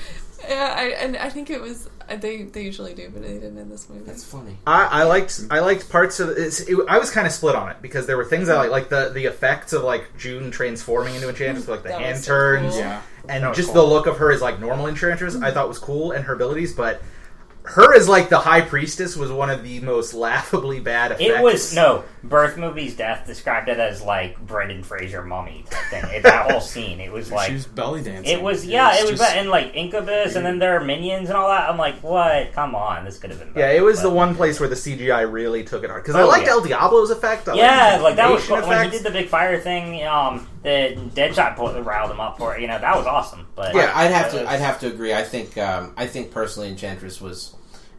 Yeah, I, and I think it was they they usually do, but they didn't in this movie. That's funny. I, I liked I liked parts of it's, it. I was kind of split on it because there were things I like, like the the effects of like June transforming into Enchantress, like the That was hand so turns, cool. Yeah. and That was just cool. the look of her as like normal Enchantress. I mm-hmm. thought was cool and her abilities, but her as like the High Priestess was one of the most laughably bad effects. It was no birth movies. Death described it as like Brendan Fraser mummy type thing. It, that whole scene, it was [laughs] like she was belly dancing. it was yeah, it was just- and like Incubus, and then there are minions and all that. I'm like, what? Come on, this could have been. Yeah, it was but- the one place where the CGI really took it hard because I Oh, liked yeah. El Diablo's effect. I Yeah, like that was cool. when he did the big fire thing. Um, the Deadshot put, riled him up for it. You know that was awesome. But Yeah, I'd have to. was- I'd have to agree. I think. Um, I think personally, Enchantress was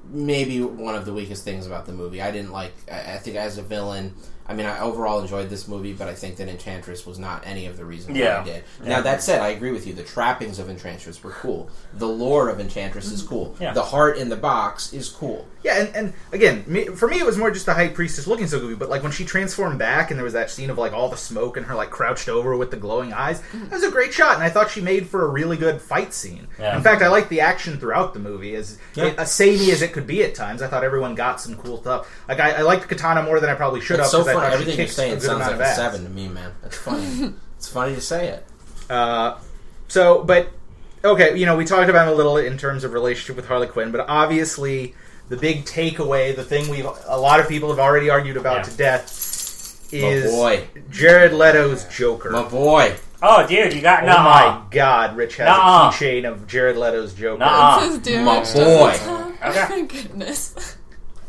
maybe one of the weakest things about the movie. I didn't like. I, I think as a villain. I mean, I overall enjoyed this movie, but I think that Enchantress was not any of the reasons why I did. Yeah. Now that said, I agree with you. The trappings of Enchantress were cool. The lore of Enchantress is mm. cool. Yeah. The heart in the box is cool. Yeah, and, and again, me, for me, it was more just the High Priestess looking so goofy. But like when she transformed back, and there was that scene of like all the smoke and her like crouched over with the glowing eyes, mm. that was a great shot. And I thought she made for a really good fight scene. Yeah. In fact, I liked the action throughout the movie, as Yeah. as samey as it could be at times. I thought everyone got some cool stuff. Like I, I liked Katana more than I probably should It's have. so 'cause I funny. Everything you're saying sounds like a ass. seven to me, man. That's funny. [laughs] it's funny to say it. Uh, so, but okay, you know, we talked about it a little in terms of relationship with Harley Quinn, but obviously the big takeaway, the thing we a lot of people have already argued about Yeah. to death, My is boy. Jared Leto's Joker. My boy. Oh, dude, you got oh no. my God, Rich has Nuh-uh. a keychain of Jared Leto's Joker. Nuh-uh. It says damage my boy. talk. Oh [laughs] my goodness.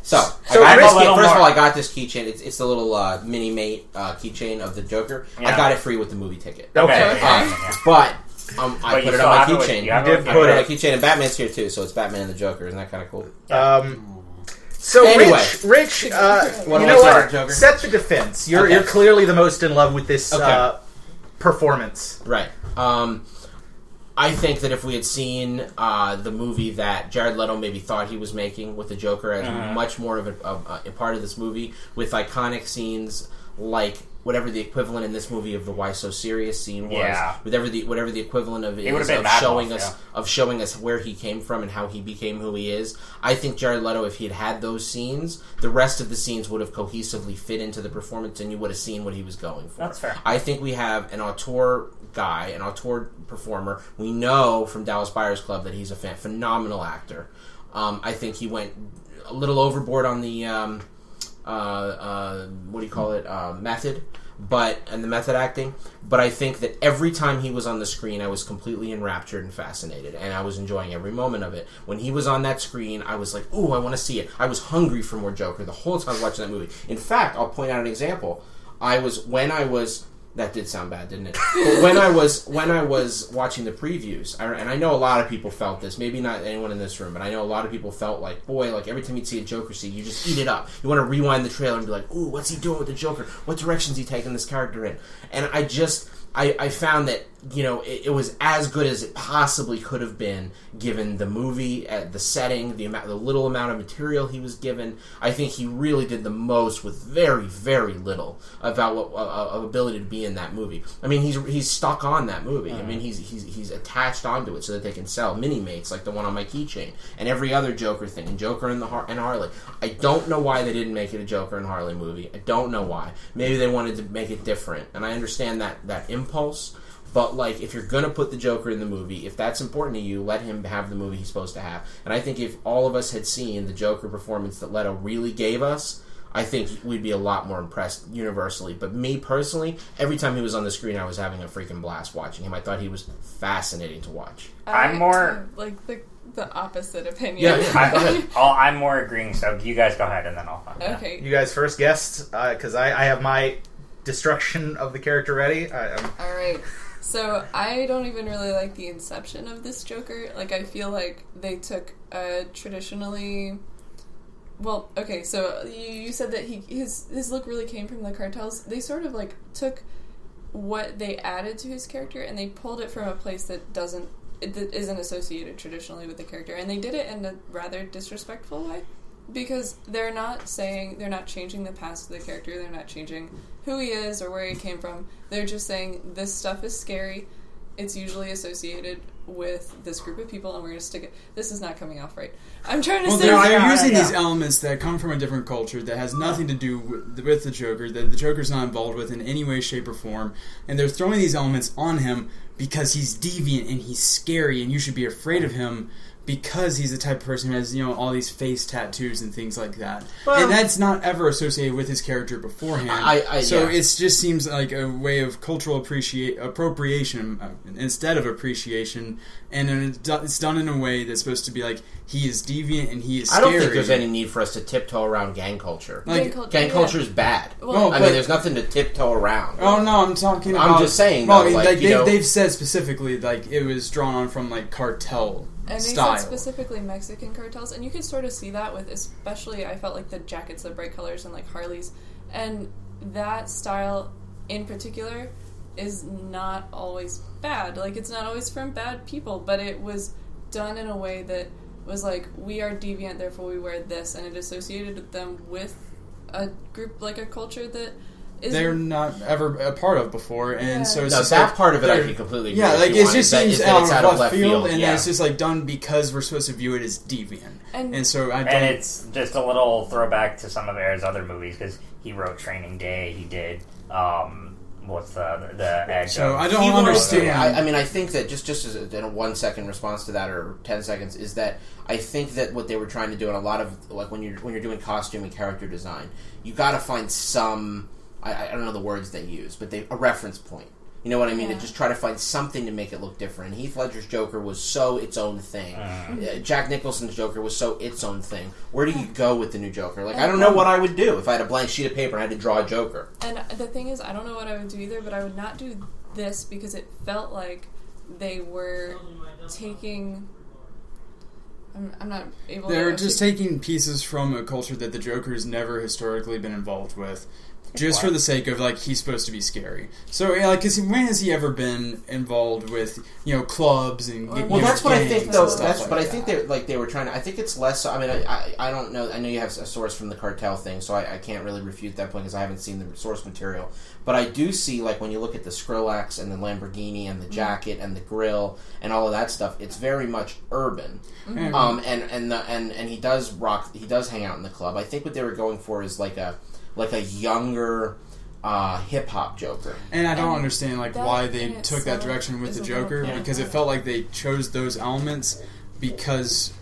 So, So I got this A key, little first of all. I got this keychain. It's, it's the little uh, Minimate uh, keychain of the Joker. I got it free with the movie ticket. Okay. Okay. Uh, but um, I But put it on my have it with- keychain. you have did I put it on my keychain, and Batman's here too, so it's Batman and the Joker. Isn't that kind of cool? Um, so Anyway. Rich, Rich, uh, What you know what? Joker? Set the defense. You're Okay. you're clearly the most in love with this Okay. uh, performance. Right. Um, I think that if we had seen uh, the movie that Jared Leto maybe thought he was making with the Joker as Uh-huh. much more of a, a, a part of this movie, with iconic scenes like whatever the equivalent in this movie of the "Why So Serious" scene was, Yeah. whatever the whatever the equivalent of It is of showing Wolf, us yeah. of showing us where he came from and how he became who he is. I think Jared Leto, if he had had those scenes, the rest of the scenes would have cohesively fit into the performance, and you would have seen what he was going for. That's fair. I think we have an auteur guy, an auteur performer. We know from Dallas Buyers Club that he's a fan, phenomenal actor. Um, I think he went a little overboard on the um, uh, uh, what do you call it uh, method, but and the method acting. But I think that every time he was on the screen, I was completely enraptured and fascinated, and I was enjoying every moment of it. When he was on that screen, I was like, "Ooh, I want to see it." I was hungry for more Joker the whole time watching that movie. In fact, I'll point out an example. I was when I was That did sound bad, didn't it? But when I was when I was watching the previews, I, and I know a lot of people felt this. Maybe not anyone in this room, but I know a lot of people felt like, boy, like every time you see a Joker scene, you just eat it up. You want to rewind the trailer and be like, ooh, what's he doing with the Joker? What direction's he taking this character in? And I just I, I found that you know it, it, was as good as it possibly could have been given the movie, uh, the setting, the amount, the little amount of material he was given. I think he really did the most with very very little about what uh, ability to be in that movie. I mean, he's he's stuck on that movie. I mean, he's he's he's attached onto it so that they can sell Minimates like the one on my keychain and every other Joker thing and Joker and the Har- and Harley. I don't know why they didn't make it a Joker and Harley movie. I don't know why. Maybe they wanted to make it different, and I understand that that impulse. But like, if you're gonna put the Joker in the movie, if that's important to you, let him have the movie he's supposed to have. And I think if all of us had seen the Joker performance that Leto really gave us, I think we'd be a lot more impressed universally. But me personally, every time he was on the screen, I was having a freaking blast watching him. I thought he was fascinating to watch. I'm more like the the opposite opinion. Yeah, yeah. I, [laughs] I'm more agreeing. So you guys go ahead, and then I'll. Okay. You guys first guessed uh, because I, I have my destruction of the character ready. I, I'm, All right. So I don't even really like the inception of this Joker. Like I feel like they took a traditionally well, okay, so you, you said that he his his look really came from the cartels. They sort of like took what they added to his character and they pulled it from a place that doesn't that isn't associated traditionally with the character, and they did it in a rather disrespectful way because they're not saying they're not changing the past of the character. They're not changing who he is or where he came from. They're just saying this stuff is scary. It's usually associated with this group of people, and we're going to stick it. This is not coming off right. I'm trying to Well, say. they're, they're using these elements that come from a different culture that has nothing to do with, with the Joker, that the Joker's not involved with in any way, shape, or form, and they're throwing these elements on him because he's deviant and he's scary, and you should be afraid of him because he's the type of person who has you know all these face tattoos and things like that, Well- and that's not ever associated with his character beforehand. I- I- so yeah. it just seems like a way of cultural appreciate appropriation uh, instead of appreciation, and it's done in a way that's supposed to be like he is deviant and he is. I don't think there's any need for us to tiptoe around gang culture. Like- Gang culture, gang yeah. is bad. Well, I but- mean, there's nothing to tiptoe around. Oh no, I'm talking. About I'm About, just saying, Well, though, I like, like, you they, know- they've said specifically, like it was drawn on from like cartel And they style. said specifically Mexican cartels, and you could sort of see that with, especially I felt like the jackets, the bright colors, and like Harley's, and that style in particular is not always bad. Like it's not always from bad people, but it was done in a way that was like we are deviant, therefore we wear this, and it associated them with a group like a culture that They're not ever a part of before, and Yeah. so it's No, just that like, part of it I they're- can completely agree Yeah, with like you it just is seems is out it's of left field, and yeah. it's just like done because we're supposed to view it as deviant, And- and, so I don't. And it's just a little throwback to some of Ayer's other movies because he wrote Training Day. He did um, what's the the edge. So I don't understand. I, I mean, I think that just just as a, in a one second response to that, or ten seconds, is that I think that what they were trying to do, and a lot of like when you're when you're doing costume and character design, you got to find some. I, I don't know the words they use, but they a reference point. You know what I mean? Yeah. And just try to find something to make it look different. And Heath Ledger's Joker was so its own thing. Uh, Jack Nicholson's Joker was so its own thing. Where do you go with the new Joker? Like, I don't know what I would do if I had a blank sheet of paper and I had to draw a Joker. And the thing is, I don't know what I would do either, but I would not do this because it felt like they were taking. I'm, I'm not able. They're to just taking pieces from a culture that the Joker's never historically been involved with, just for the sake of like he's supposed to be scary. So yeah, like, 'cause when has he ever been involved with you know clubs and Well, know, that's what I think, though. stuff That's, like but I think they like they were trying to. I think it's less. I mean, I, I, I don't know. I know you have a source from the cartel thing, so I, I can't really refute that point because I haven't seen the source material. But I do see, like, when you look at the Skrillex and the Lamborghini and the jacket and the grill and all of that stuff, it's very much urban. Yeah. Um, and and the, and and he does rock. He does hang out in the club. I think what they were going for is like a like a younger uh, hip hop Joker. And I don't And understand like that why they in took that direction with the Joker Yeah. because it felt like they chose those elements because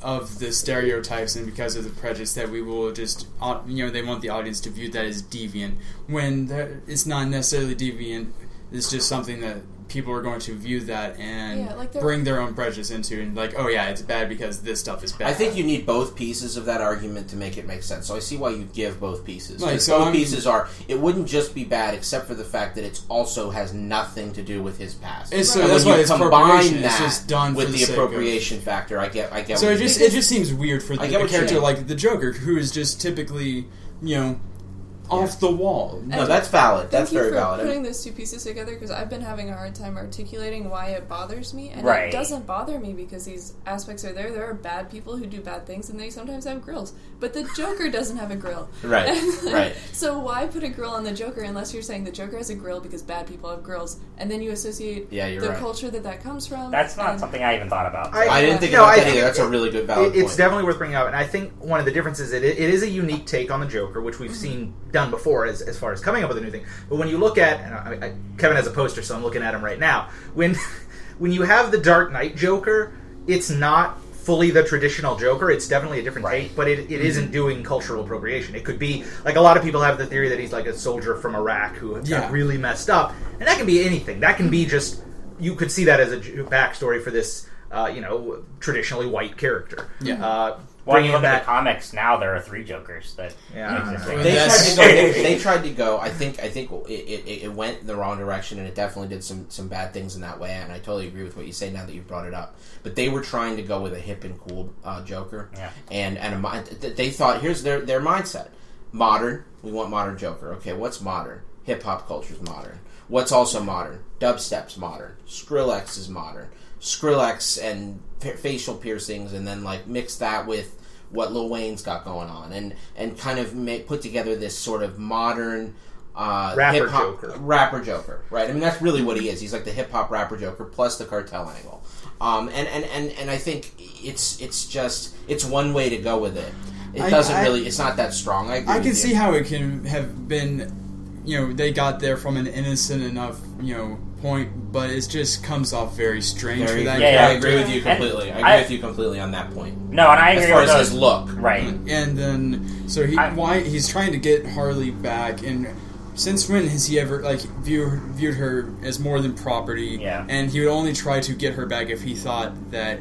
of the stereotypes and because of the prejudice that we will just you know they want the audience to view that as deviant when that- it's not necessarily deviant. It's just something that people are going to view that and Yeah, like bring their own prejudice into and like, oh yeah, it's bad because this stuff is bad. I think you need both pieces of that argument to make it make sense. So I see why you give both pieces. Like, 'Cause so both I'm- pieces are. It wouldn't just be bad, except for the fact that it also has nothing to do with his past. It's- so And that's why you it's combine appropriation. that It's just done with the the sake of- appropriation factor. I get. I get. So what it just it just seems weird for the, a character like the Joker, who is just typically you know off the wall. no, that's valid. Thank That's you very for valid. putting those two pieces together because I've been having a hard time articulating why it bothers me, and Right. it doesn't bother me because these aspects are there. There are bad people who do bad things, and they sometimes have grills. But the Joker [laughs] doesn't have a grill, Right, [laughs] And, right. So why put a grill on the Joker unless you're saying the Joker has a grill because bad people have grills, and then you associate Yeah, you're the right. culture that that comes from. That's not and- something I even thought about. I- I didn't think No, about I that think either. That's a really good valid It- it's point. definitely worth bringing up, and I think one of the differences it, it is a unique take on the Joker, which we've mm-hmm. seen done before as, as far as coming up with a new thing. But when you look at, and I, I, Kevin has a poster, so I'm looking at him right now. When [laughs] when you have the Dark Knight Joker, it's not fully the traditional Joker. It's definitely a different Right. take, but it, it isn't doing cultural appropriation. It could be like a lot of people have the theory that he's like a soldier from Iraq who got Yeah. really messed up, and that can be anything. That can be just you could see that as a backstory for this, uh, you know, traditionally white character. Yeah. Uh, Well, when you bringing look at the comics now, there are three Jokers that Yeah. exist. They tried to go. They, [laughs] they tried to go. I think. I think it, it, it went in the wrong direction, and it definitely did some some bad things in that way. And I totally agree with what you say now that you've brought it up. But they were trying to go with a hip and cool uh, Joker, Yeah. and and a, they thought here's their their mindset: modern. We want modern Joker. Okay, what's modern? Hip hop culture's modern. What's also modern? Dubstep's modern. Skrillex is modern. Skrillex and fa- facial piercings, and then like mix that with what Lil Wayne's got going on, and and kind of make, put together this sort of modern uh, Rapper hip hop Joker. rapper Joker, right? I mean, that's really what he is. He's like the hip hop rapper Joker plus the cartel angle, um, and, and and and I think it's it's just it's one way to go with it. It I- doesn't I- really. It's not that strong. I, agree I can see how it can have been, you know, they got there from an innocent enough, you know, point, but it just comes off very strange Very for that good. Yeah, yeah. I agree with you And completely. I agree I- with you completely on that point. No, and I As far with as those. his look, Right. And then, so he I- why he's trying to get Harley back, and since when has he ever like viewed viewed her as more than property? Yeah. And he would only try to get her back if he thought that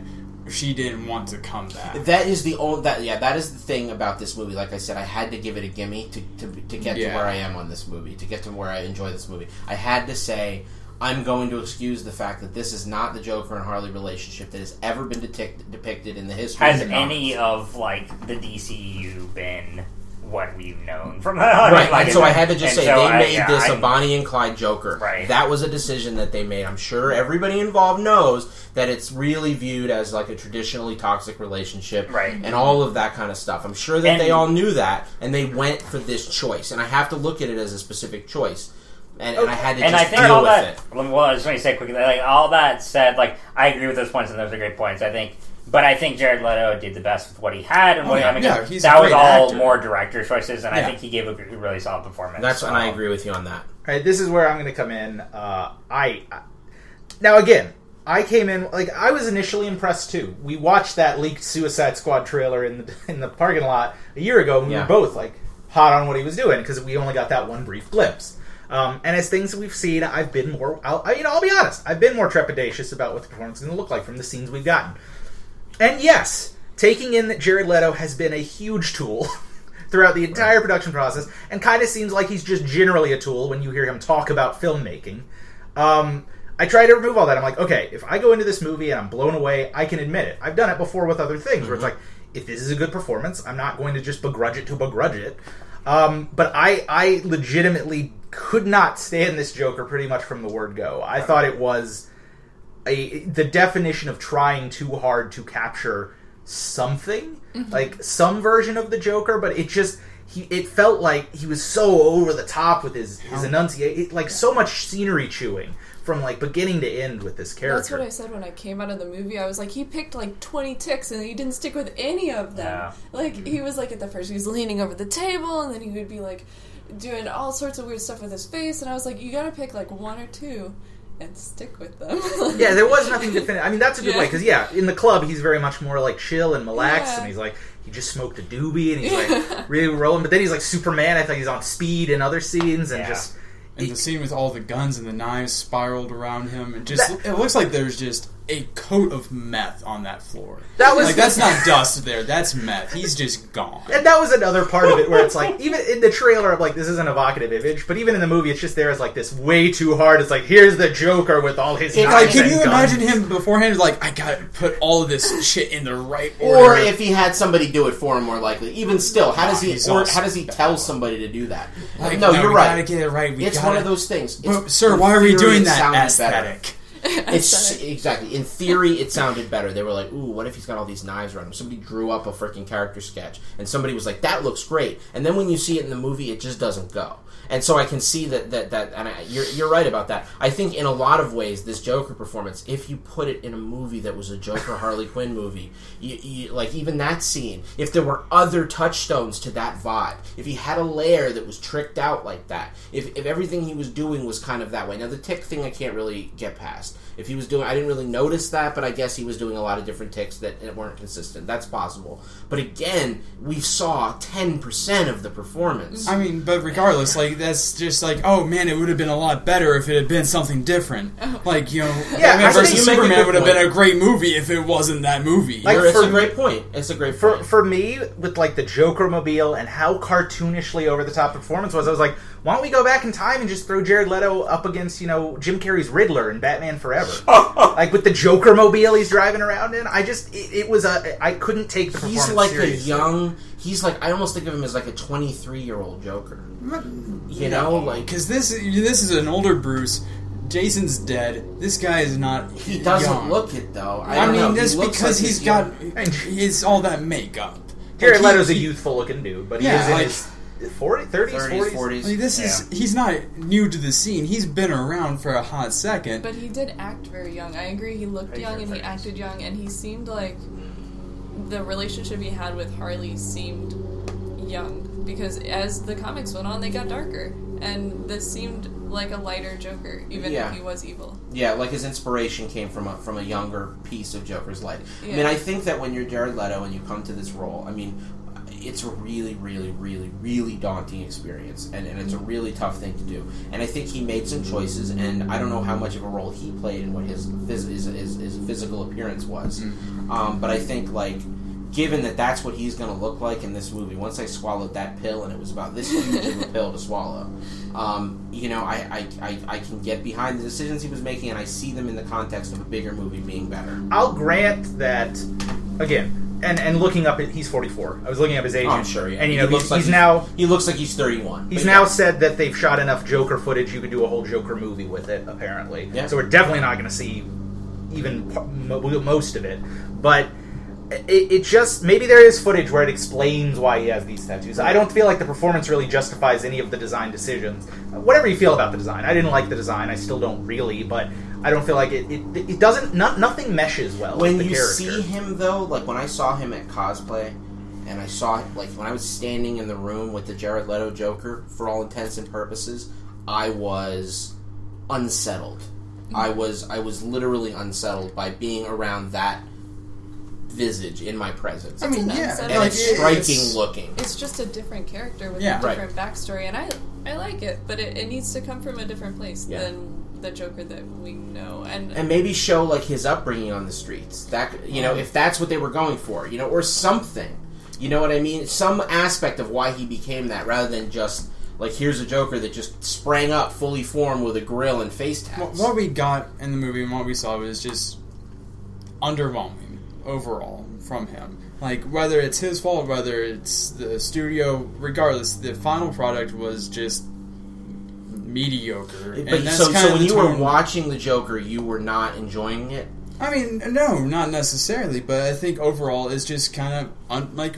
she didn't want to come back. That is the only that yeah that is the thing about this movie. Like I said, I had to give it a gimme to to, to get to where I am on this movie, to get to where I enjoy this movie. I had to say I'm going to excuse the fact that this is not the Joker and Harley relationship that has ever been depict, depicted in the history. Has of the any of like the DCU been what we've known from [laughs] Right, like, and so I had to just say so they I- made yeah, this I- a Bonnie and Clyde Joker. Right. That was a decision that they made. I'm sure everybody involved knows that it's really viewed as like a traditionally toxic relationship, Right. And all of that kind of stuff. I'm sure that And- they all knew that, and they went for this choice. And I have to look at it as a specific choice, and, and I had to and just I think deal all with that. it. Well, I just want to say quickly, like all that said, like I agree with those points, and those are great points. I think, but I think Jared Leto did the best with what he had, and Oh, what yeah. I mean, Yeah, he's that was all actor. more director choices, and I think he gave a really solid performance. That's and I agree with you on that. All right, this is where I'm going to come in. Uh, I, I now again, I came in like I was initially impressed too. We watched that leaked Suicide Squad trailer in the [laughs] in the parking lot a year ago. and We Yeah. were both like hot on what he was doing because we only got that one brief glimpse. Um, and as things we've seen, I've been more. I'll, I, you know, I'll be honest. I've been more trepidatious about what the performance is going to look like from the scenes we've gotten. And yes, taking in that Jared Leto has been a huge tool [laughs] throughout the entire production process, and kind of seems like he's just generally a tool when you hear him talk about filmmaking. Um, I try to remove all that. I'm like, okay, if I go into this movie and I'm blown away, I can admit it. I've done it before with other things where it's like, if this is a good performance, I'm not going to just begrudge it to begrudge it. Um, but I, I legitimately could not stand this Joker pretty much from the word go. I thought it was a the definition of trying too hard to capture something mm-hmm. like some version of the Joker, but it just he it felt like he was so over the top with his his enunciate like so much scenery chewing from like beginning to end with this character. That's what I said when I came out of the movie. I was like, he picked like 20 ticks and he didn't stick with any of them. Yeah. Like, he was like, at the first, he was leaning over the table and then he would be like doing all sorts of weird stuff with his face. And I was like, you gotta pick like one or two and stick with them. [laughs] yeah, there was nothing definitive. I mean, that's a good Yeah. way because yeah, in the club he's very much more like chill and relaxed, Yeah. and he's like he just smoked a doobie and he's like really rolling. But then he's like Superman. I think he's on speed in other scenes and Yeah. just And the scene with all the guns and the knives spiraled around him, and just it looks like there's just a coat of meth on that floor. That was like that's not dust there, that's meth. He's just gone. And that was another part of it where it's like, even in the trailer, I'm like, this is an evocative image, but even in the movie, it's just there as like this way too hard. It's like, here's the Joker with all his It- Like, can and you guns. imagine him beforehand? Like, I gotta put all of this shit in the right order. Or if he had somebody do it for him, more likely. Even still, how does he? Or how does he tell somebody to do that? Like, no, you're we right. Gotta get it right. We It's gotta, one of those things. It's, But, sir, why are we doing that? sounded Aesthetic. [laughs] It's exactly in theory it sounded better. They were like, "Ooh, what if he's got all these knives around him?" Somebody drew up a freaking character sketch, and somebody was like, "That looks great." And then when you see it in the movie, it just doesn't go. And so I can see that that that, and I, you're you're right about that. I think in a lot of ways, this Joker performance, if you put it in a movie that was a Joker [laughs] Harley Quinn movie, you, you, like even that scene, if there were other touchstones to that vibe, if he had a layer that was tricked out like that, if if everything he was doing was kind of that way. Now the tick thing, I can't really get past. If he was doing, I didn't really notice that, but I guess he was doing a lot of different ticks that weren't consistent. That's possible. But again, we saw ten percent of the performance. I mean, but regardless, like that's just like, oh man, it would have been a lot better if it had been something different. Oh. Like you know, Yeah, Batman versus you make a Superman would have been a great movie if it wasn't that movie. Like, it's for- a great point. It's a great for point. for me with like the Joker mobile and how cartoonishly over the top performance was, I was like, why don't we go back in time and just throw Jared Leto up against you know Jim Carrey's Riddler in Batman Forever, [laughs] like with the Joker mobile he's driving around in. I just it, it was a I couldn't take the he's like seriously. a young. He's like I almost think of him as like a 23 year old Joker. You know, like because this this is an older Bruce. Jason's dead. This guy is not. he doesn't young. look it though. I, I, don't mean, know. He that's looks because like he's he's got young. he's all that makeup. Jared Like, he- Leto's a youthful looking dude, but he Yeah, is in like- his 40, 30s, 30s, 40s. 40s. Like, this is he's not new to the scene. He's been around for a hot second. But he did act very young. I agree. He looked Very young young, and he acted young, and he seemed like the relationship he had with Harley seemed young because as the comics went on, they got darker, and this seemed like a lighter Joker, even Yeah. if he was evil. Yeah, like his inspiration came from a, from a younger piece of Joker's life. I mean, I think that when you're Jared Leto and you come to this role, I mean, it's a really, really, really, really daunting experience, and, and it's a really tough thing to do. And I think he made some choices, and I don't know how much of a role he played in what his phys- his, his, his physical appearance was. Um, but I think like. Given that that's what he's going to look like in this movie, once I swallowed that pill and it was about this huge of a [laughs] pill to swallow, um, you know, I, I, I, I can get behind the decisions he was making, and I see them in the context of a bigger movie being better. I'll grant that again. And and looking up, he's 44. I was looking up his age, Oh, I'm sure. Yeah. and you know he looks he's, like he's now he looks like he's 31. He's now yeah. said that they've shot enough Joker footage you could do a whole Joker movie with it. Apparently, Yeah. so we're definitely not going to see even most of it. But it, it just maybe there is footage where it explains why he has these tattoos. I don't feel like the performance really justifies any of the design decisions. Whatever you feel about the design, I didn't like the design. I still don't really, but I don't feel like it. It, it doesn't. Not, nothing meshes well. when with the you character. see him though, like when I saw him at cosplay, and I saw like when I was standing in the room with the Jared Leto Joker, for all intents and purposes, I was unsettled. Mm-hmm. I was I was literally unsettled by being around that visage in my presence. I mean, It's yeah, and like, it's striking it's- looking. It's just a different character with Yeah. a Right. different backstory, and I I like it, but it, it needs to come from a different place Yeah. than the Joker that we know. And, and maybe show like his upbringing on the streets. That you know, if that's what they were going for, you know, or something. You know what I mean? Some aspect of why he became that, rather than just like here's a Joker that just sprang up fully formed with a grill and face What, tats. what we got in the movie and what we saw was just underwhelming overall from him. Like whether it's his fault, whether it's the studio, regardless, the final product was just mediocre. But and that's so, so when you were watching the Joker, you were not enjoying it. I mean, no, not necessarily, but I think overall it's just kind of un- like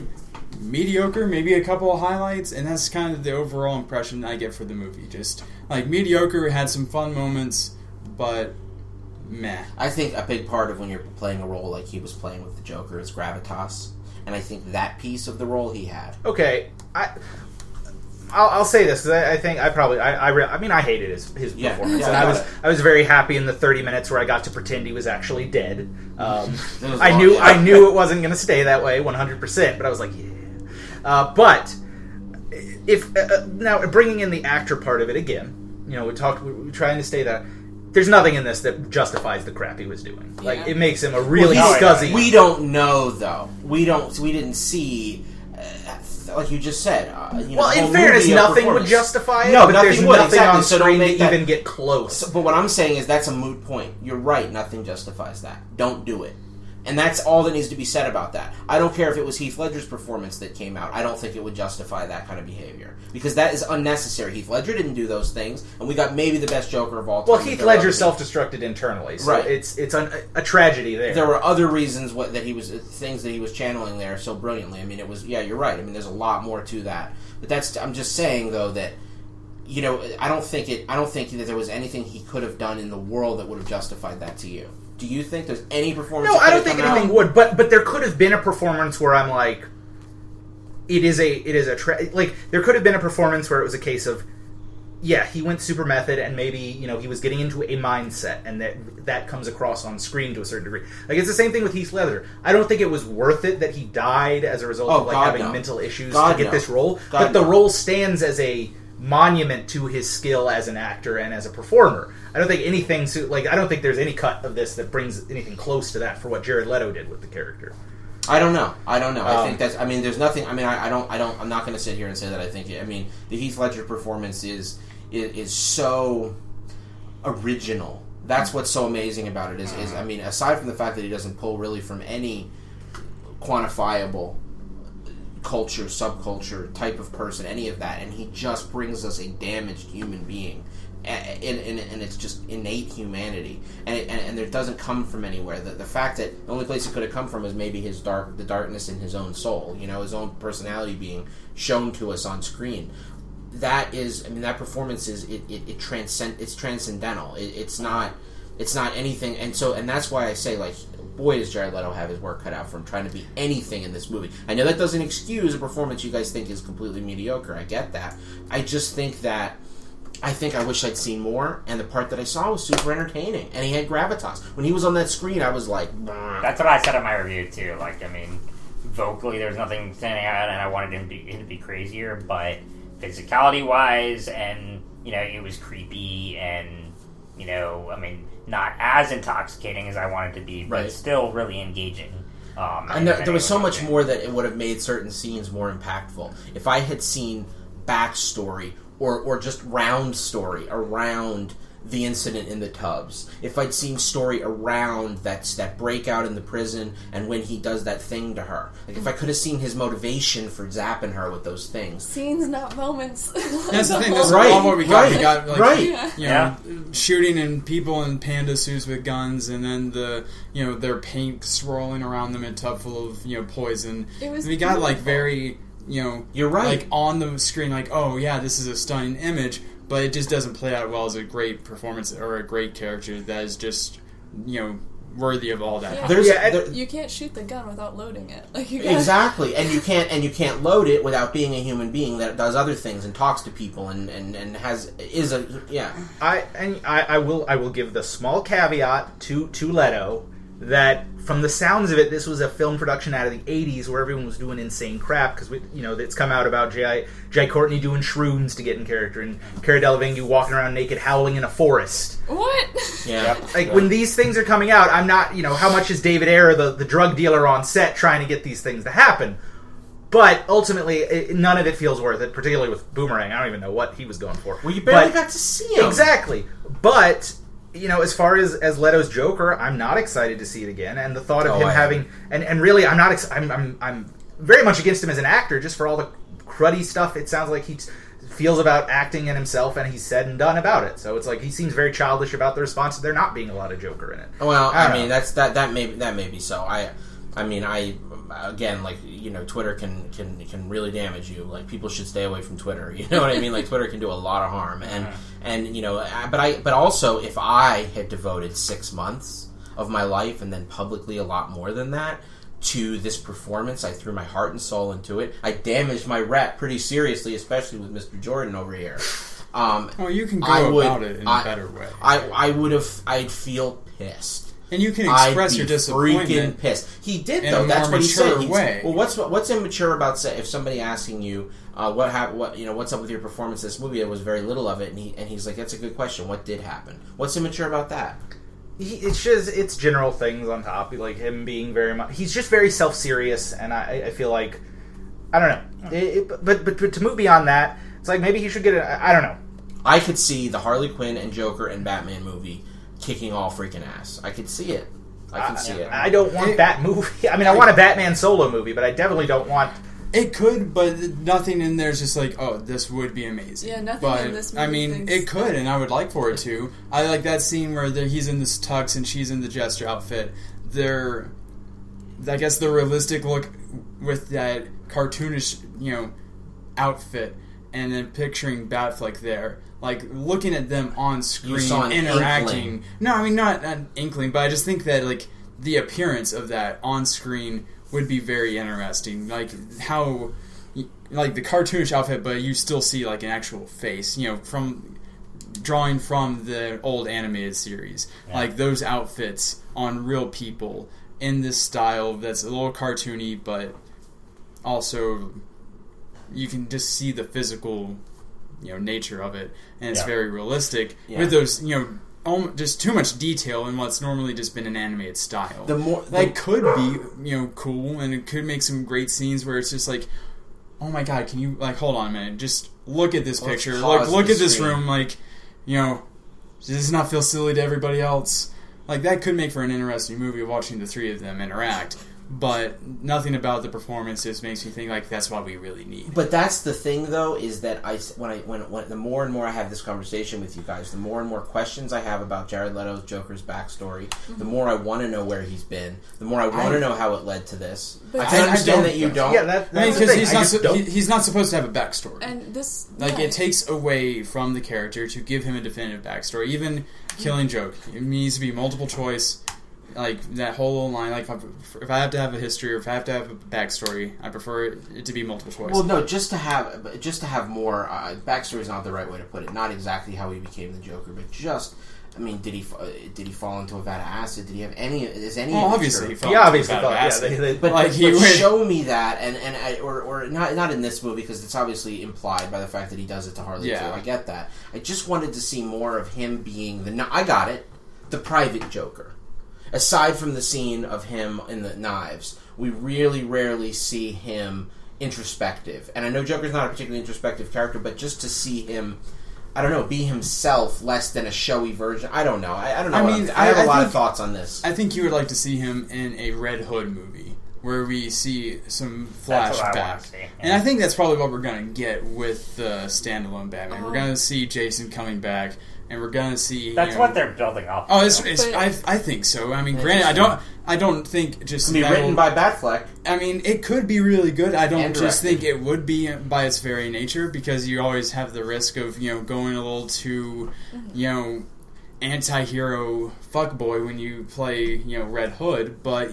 mediocre, maybe a couple of highlights, and that's kind of the overall impression I get for the movie. Just like mediocre, had some fun moments, but meh. I think a big part of when you're playing a role like he was playing with the Joker is gravitas, and I think that piece of the role he had. okay, I. I'll, I'll say this because I, I think I probably I I, re- I mean I hated his his Yeah, performance yeah, and I I was it. I was very happy in the thirty minutes where I got to pretend he was actually dead. Um, [laughs] was I long, knew yeah. I knew it wasn't going to stay that way one hundred percent, but I was like yeah. Uh, but if uh, uh, now bringing in the actor part of it again, you know, we talked, we we're trying to stay that. There's nothing in this that justifies the crap he was doing. Like Yeah. it makes him a really Well, he's- scuzzy. We don't know though. We don't. We didn't see. Like you just said. Uh, you know, well, in fairness, nothing would justify it. No, but nothing there's would, nothing exactly, on so don't screen to that- even get close. So- but what I'm saying is that's a moot point. You're right. Nothing justifies that. Don't do it. And that's all that needs to be said about that. I don't care if it was Heath Ledger's performance that came out. I don't think it would justify that kind of behavior because that is unnecessary. Heath Ledger didn't do those things, and we got maybe the best Joker of all time. Well, Heath Ledger self-destructed internally, so Right. it's it's an, a tragedy there. There were other reasons what, that he was things that he was channeling there so brilliantly. I mean, it was yeah, you're right. I mean, there's a lot more to that. But that's I'm just saying though that you know I don't think it I don't think that there was anything he could have done in the world that would have justified that to you. Do you think there's any performance? no, I don't think anything out? would. But but there could have been a performance where I'm like, it is a it is a tra- like there could have been a performance where it was a case of. Yeah, he went super method, and maybe you know he was getting into a mindset, and that that comes across on screen to a certain degree. Like it's the same thing with Heath Ledger. I don't think it was worth it that he died as a result Oh, of like God, having no. mental issues God, to get no. this role. God, but the no. role stands as a monument to his skill as an actor and as a performer. I don't think anything like I don't think there's any cut of this that brings anything close to that for what Jared Leto did with the character. I don't know. I don't know. I Um, think that's. I mean, there's nothing. I mean, I, I don't. I don't. I'm not going to sit here and say that I think. I mean, the Heath Ledger performance is is, is so original. That's what's so amazing about it. Is, is I mean, aside from the fact that he doesn't pull really from any quantifiable culture, subculture, type of person, any of that, and he just brings us a damaged human being, and, and, and it's just innate humanity, and it, and, and it doesn't come from anywhere. The, the fact that the only place it could have come from is maybe his dark, the darkness in his own soul, you know, his own personality being shown to us on screen. That is, I mean, that performance is it, it, it transcend, it's transcendental. It, it's not, it's not anything, and so, and that's why I say like boy, does Jared Leto have his work cut out for him trying to be anything in this movie. I know that doesn't excuse a performance you guys think is completely mediocre. I get that. I just think that. I think I wish I'd seen more, and the part that I saw was super entertaining, and he had gravitas. When he was on that screen, I was like, "Bah." That's what I said in my review too. Like, I mean, vocally, there's nothing standing out, and I wanted him to be, him to be crazier. But physicality wise, and you know, it was creepy, and you know, I mean, not as intoxicating as I wanted to be, but Right. still really engaging. Um, And there, there was so much more that it would have made certain scenes more impactful. If I had seen backstory or, or just round story around the incident in the tubs, if I'd seen story around that that breakout in the prison and when he does that thing to her, like if I could have seen his motivation for zapping her with those things, Scenes, not moments. [laughs] That's the thing. [laughs] That's Right, all what we got. We got like, right. Yeah. you know, shooting and people in panda suits with guns, and then the you know their paint swirling around them in a tub full of you know poison. It was we got like very you know You're right. like on the screen like oh yeah this is a stunning image, but it just doesn't play out well as a great performance or a great character that is just you know worthy of all that. Yeah. there's Yeah, there- You can't shoot the gun without loading it. [laughs] Like you gotta, exactly and you [laughs] can't and you can't load it without being a human being that does other things and talks to people and and, and has is a yeah I and I, I will I will give the small caveat to to Leto that from the sounds of it, this was a film production out of the '80s where everyone was doing insane crap because you know it's come out about Jai Jai Courtney doing shrooms to get in character and Cara Delevingne walking around naked howling in a forest. What? yeah Like when these things are coming out, I'm not you know how much is David Ayer the the drug dealer on set trying to get these things to happen. But ultimately, it, none of it feels worth it. Particularly with Boomerang, I don't even know what he was going for. well you barely But- got to see him Exactly. But you know, as far as as Leto's Joker, I'm not excited to see it again. And the thought of Oh, him having and and really, I'm not. Ex- I'm, I'm I'm very much against him as an actor, just for all the cruddy stuff. It sounds like he feels about acting and himself, and he's said and done about it. So it's like he seems very childish about the response to there not being a lot of Joker in it. Well, I I, mean, know. that's that that may that may be so. I, I mean, I again, like you know, Twitter can can can really damage you. Like people should stay away from Twitter. [laughs] You know what I mean? Like Twitter can do a lot of harm, and and you know, but I but also if I had devoted six months of my life and then publicly a lot more than that to this performance, I threw my heart and soul into it. I damaged my rep pretty seriously, especially with Mr. Jordan over here. Um, Well, you can go I would- about it in I- a better way. I I would have I'd feel pissed. And you can I'd express be your freaking disappointment. pissed. He did in though. a That's more what he said. mature way. Well, what's what's immature about say, if somebody asking you uh, what hap- what you know what's up with your performance in this movie? There was very little of it, and he and he's like, that's a good question. What did happen? What's immature about that? He, it's just it's general things on top, like him being very much. He's just very self serious, and I, I feel like I don't know. It, it- but, but but to move beyond that, it's like maybe he should get. A, I don't know. I could see the Harley Quinn and Joker and Batman movie kicking all freaking ass. I could see it. I can see it. I don't want It- that movie. [laughs] I mean, I want a Batman solo movie, but I definitely don't want. It could, but nothing in there is just like, oh, this would be amazing. Yeah, nothing but, in this movie. I mean, thinks it could, that- and I would like for it to. I like that scene where the, he's in this tux and she's in the jester outfit. They're, I guess, the realistic look with that cartoonish, you know, outfit, and then picturing Batfleck there, like looking at them on screen, saw an interacting. inkling. No, I mean not an inkling, but I just think that like the appearance of that on screen would be very interesting. Like how, like the cartoonish outfit, but you still see like an actual face. You know, from drawing from the old animated series, like those outfits on real people in this style that's a little cartoony, but also you can just see the physical, you know, nature of it, and it's Yeah. very realistic Yeah. with those, you know. om- Just too much detail in what's normally just been an animated style. The more the, that could be, you know, cool, and it could make some great scenes where it's just like, oh my god, can you like hold on a minute, just look at this picture, like look at this room, like, you know, does this not feel silly to everybody else? Like that could make for an interesting movie watching the three of them interact, but nothing about the performance just makes me think like that's what we really need. But that's the thing, though, is that I when I when, when the more and more I have this conversation with you guys, the more and more questions I have about Jared Leto's Joker's backstory, the mm-hmm. more I want to know where he's been, the more I want to know how it led to this. But I I- can I understand don't- that you don't. Yeah, that, that's the because thing. he's not su- he, he's not supposed to have a backstory. And this, Like yeah. it takes away from the character to give him a definitive backstory. Even mm-hmm. Killing Joke, it needs to be multiple choice. Like that whole line. Like if I- if I have to have a history or if I have to have a backstory, I prefer it to be multiple choice. Well, no, just to have just to have more uh, backstory is not the right way to put it. Not exactly how he became the Joker, but just. I mean, did he uh, did he fall into a vat of acid? Did he have any? Is any? Well, obviously, true? he fell He into obviously bad thought, yeah, they, they, But, Like, but, he but show me that, and and I, or or not not in this movie because it's obviously implied by the fact that he does it to Harley Yeah. too. I get that. I just wanted to see more of him being the. I got it, the private Joker. Aside from the scene of him in the knives, we really rarely see him introspective. And I know Joker's not a particularly introspective character, but just to see him. I don't know, be himself less than a showy version. I don't know. I, I don't know. I mean, I'm- I have I- a I lot of thoughts on this. I think you would like to see him in a Red Hood movie where we see some That's what I flashback. want to see. And I think that's probably what we're going to get with the standalone Batman. We're going to see Jason coming back, and we're going to see. That's you know- what they're building up. Oh, it's, it's, I, I think so. I mean, granted, I don't, I don't think just be written by Batfleck. I mean, it could be really good. I don't just think it would be by its very nature because you always have the risk of you know going a little too, mm-hmm. you know, anti-hero fuckboy when you play you know Red Hood. But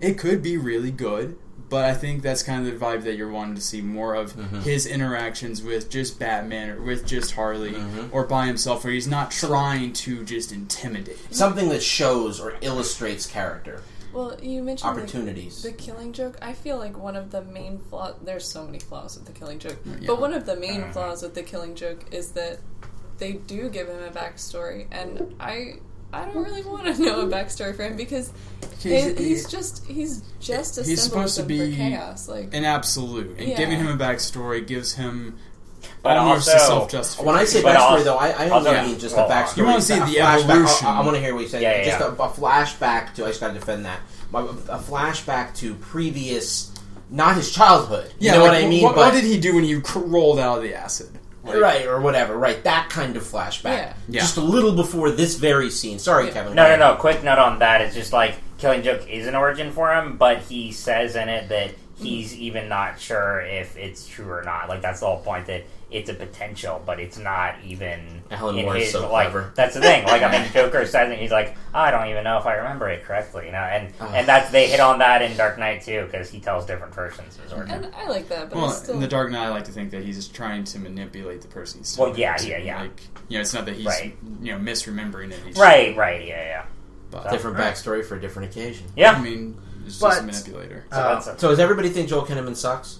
it could be really good. But I think that's kind of the vibe that you're wanting to see more of Mm-hmm. his interactions with just Batman or with just Harley Mm-hmm. or by himself, where he's not trying to just intimidate. something that shows or illustrates character Well, you mentioned opportunities The Killing Joke, I feel like one of the main flaws. There's so many flaws with the Killing Joke, Yeah. but one of the main flaws with the Killing Joke is that they do give him a backstory, and I I don't really want to know a backstory for him because He's- he- he's just he's just a He's supposed to be chaos. Like an absolute, and Yeah. giving him a backstory gives him But almost also- a self justification. when I say backstory, also- though, I, I don't mean just well, a backstory. You wanna see the evolution. I, I want to hear what you say. Yeah, yeah, just yeah. A, a flashback to. I just got to defend that. My- A flashback to previous, not his childhood. You know like, what I mean? What, but, what did he do when you cr- rolled out of the acid? Like, right or whatever. Right, that kind of flashback. Yeah. Yeah. Just a little before this very scene. Sorry, Yeah. Kevin. No, no, no. Quick note on that. It's just like Killing Joke is an origin for him, but he says in it that he's even not sure if it's true or not. Like that's the whole point that it's a potential, but it's not even Alan in Moore is so like. clever. That's the thing. Like I mean, [laughs] Joker says it. He's like, I don't even know if I remember it correctly. You know, and Ugh. and that's they hit on that in Dark Knight too because he tells different versions of his origin. and I like that, but Well, it's still in the Dark Knight, I like to think that he's just trying to manipulate the person he's Well, talking yeah, to. yeah, yeah. Like, you know, it's not that he's Right. you know misremembering it. He's Right, right, yeah, yeah. But Different Right. backstory for a different occasion. Yeah, I Yeah. Mean, it's just But- a manipulator. So Uh, that's a- So does everybody think Joel Kinnaman sucks?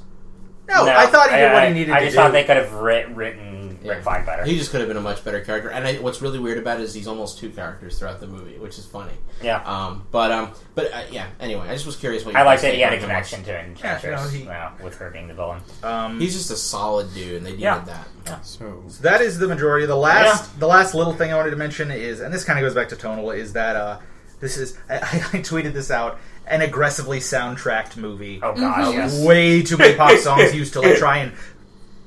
No, I thought he did what he needed to do. I to just do. thought they could have writ- written Yeah. Rick Flag better. He just could have been a much better character. And I, what's really weird about it is he's almost two characters throughout the movie, which is funny. yeah. Um, but um, but uh, yeah. Anyway, I just was curious what you I like guys that he had a of him. connection to Enchantress Yeah, no, he- yeah, with her being the villain. um, He's just a solid dude, and they needed Yeah. that. So So that is the majority. The last, the last little thing I wanted to mention is, and this kind of goes back to tonal, is that uh, this is I, [laughs] I tweeted this out an aggressively soundtracked movie. Oh gosh, Uh, yes. Way too many pop [laughs] songs used to like try and.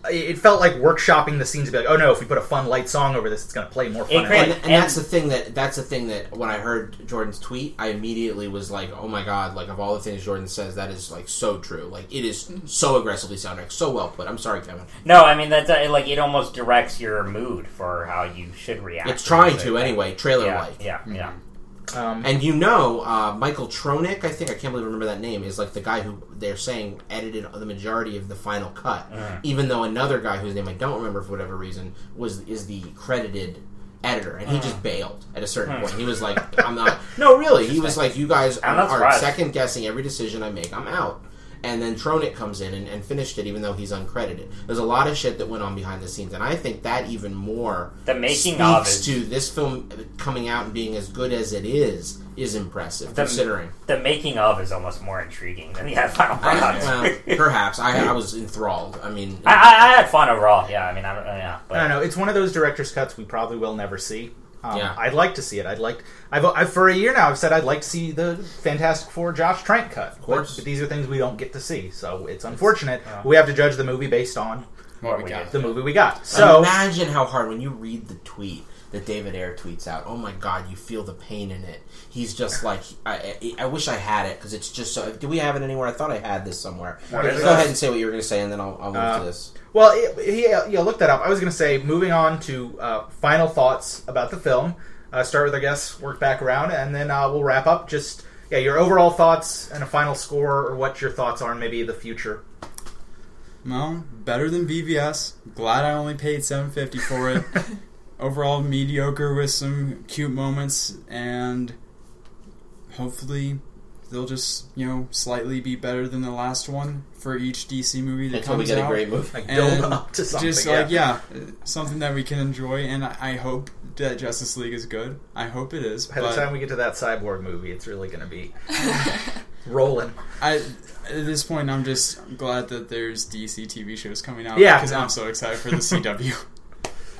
It felt like workshopping the scenes to be like, oh no, if we put a fun light song over this, it's going to play more fun. And And, and And- that's the thing that that's the thing that when I heard Jordan's tweet, I immediately was like, "Oh my god!" Like of all the things Jordan says, that is like so true. Like it is so aggressively soundtrack, so well put. I'm sorry, Kevin. No, I mean that's uh, like it almost directs your mood for how you should react. It's trying music. to anyway, trailer Yeah, like. yeah, yeah. Um, And you know, uh, Michael Tronick, I think I can't believe I remember that name, is like the guy who they're saying edited the majority of the final cut, even though another guy whose name I don't remember for whatever reason was is the credited editor, and he just bailed at a certain point. He was like, [laughs] "I'm not." No, really, he was like, "You guys are, are second guessing every decision I make. I'm out." And then Tronick comes in and, and finished it, even though he's uncredited. There's a lot of shit that went on behind the scenes, and I think that even more The making speaks of is to this film coming out and being as good as it is is impressive The- considering. the making of is almost more intriguing than the [laughs] final I, product. well, [laughs] perhaps I, I was enthralled. I mean, I, I, I had fun overall. Yeah, I mean, I don't, uh, yeah, but I don't know. It's one of those director's cuts we probably will never see. Um, Yeah. I'd like to see it. I'd like. I've, I've for a year now. I've said I'd like to see the Fantastic Four Josh Trank cut. Of course. but, these are things we don't get to see. So it's unfortunate. we have to judge the movie based on what we we got. the movie we got. So imagine how hard when you read the tweet that David Ayer tweets out. Oh my God, you feel the pain in it. He's just like, I, I, I wish I had it because it's just so. Do we have it anywhere? I thought I had this somewhere. Go is ahead and say what you were going to say, and then I'll, I'll move Uh, to this. Well, it, he, yeah, look that up. I was going to say, moving on to uh, final thoughts about the film. Uh, start with, our guess, work back around, and then uh, we'll wrap up. Just yeah, your overall thoughts and a final score, or what your thoughts are, on maybe the future. Well, better than BVS. Glad I only paid seven fifty for it. [laughs] Overall mediocre with some cute moments, and hopefully they'll just you know slightly be better than the last one for each DC movie that Until we comes get a out. great movie. Like And build up to something. just like yeah, something that we can enjoy, and I, I hope that Justice League is good. I hope it is. By the time we get to that cyborg movie, it's really going to be [laughs] rolling. I at this point, I'm just glad that there's DC TV shows coming out. Yeah. because I'm so excited for the CW. [laughs]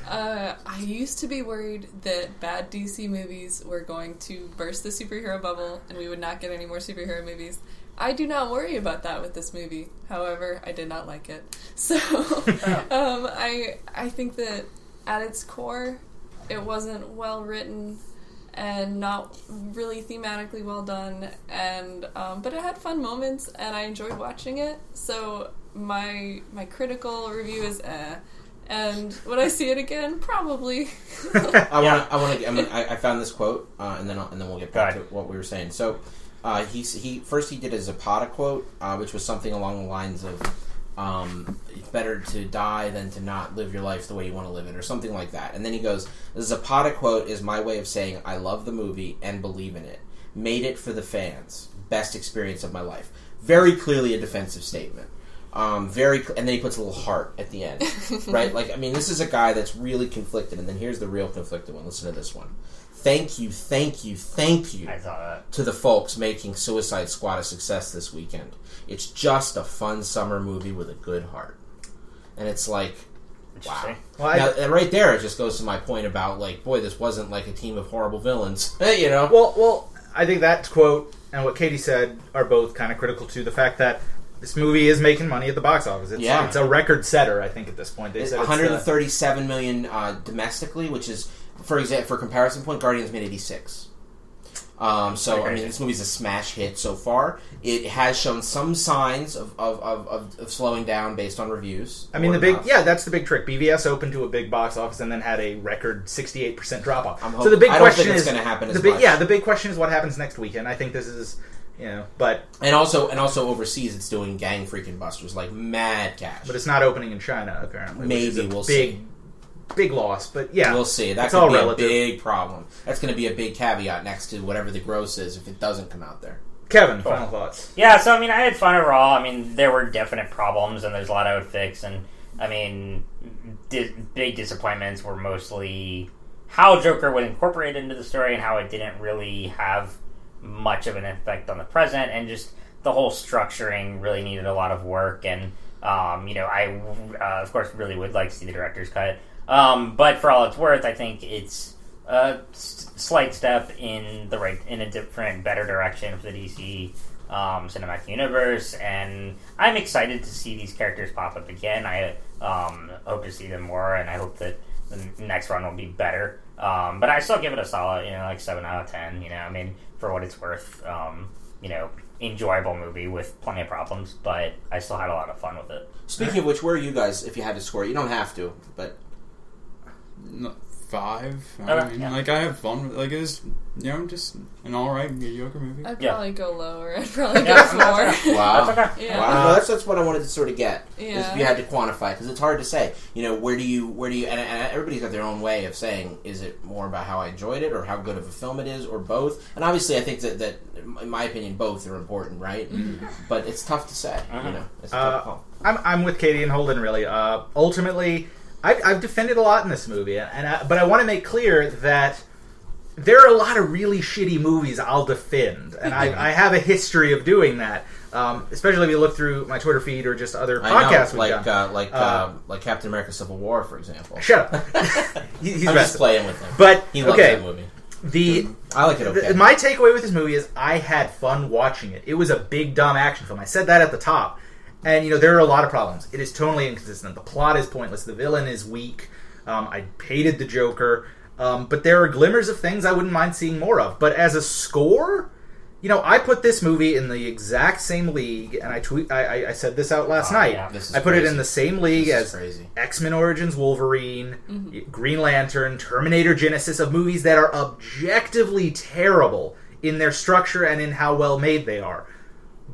Uh, I used to be worried that bad DC movies were going to burst the superhero bubble and we would not get any more superhero movies. I do not worry about that with this movie. However, I did not like it. [laughs] So, [laughs] um, I I think that at its core, it wasn't well written and not really thematically well done. And um, but it had fun moments, and I enjoyed watching it. So my my critical review is eh. And when I see it again, probably. [laughs] I Yeah. want. I want to. I, mean, I, I found this quote, uh, and then I'll, and then we'll get back Go to what we were saying. So, uh, he he first he did a Zapata quote, uh, which was something along the lines of, um, "It's better to die than to not live your life the way you want to live it," or something like that. And then he goes, "The Zapata quote is my way of saying I love the movie and believe in it. Made it for the fans. Best experience of my life." Very clearly a defensive statement. Um, very, and then he puts a little heart at the end, [laughs] right? Like, I mean, this is a guy that's really conflicted, and then here's the real conflicted one. Listen to this one. Thank you, thank you, thank you I saw that. to the folks making Suicide Squad a success this weekend. It's just a fun summer movie with a good heart, and it's like, wow. Well, I- now, and right there, it just goes to my point about like, boy, this wasn't like a team of horrible villains, [laughs] you know? Well, well, I think that quote and what Katie said are both kind of critical to the fact that this movie is making money at the box office. It's, Yeah. it's a record setter, I think, at this point. They said it's the- 137 million uh, domestically, which is, for example, for comparison point, Guardians made 86. Um, so I mean, this movie's a smash hit so far. It has shown some signs of, of, of, of, slowing down based on reviews. I mean, the big mouth. yeah, that's the big trick. BVS opened to a big box office and then had a record sixty-eight percent drop off. So the big question is gonna happen The as big, yeah, the big question is what happens next weekend. I think this is you know, but and also and also overseas, it's doing gang freaking busters like mad cash. but it's not opening in China apparently. which is Maybe a we'll big see. big loss. But yeah, We'll see. That's It's could all be relative. a big problem. That's going to be a big caveat next to whatever the gross is if it doesn't come out there. Kevin, final thoughts. Yeah, so I mean, I had fun overall. I mean, there were definite problems, and there's a lot I would fix. And I mean, di- big disappointments were mostly how Joker was incorporated into the story and how it didn't really have much of an effect on the present, and just the whole structuring really needed a lot of work. And um, you know, I uh, of course really would like to see the director's cut, um, but for all it's worth, I think it's a s- slight step in the right in a different, better direction for the DC um, cinematic universe, and I'm excited to see these characters pop up again. I um, hope to see them more, and I hope that the next run will be better. Um, but I still give it a solid, you know, like seven out of ten. You know, I mean, for what it's worth, um, you know, enjoyable movie with plenty of problems, but I still had a lot of fun with it. Speaking of which, where are you guys if you had to score? You don't have to, but five. I Okay, mean, yeah. like I have fun. with Like it was, you know, just an all right mediocre movie. I'd Yeah. probably go lower. [laughs] I'd [laughs] probably go Yeah, four. wow. That's okay. Yeah. Wow, no, that's that's what I wanted to sort of get. is Yeah. If you had to quantify, because it's hard to say. You know, where do you where do you and, and everybody's got their own way of saying is it more about how I enjoyed it or how good of a film it is or both. And obviously, I think that that in my opinion, both are important, right? But it's tough to say. You know, it's a Uh, tough call. I'm, I'm with Katie and Holden. Really, uh, ultimately, I've, I've defended a lot in this movie, and I, but I want to make clear that there are a lot of really shitty movies I'll defend, and I, I have a history of doing that. Um, especially if you look through my Twitter feed or just other podcasts know, we've like done. uh, like Uh, uh, like Captain America: Civil War, for example. Shut up. [laughs] [laughs] He- He's I'm just playing with him. But he loves okay, that movie. the I like it. Okay. My takeaway with this movie is I had fun watching it. It was a big dumb action film. I said that at the top. And you know there are a lot of problems. It is totally inconsistent. The plot is pointless. The villain is weak. Um, I hated the Joker. Um, but there are glimmers of things I wouldn't mind seeing more of. But as a score, you know, I put this movie in the exact same league, and I tweet. I, I, I said this out last Oh, night. yeah. This is I put it in the same league as crazy. X Men Origins Wolverine, Green Lantern, Terminator Genisys of movies that are objectively terrible in their structure and in how well made they are.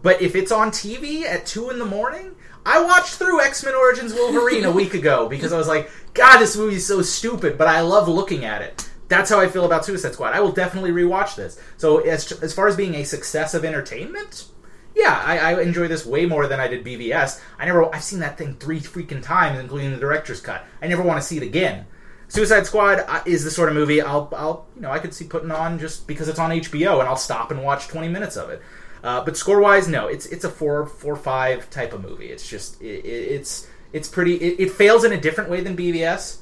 But if it's on TV at 2 in the morning, I watched through X Men Origins Wolverine a [laughs] week ago because I was like, God, this movie is so stupid, but I love looking at it. That's how I feel about Suicide Squad. I will definitely rewatch this. So, as, as far as being a success of entertainment, yeah, I, I enjoy this way more than I did BVS. I never, I've seen that thing three freaking times, including the director's cut. I never want to see it again. Suicide Squad uh, is the sort of movie I'll, I'll, you know, I could see putting on just because it's on HBO, and I'll stop and watch twenty minutes of it. Uh, but score wise, no, it's it's a four, four, five type of movie. It's just, it, it, it's, it's pretty. It, it fails in a different way than BVS,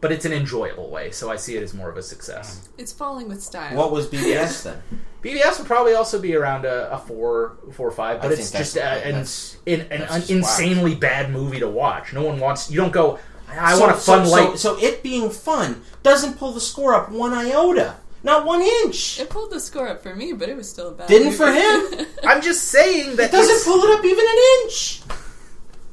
but it's an enjoyable way. So I see it as more of a success. It's falling with style. What was BVS then? BVS would probably also be around a, a four, four or five, but I it's just a, an, that's- an, an, that's an just insanely bad movie to watch. No one wants. You don't go. I So- want a fun so, light. So, so it being fun doesn't pull the score up one iota, not one inch. It pulled the score up for me, but it was still a bad. Didn't movie. for him. [laughs] I'm just saying that It doesn't it's- pull it up even an inch.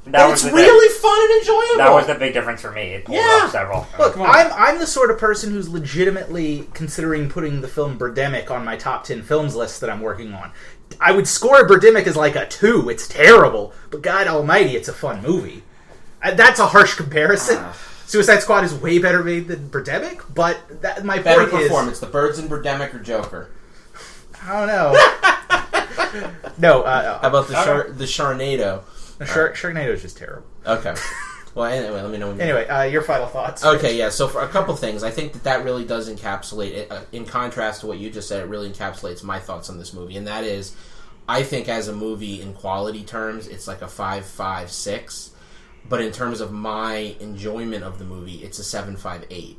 That and was it's the really fun and enjoyable. that was the big difference for me. It pulled Yeah. up several. Look, Come. I'm I'm the sort of person who's legitimately considering putting the film Birdemic on my top ten films list that I'm working on. I would score Birdemic as like a two. It's terrible, but God Almighty, it's a fun movie. Uh, That's a harsh comparison. Suicide Squad is way better made than Birdemic, but that, my Better point is, performance, the Birds and Birdemic or Joker. I don't know. [laughs] no, uh, How about the Okay. Char- the Sharnado? uh, Shark, Sharknado is just terrible. Okay. Well, anyway, let me know when you Anyway, uh, your final thoughts. Okay, yeah. So for a couple things, I think that that really does encapsulate it. Uh, in contrast to what you just said, it really encapsulates my thoughts on this movie, and that is, I think as a movie in quality terms, it's like a five, five, six. But in terms of my enjoyment of the movie, it's a seven, five, eight.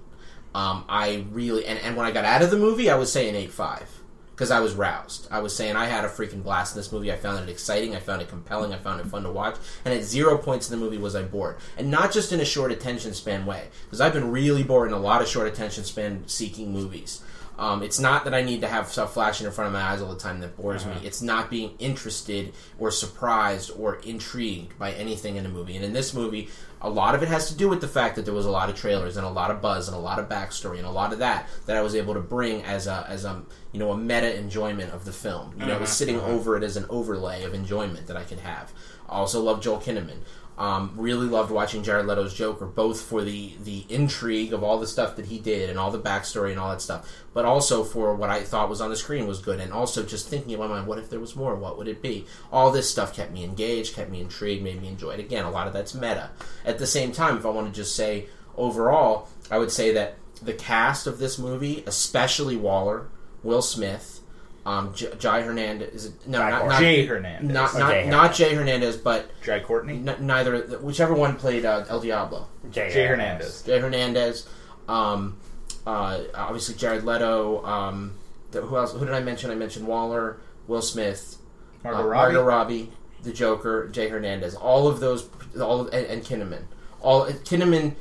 Um, I really and, and when I got out of the movie, I was saying eight, five because I was roused. I was saying I had a freaking blast in this movie. I found it exciting. I found it compelling. I found it fun to watch. And at zero points in the movie was I bored, and not just in a short attention span way. Because I've been really bored in a lot of short attention span seeking movies. Um, it's not that I need to have stuff flashing in front of my eyes all the time that bores me. Uh-huh. It's not being interested or surprised or intrigued by anything in a movie. And in this movie, a lot of it has to do with the fact that there was a lot of trailers and a lot of buzz and a lot of backstory and a lot of that that I was able to bring as a as a you know a meta enjoyment of the film. You know, it was uh-huh. sitting uh-huh. over it as an overlay of enjoyment that I could have. I also love Joel Kinnaman. Um, really loved watching Jared Leto's Joker, both for the the intrigue of all the stuff that he did and all the backstory and all that stuff, but also for what I thought was on the screen was good, and also just thinking in my mind, what if there was more? What would it be? All this stuff kept me engaged, kept me intrigued, made me enjoy it. Again, a lot of that's meta. At the same time, if I want to just say overall, I would say that the cast of this movie, especially Waller, Will Smith, um, J- Jai Hernandez, is it, no, Jai not, Cor- not, Jay Hernandez. not Or not, Jay not Jay Hernandez, but Jai Courtney. n- neither whichever one played uh, El Diablo. Jay, Jay Hernandez. Jay Hernandez, um, uh, obviously Jared Leto. Um, the, who else? Who did I mention? I mentioned Waller, Will Smith, Margot uh, Robbie. Margot Robbie, the Joker, Jay Hernandez. All of those, all of, and, and Kinnaman. All Kinnaman.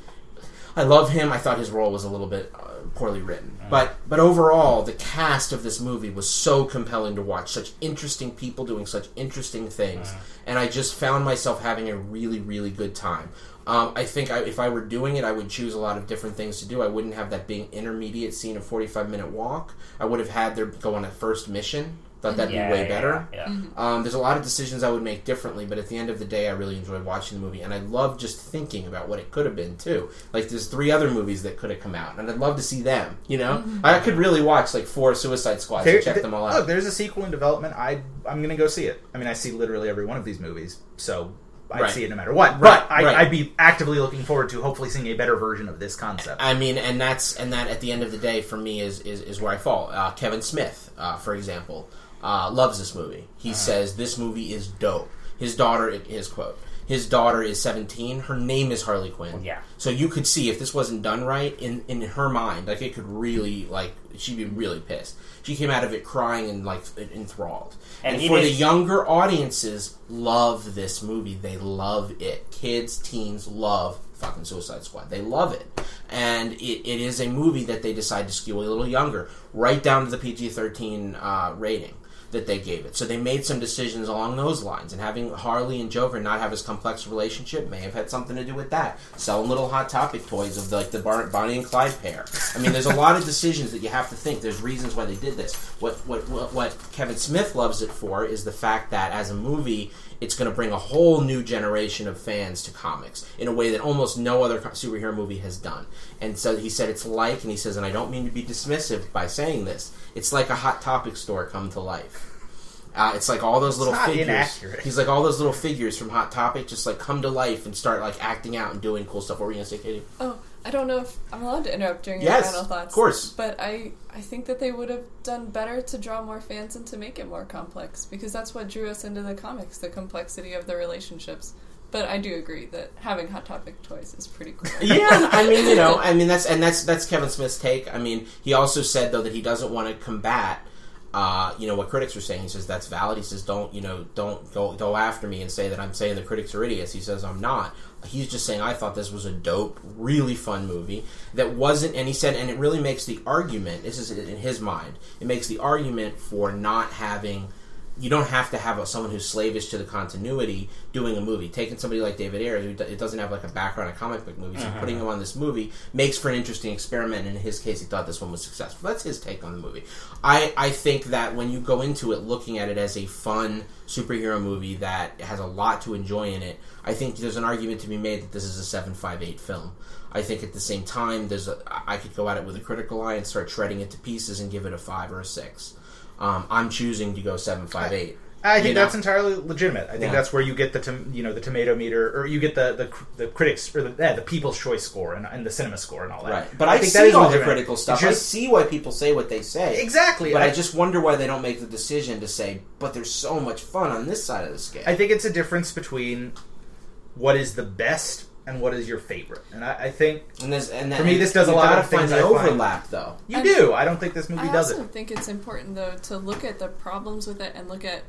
I love him. I thought his role was a little bit poorly written, but but overall, the cast of this movie was so compelling to watch. Such interesting people doing such interesting things, and I just found myself having a really really good time. Um, I think I, if I were doing it, I would choose a lot of different things to do. I wouldn't have that being intermediate scene, a forty-five minute walk. I would have had their go on a first mission. Thought that'd Yeah, be way yeah, better. Yeah. yeah. Um, there's a lot of decisions I would make differently, but at the end of the day, I really enjoyed watching the movie, and I love just thinking about what it could have been too. Like there's three other movies that could have come out, and I'd love to see them. You know, I could really watch like four Suicide Squads There- and check th- them all Look, out. there's a sequel in development. I I'm gonna go see it. I mean, I see literally every one of these movies, so I'd Right. see it no matter what. Right, but I, right. I'd be actively looking forward to hopefully seeing a better version of this concept. I mean, and that's and that at the end of the day for me is is, is where I fall. Uh, Kevin Smith, uh, for example, uh, loves this movie. He says this movie is dope. His daughter, his quote, his daughter is 17. Her name is Harley Quinn. Yeah. So you could see if this wasn't done right in in her mind, like it could really like she'd be really pissed. She came out of it crying and like enthralled. And And, for the younger audiences, love this movie. They love it. Kids, teens love fucking Suicide Squad. They love it. And it, it is a movie that they decide to skew a little younger, right down to the PG 13 uh, rating that they gave it. So they made some decisions along those lines. And having Harley and Joker not have as complex relationship may have had something to do with that. Selling little Hot Topic toys of like the Bar- Bonnie and Clyde pair. I mean, there's a lot of decisions that you have to think. There's reasons why they did this. What, what, what, what Kevin Smith loves it for is the fact that as a movie, it's going to bring a whole new generation of fans to comics in a way that almost no other superhero movie has done. And so he said it's like, and he says, and I don't mean to be dismissive by saying this, it's like a Hot Topic store come to life. Uh, it's like all those little not figures. inaccurate. He's like all those little figures from Hot Topic just like come to life and start like acting out and doing cool stuff. What were you gonna say, Katie? Oh, I don't know if I'm allowed to interrupt during Yes, your final thoughts. of course. But I, I think that they would have done better to draw more fans and to make it more complex because that's what drew us into the comics, the complexity of the relationships. But I do agree that having Hot Topic toys is pretty cool. [laughs] yeah, I mean, you know, [laughs] I mean that's and that's that's Kevin Smith's take. I mean, he also said though that he doesn't want to combat, uh, you know, what critics are saying. He says that's valid. He says don't you know don't go go after me and say that I'm saying the critics are idiots. He says I'm not. He's just saying I thought this was a dope, really fun movie that wasn't. And he said, and it really makes the argument. This is in his mind. It makes the argument for not having you don't have to have a, someone who's slavish to the continuity doing a movie. Taking somebody like David Ayer, who it doesn't have like a background in comic book movies, and uh-huh. putting him on this movie makes for an interesting experiment. And in his case, he thought this one was successful. That's his take on the movie. I, I think that when you go into it looking at it as a fun superhero movie that has a lot to enjoy in it, I think there's an argument to be made that this is a seven five eight film. I think at the same time, there's a, I could go at it with a critical eye and start shredding it to pieces and give it a five or a six. Um, I'm choosing to go seven five eight. I think You know? that's entirely legitimate. I think Yeah. that's where you get the tom- you know the tomato meter, or you get the the, the critics or the the people's choice score and, and the cinema score and all that. Right, but I, think see that is all the critical stuff. It's I see why people say what they say. exactly. But I, I, just wonder why they don't make the decision to say, "But there's so much fun on this side of the scale." I think it's a difference between what is the best and what is your favorite, and I, I think and this, and For me, this does a lot of things find I overlap, though. you I- do. I don't think this movie does it. I does also it. think it's important though to look at the problems with it and look at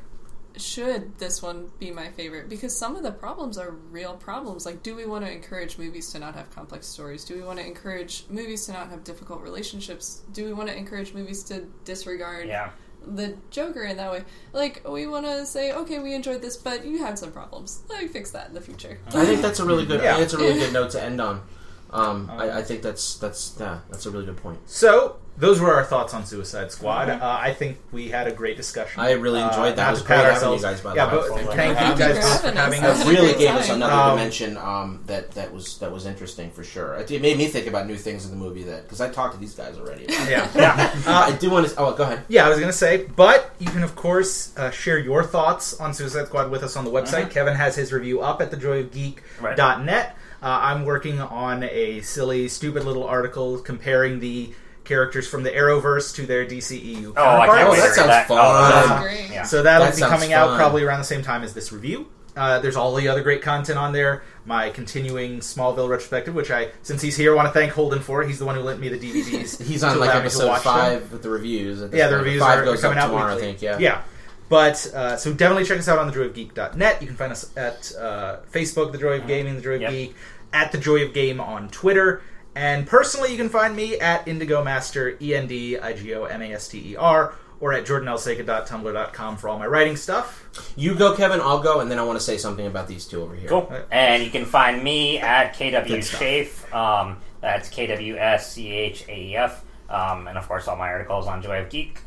should this one be my favorite because some of the problems are real problems like do we want to encourage movies to not have complex stories do we want to encourage movies to not have difficult relationships do we want to encourage movies to disregard Yeah. The Joker in that way. Like, we want to say, okay, we enjoyed this, but you had some problems. Let me fix that in the future. I think that's a really good. Yeah. it's a really good note to end on. Um, I, I think that's that's yeah, that's a really good point. So those were our thoughts on Suicide Squad. Uh, I think we had a great discussion. I really enjoyed that. not was to pat great having you guys, by the yeah, way. but Thank thank you you guys for for having having us. us. It really gave us another Um, dimension um, that that was that was interesting for sure. It, it made me think about new things in the movie that because I talked to these guys already. Yeah. [laughs] Yeah. uh, I do want to. Oh, go ahead. Yeah, I was going to say, but you can, of course, uh, share your thoughts on Suicide Squad with us on the website. Kevin has his review up at thejoyofgeek.net. Uh, I'm working on a silly, stupid little article comparing the characters from the Arrowverse to their DCEU Oh, I can't Oh, wait that sounds that. fun. Oh, That's that's- great. Yeah. So that'll That be sounds coming out probably around the same time as this review. Uh, there's all the other great content on there. My continuing Smallville retrospective, which I, since he's here, want to thank Holden for. He's the one who lent me the DVDs. He's on like allow me to episode watch them. five with the reviews. Yeah, the point. reviews five are, goes are coming up out tomorrow. weekly. I think. Yeah. Yeah. But uh, so definitely check us out on thejoyofgeek.net. You can find us at uh, Facebook, The Joy of Gaming, The Joy of Yep. Geek, at The Joy of Game on Twitter, and personally, you can find me at Indigo Master, E N D I G O M A S T E R, or at jordanelseka.tumblr.com for all my writing stuff. You go, Kevin. I'll go, and then I want to say something about these two over here. Cool. And you can find me at KW Good. Schaef. Um, that's K W S C H A E F. Um, and of course, all my articles on Joy of Geek.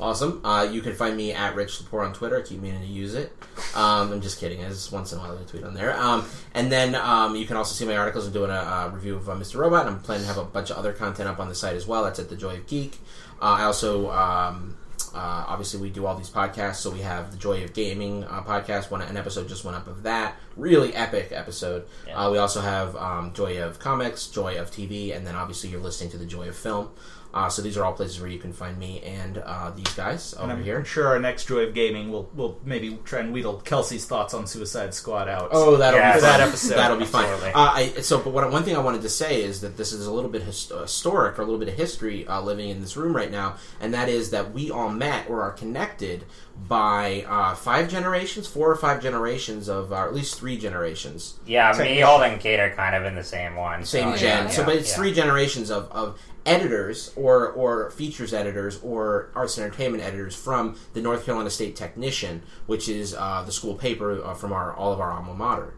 Awesome. Uh, you can find me at Rich Lepore on Twitter. I keep meaning to use it. Um, I'm just kidding. I just once in a while I tweet on there. Um, and then um, you can also see my articles. I'm doing a uh, review of uh, Mr. Robot. I'm planning to have a bunch of other content up on the site as well. That's at the Joy of Geek. Uh, I also. Um, uh, obviously, we do all these podcasts, so we have the Joy of Gaming uh, podcast. One an episode just went up of that, really epic episode. Yeah. Uh, we also have um, Joy of Comics, Joy of TV, and then obviously you're listening to the Joy of Film. Uh, so these are all places where you can find me and uh, these guys And over I'm, here. I'm sure our next Joy of Gaming will will maybe try and wheedle Kelsey's thoughts on Suicide Squad out. Oh, that'll Yeah, be fun. that episode. That'll be fun. Absolutely. Uh, I, so, but what, one thing I wanted to say is that this is a little bit his, uh, historic, or a little bit of history uh, living in this room right now, and that is that we all met or are connected by uh, five generations, four or five generations of, uh, or at least three generations, Yeah, me, Technician. And Kate are kind of in the same one. same so, gen. Yeah, so, but it's yeah. three generations of, of editors or or features editors or arts and entertainment editors from the North Carolina State Technician, which is uh, the school paper uh, from our all of our alma mater.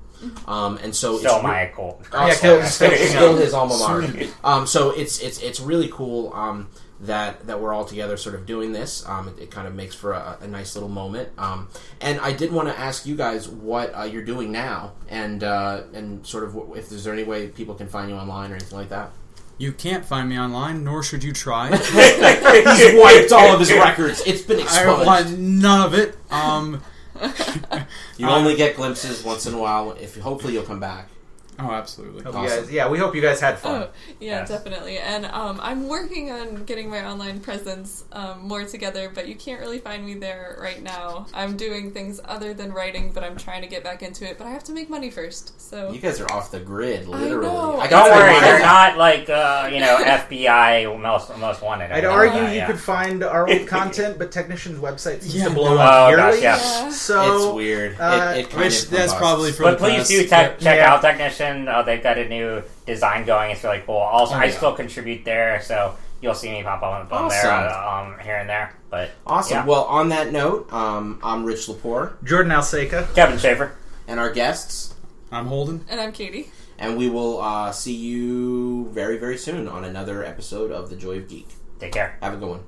Um, and so Still it's my cool. Oh, Yeah, still, kill- still, still his alma mater. Um, so it's it's it's really cool um, that that we're all together, sort of doing this. Um, it, it kind of makes for a, a nice little moment. Um, and I did want to ask you guys what uh, you're doing now, and uh, and sort of wh- if there's any way people can find you online or anything like that. You can't find me online, nor should you try. [laughs] He's [laughs] wiped all of his records. It's been I want none of it. Um, [laughs] You only get glimpses once in a while. If hopefully you'll come back. Oh, absolutely. Hope you Awesome. guys, yeah, we hope you guys had fun. Oh, yeah, Yes. definitely. And um, I'm working on getting my online presence um, more together, but you can't really find me there right now. I'm doing things other than writing, but I'm trying to get back into it. But I have to make money first. So You guys are off the grid, literally. know. I Don't worry, they're not like uh, you know [laughs] FBI most most wanted. I'd argue anything you that, could find our old [laughs] content, but Technician's website seems Yeah. to blow Oh, up yearly. gosh, yeah. yeah. So it's weird. uh, it, it kind Which of that's probably for But the please best. do te- check Yeah. out Technician. Uh, they've got a new design going. It's really cool. Also, Oh, I yeah. still contribute there, so you'll see me pop up on there uh, um, here and there. But Awesome. yeah. Well, on that note, um, I'm Rich Lepore, Jordan Alseca. Kevin Schaefer. and our guests, I'm Holden. And I'm Katie. and we will uh, see you very, very soon on another episode of The Joy of Geek. Take care. Have a good one.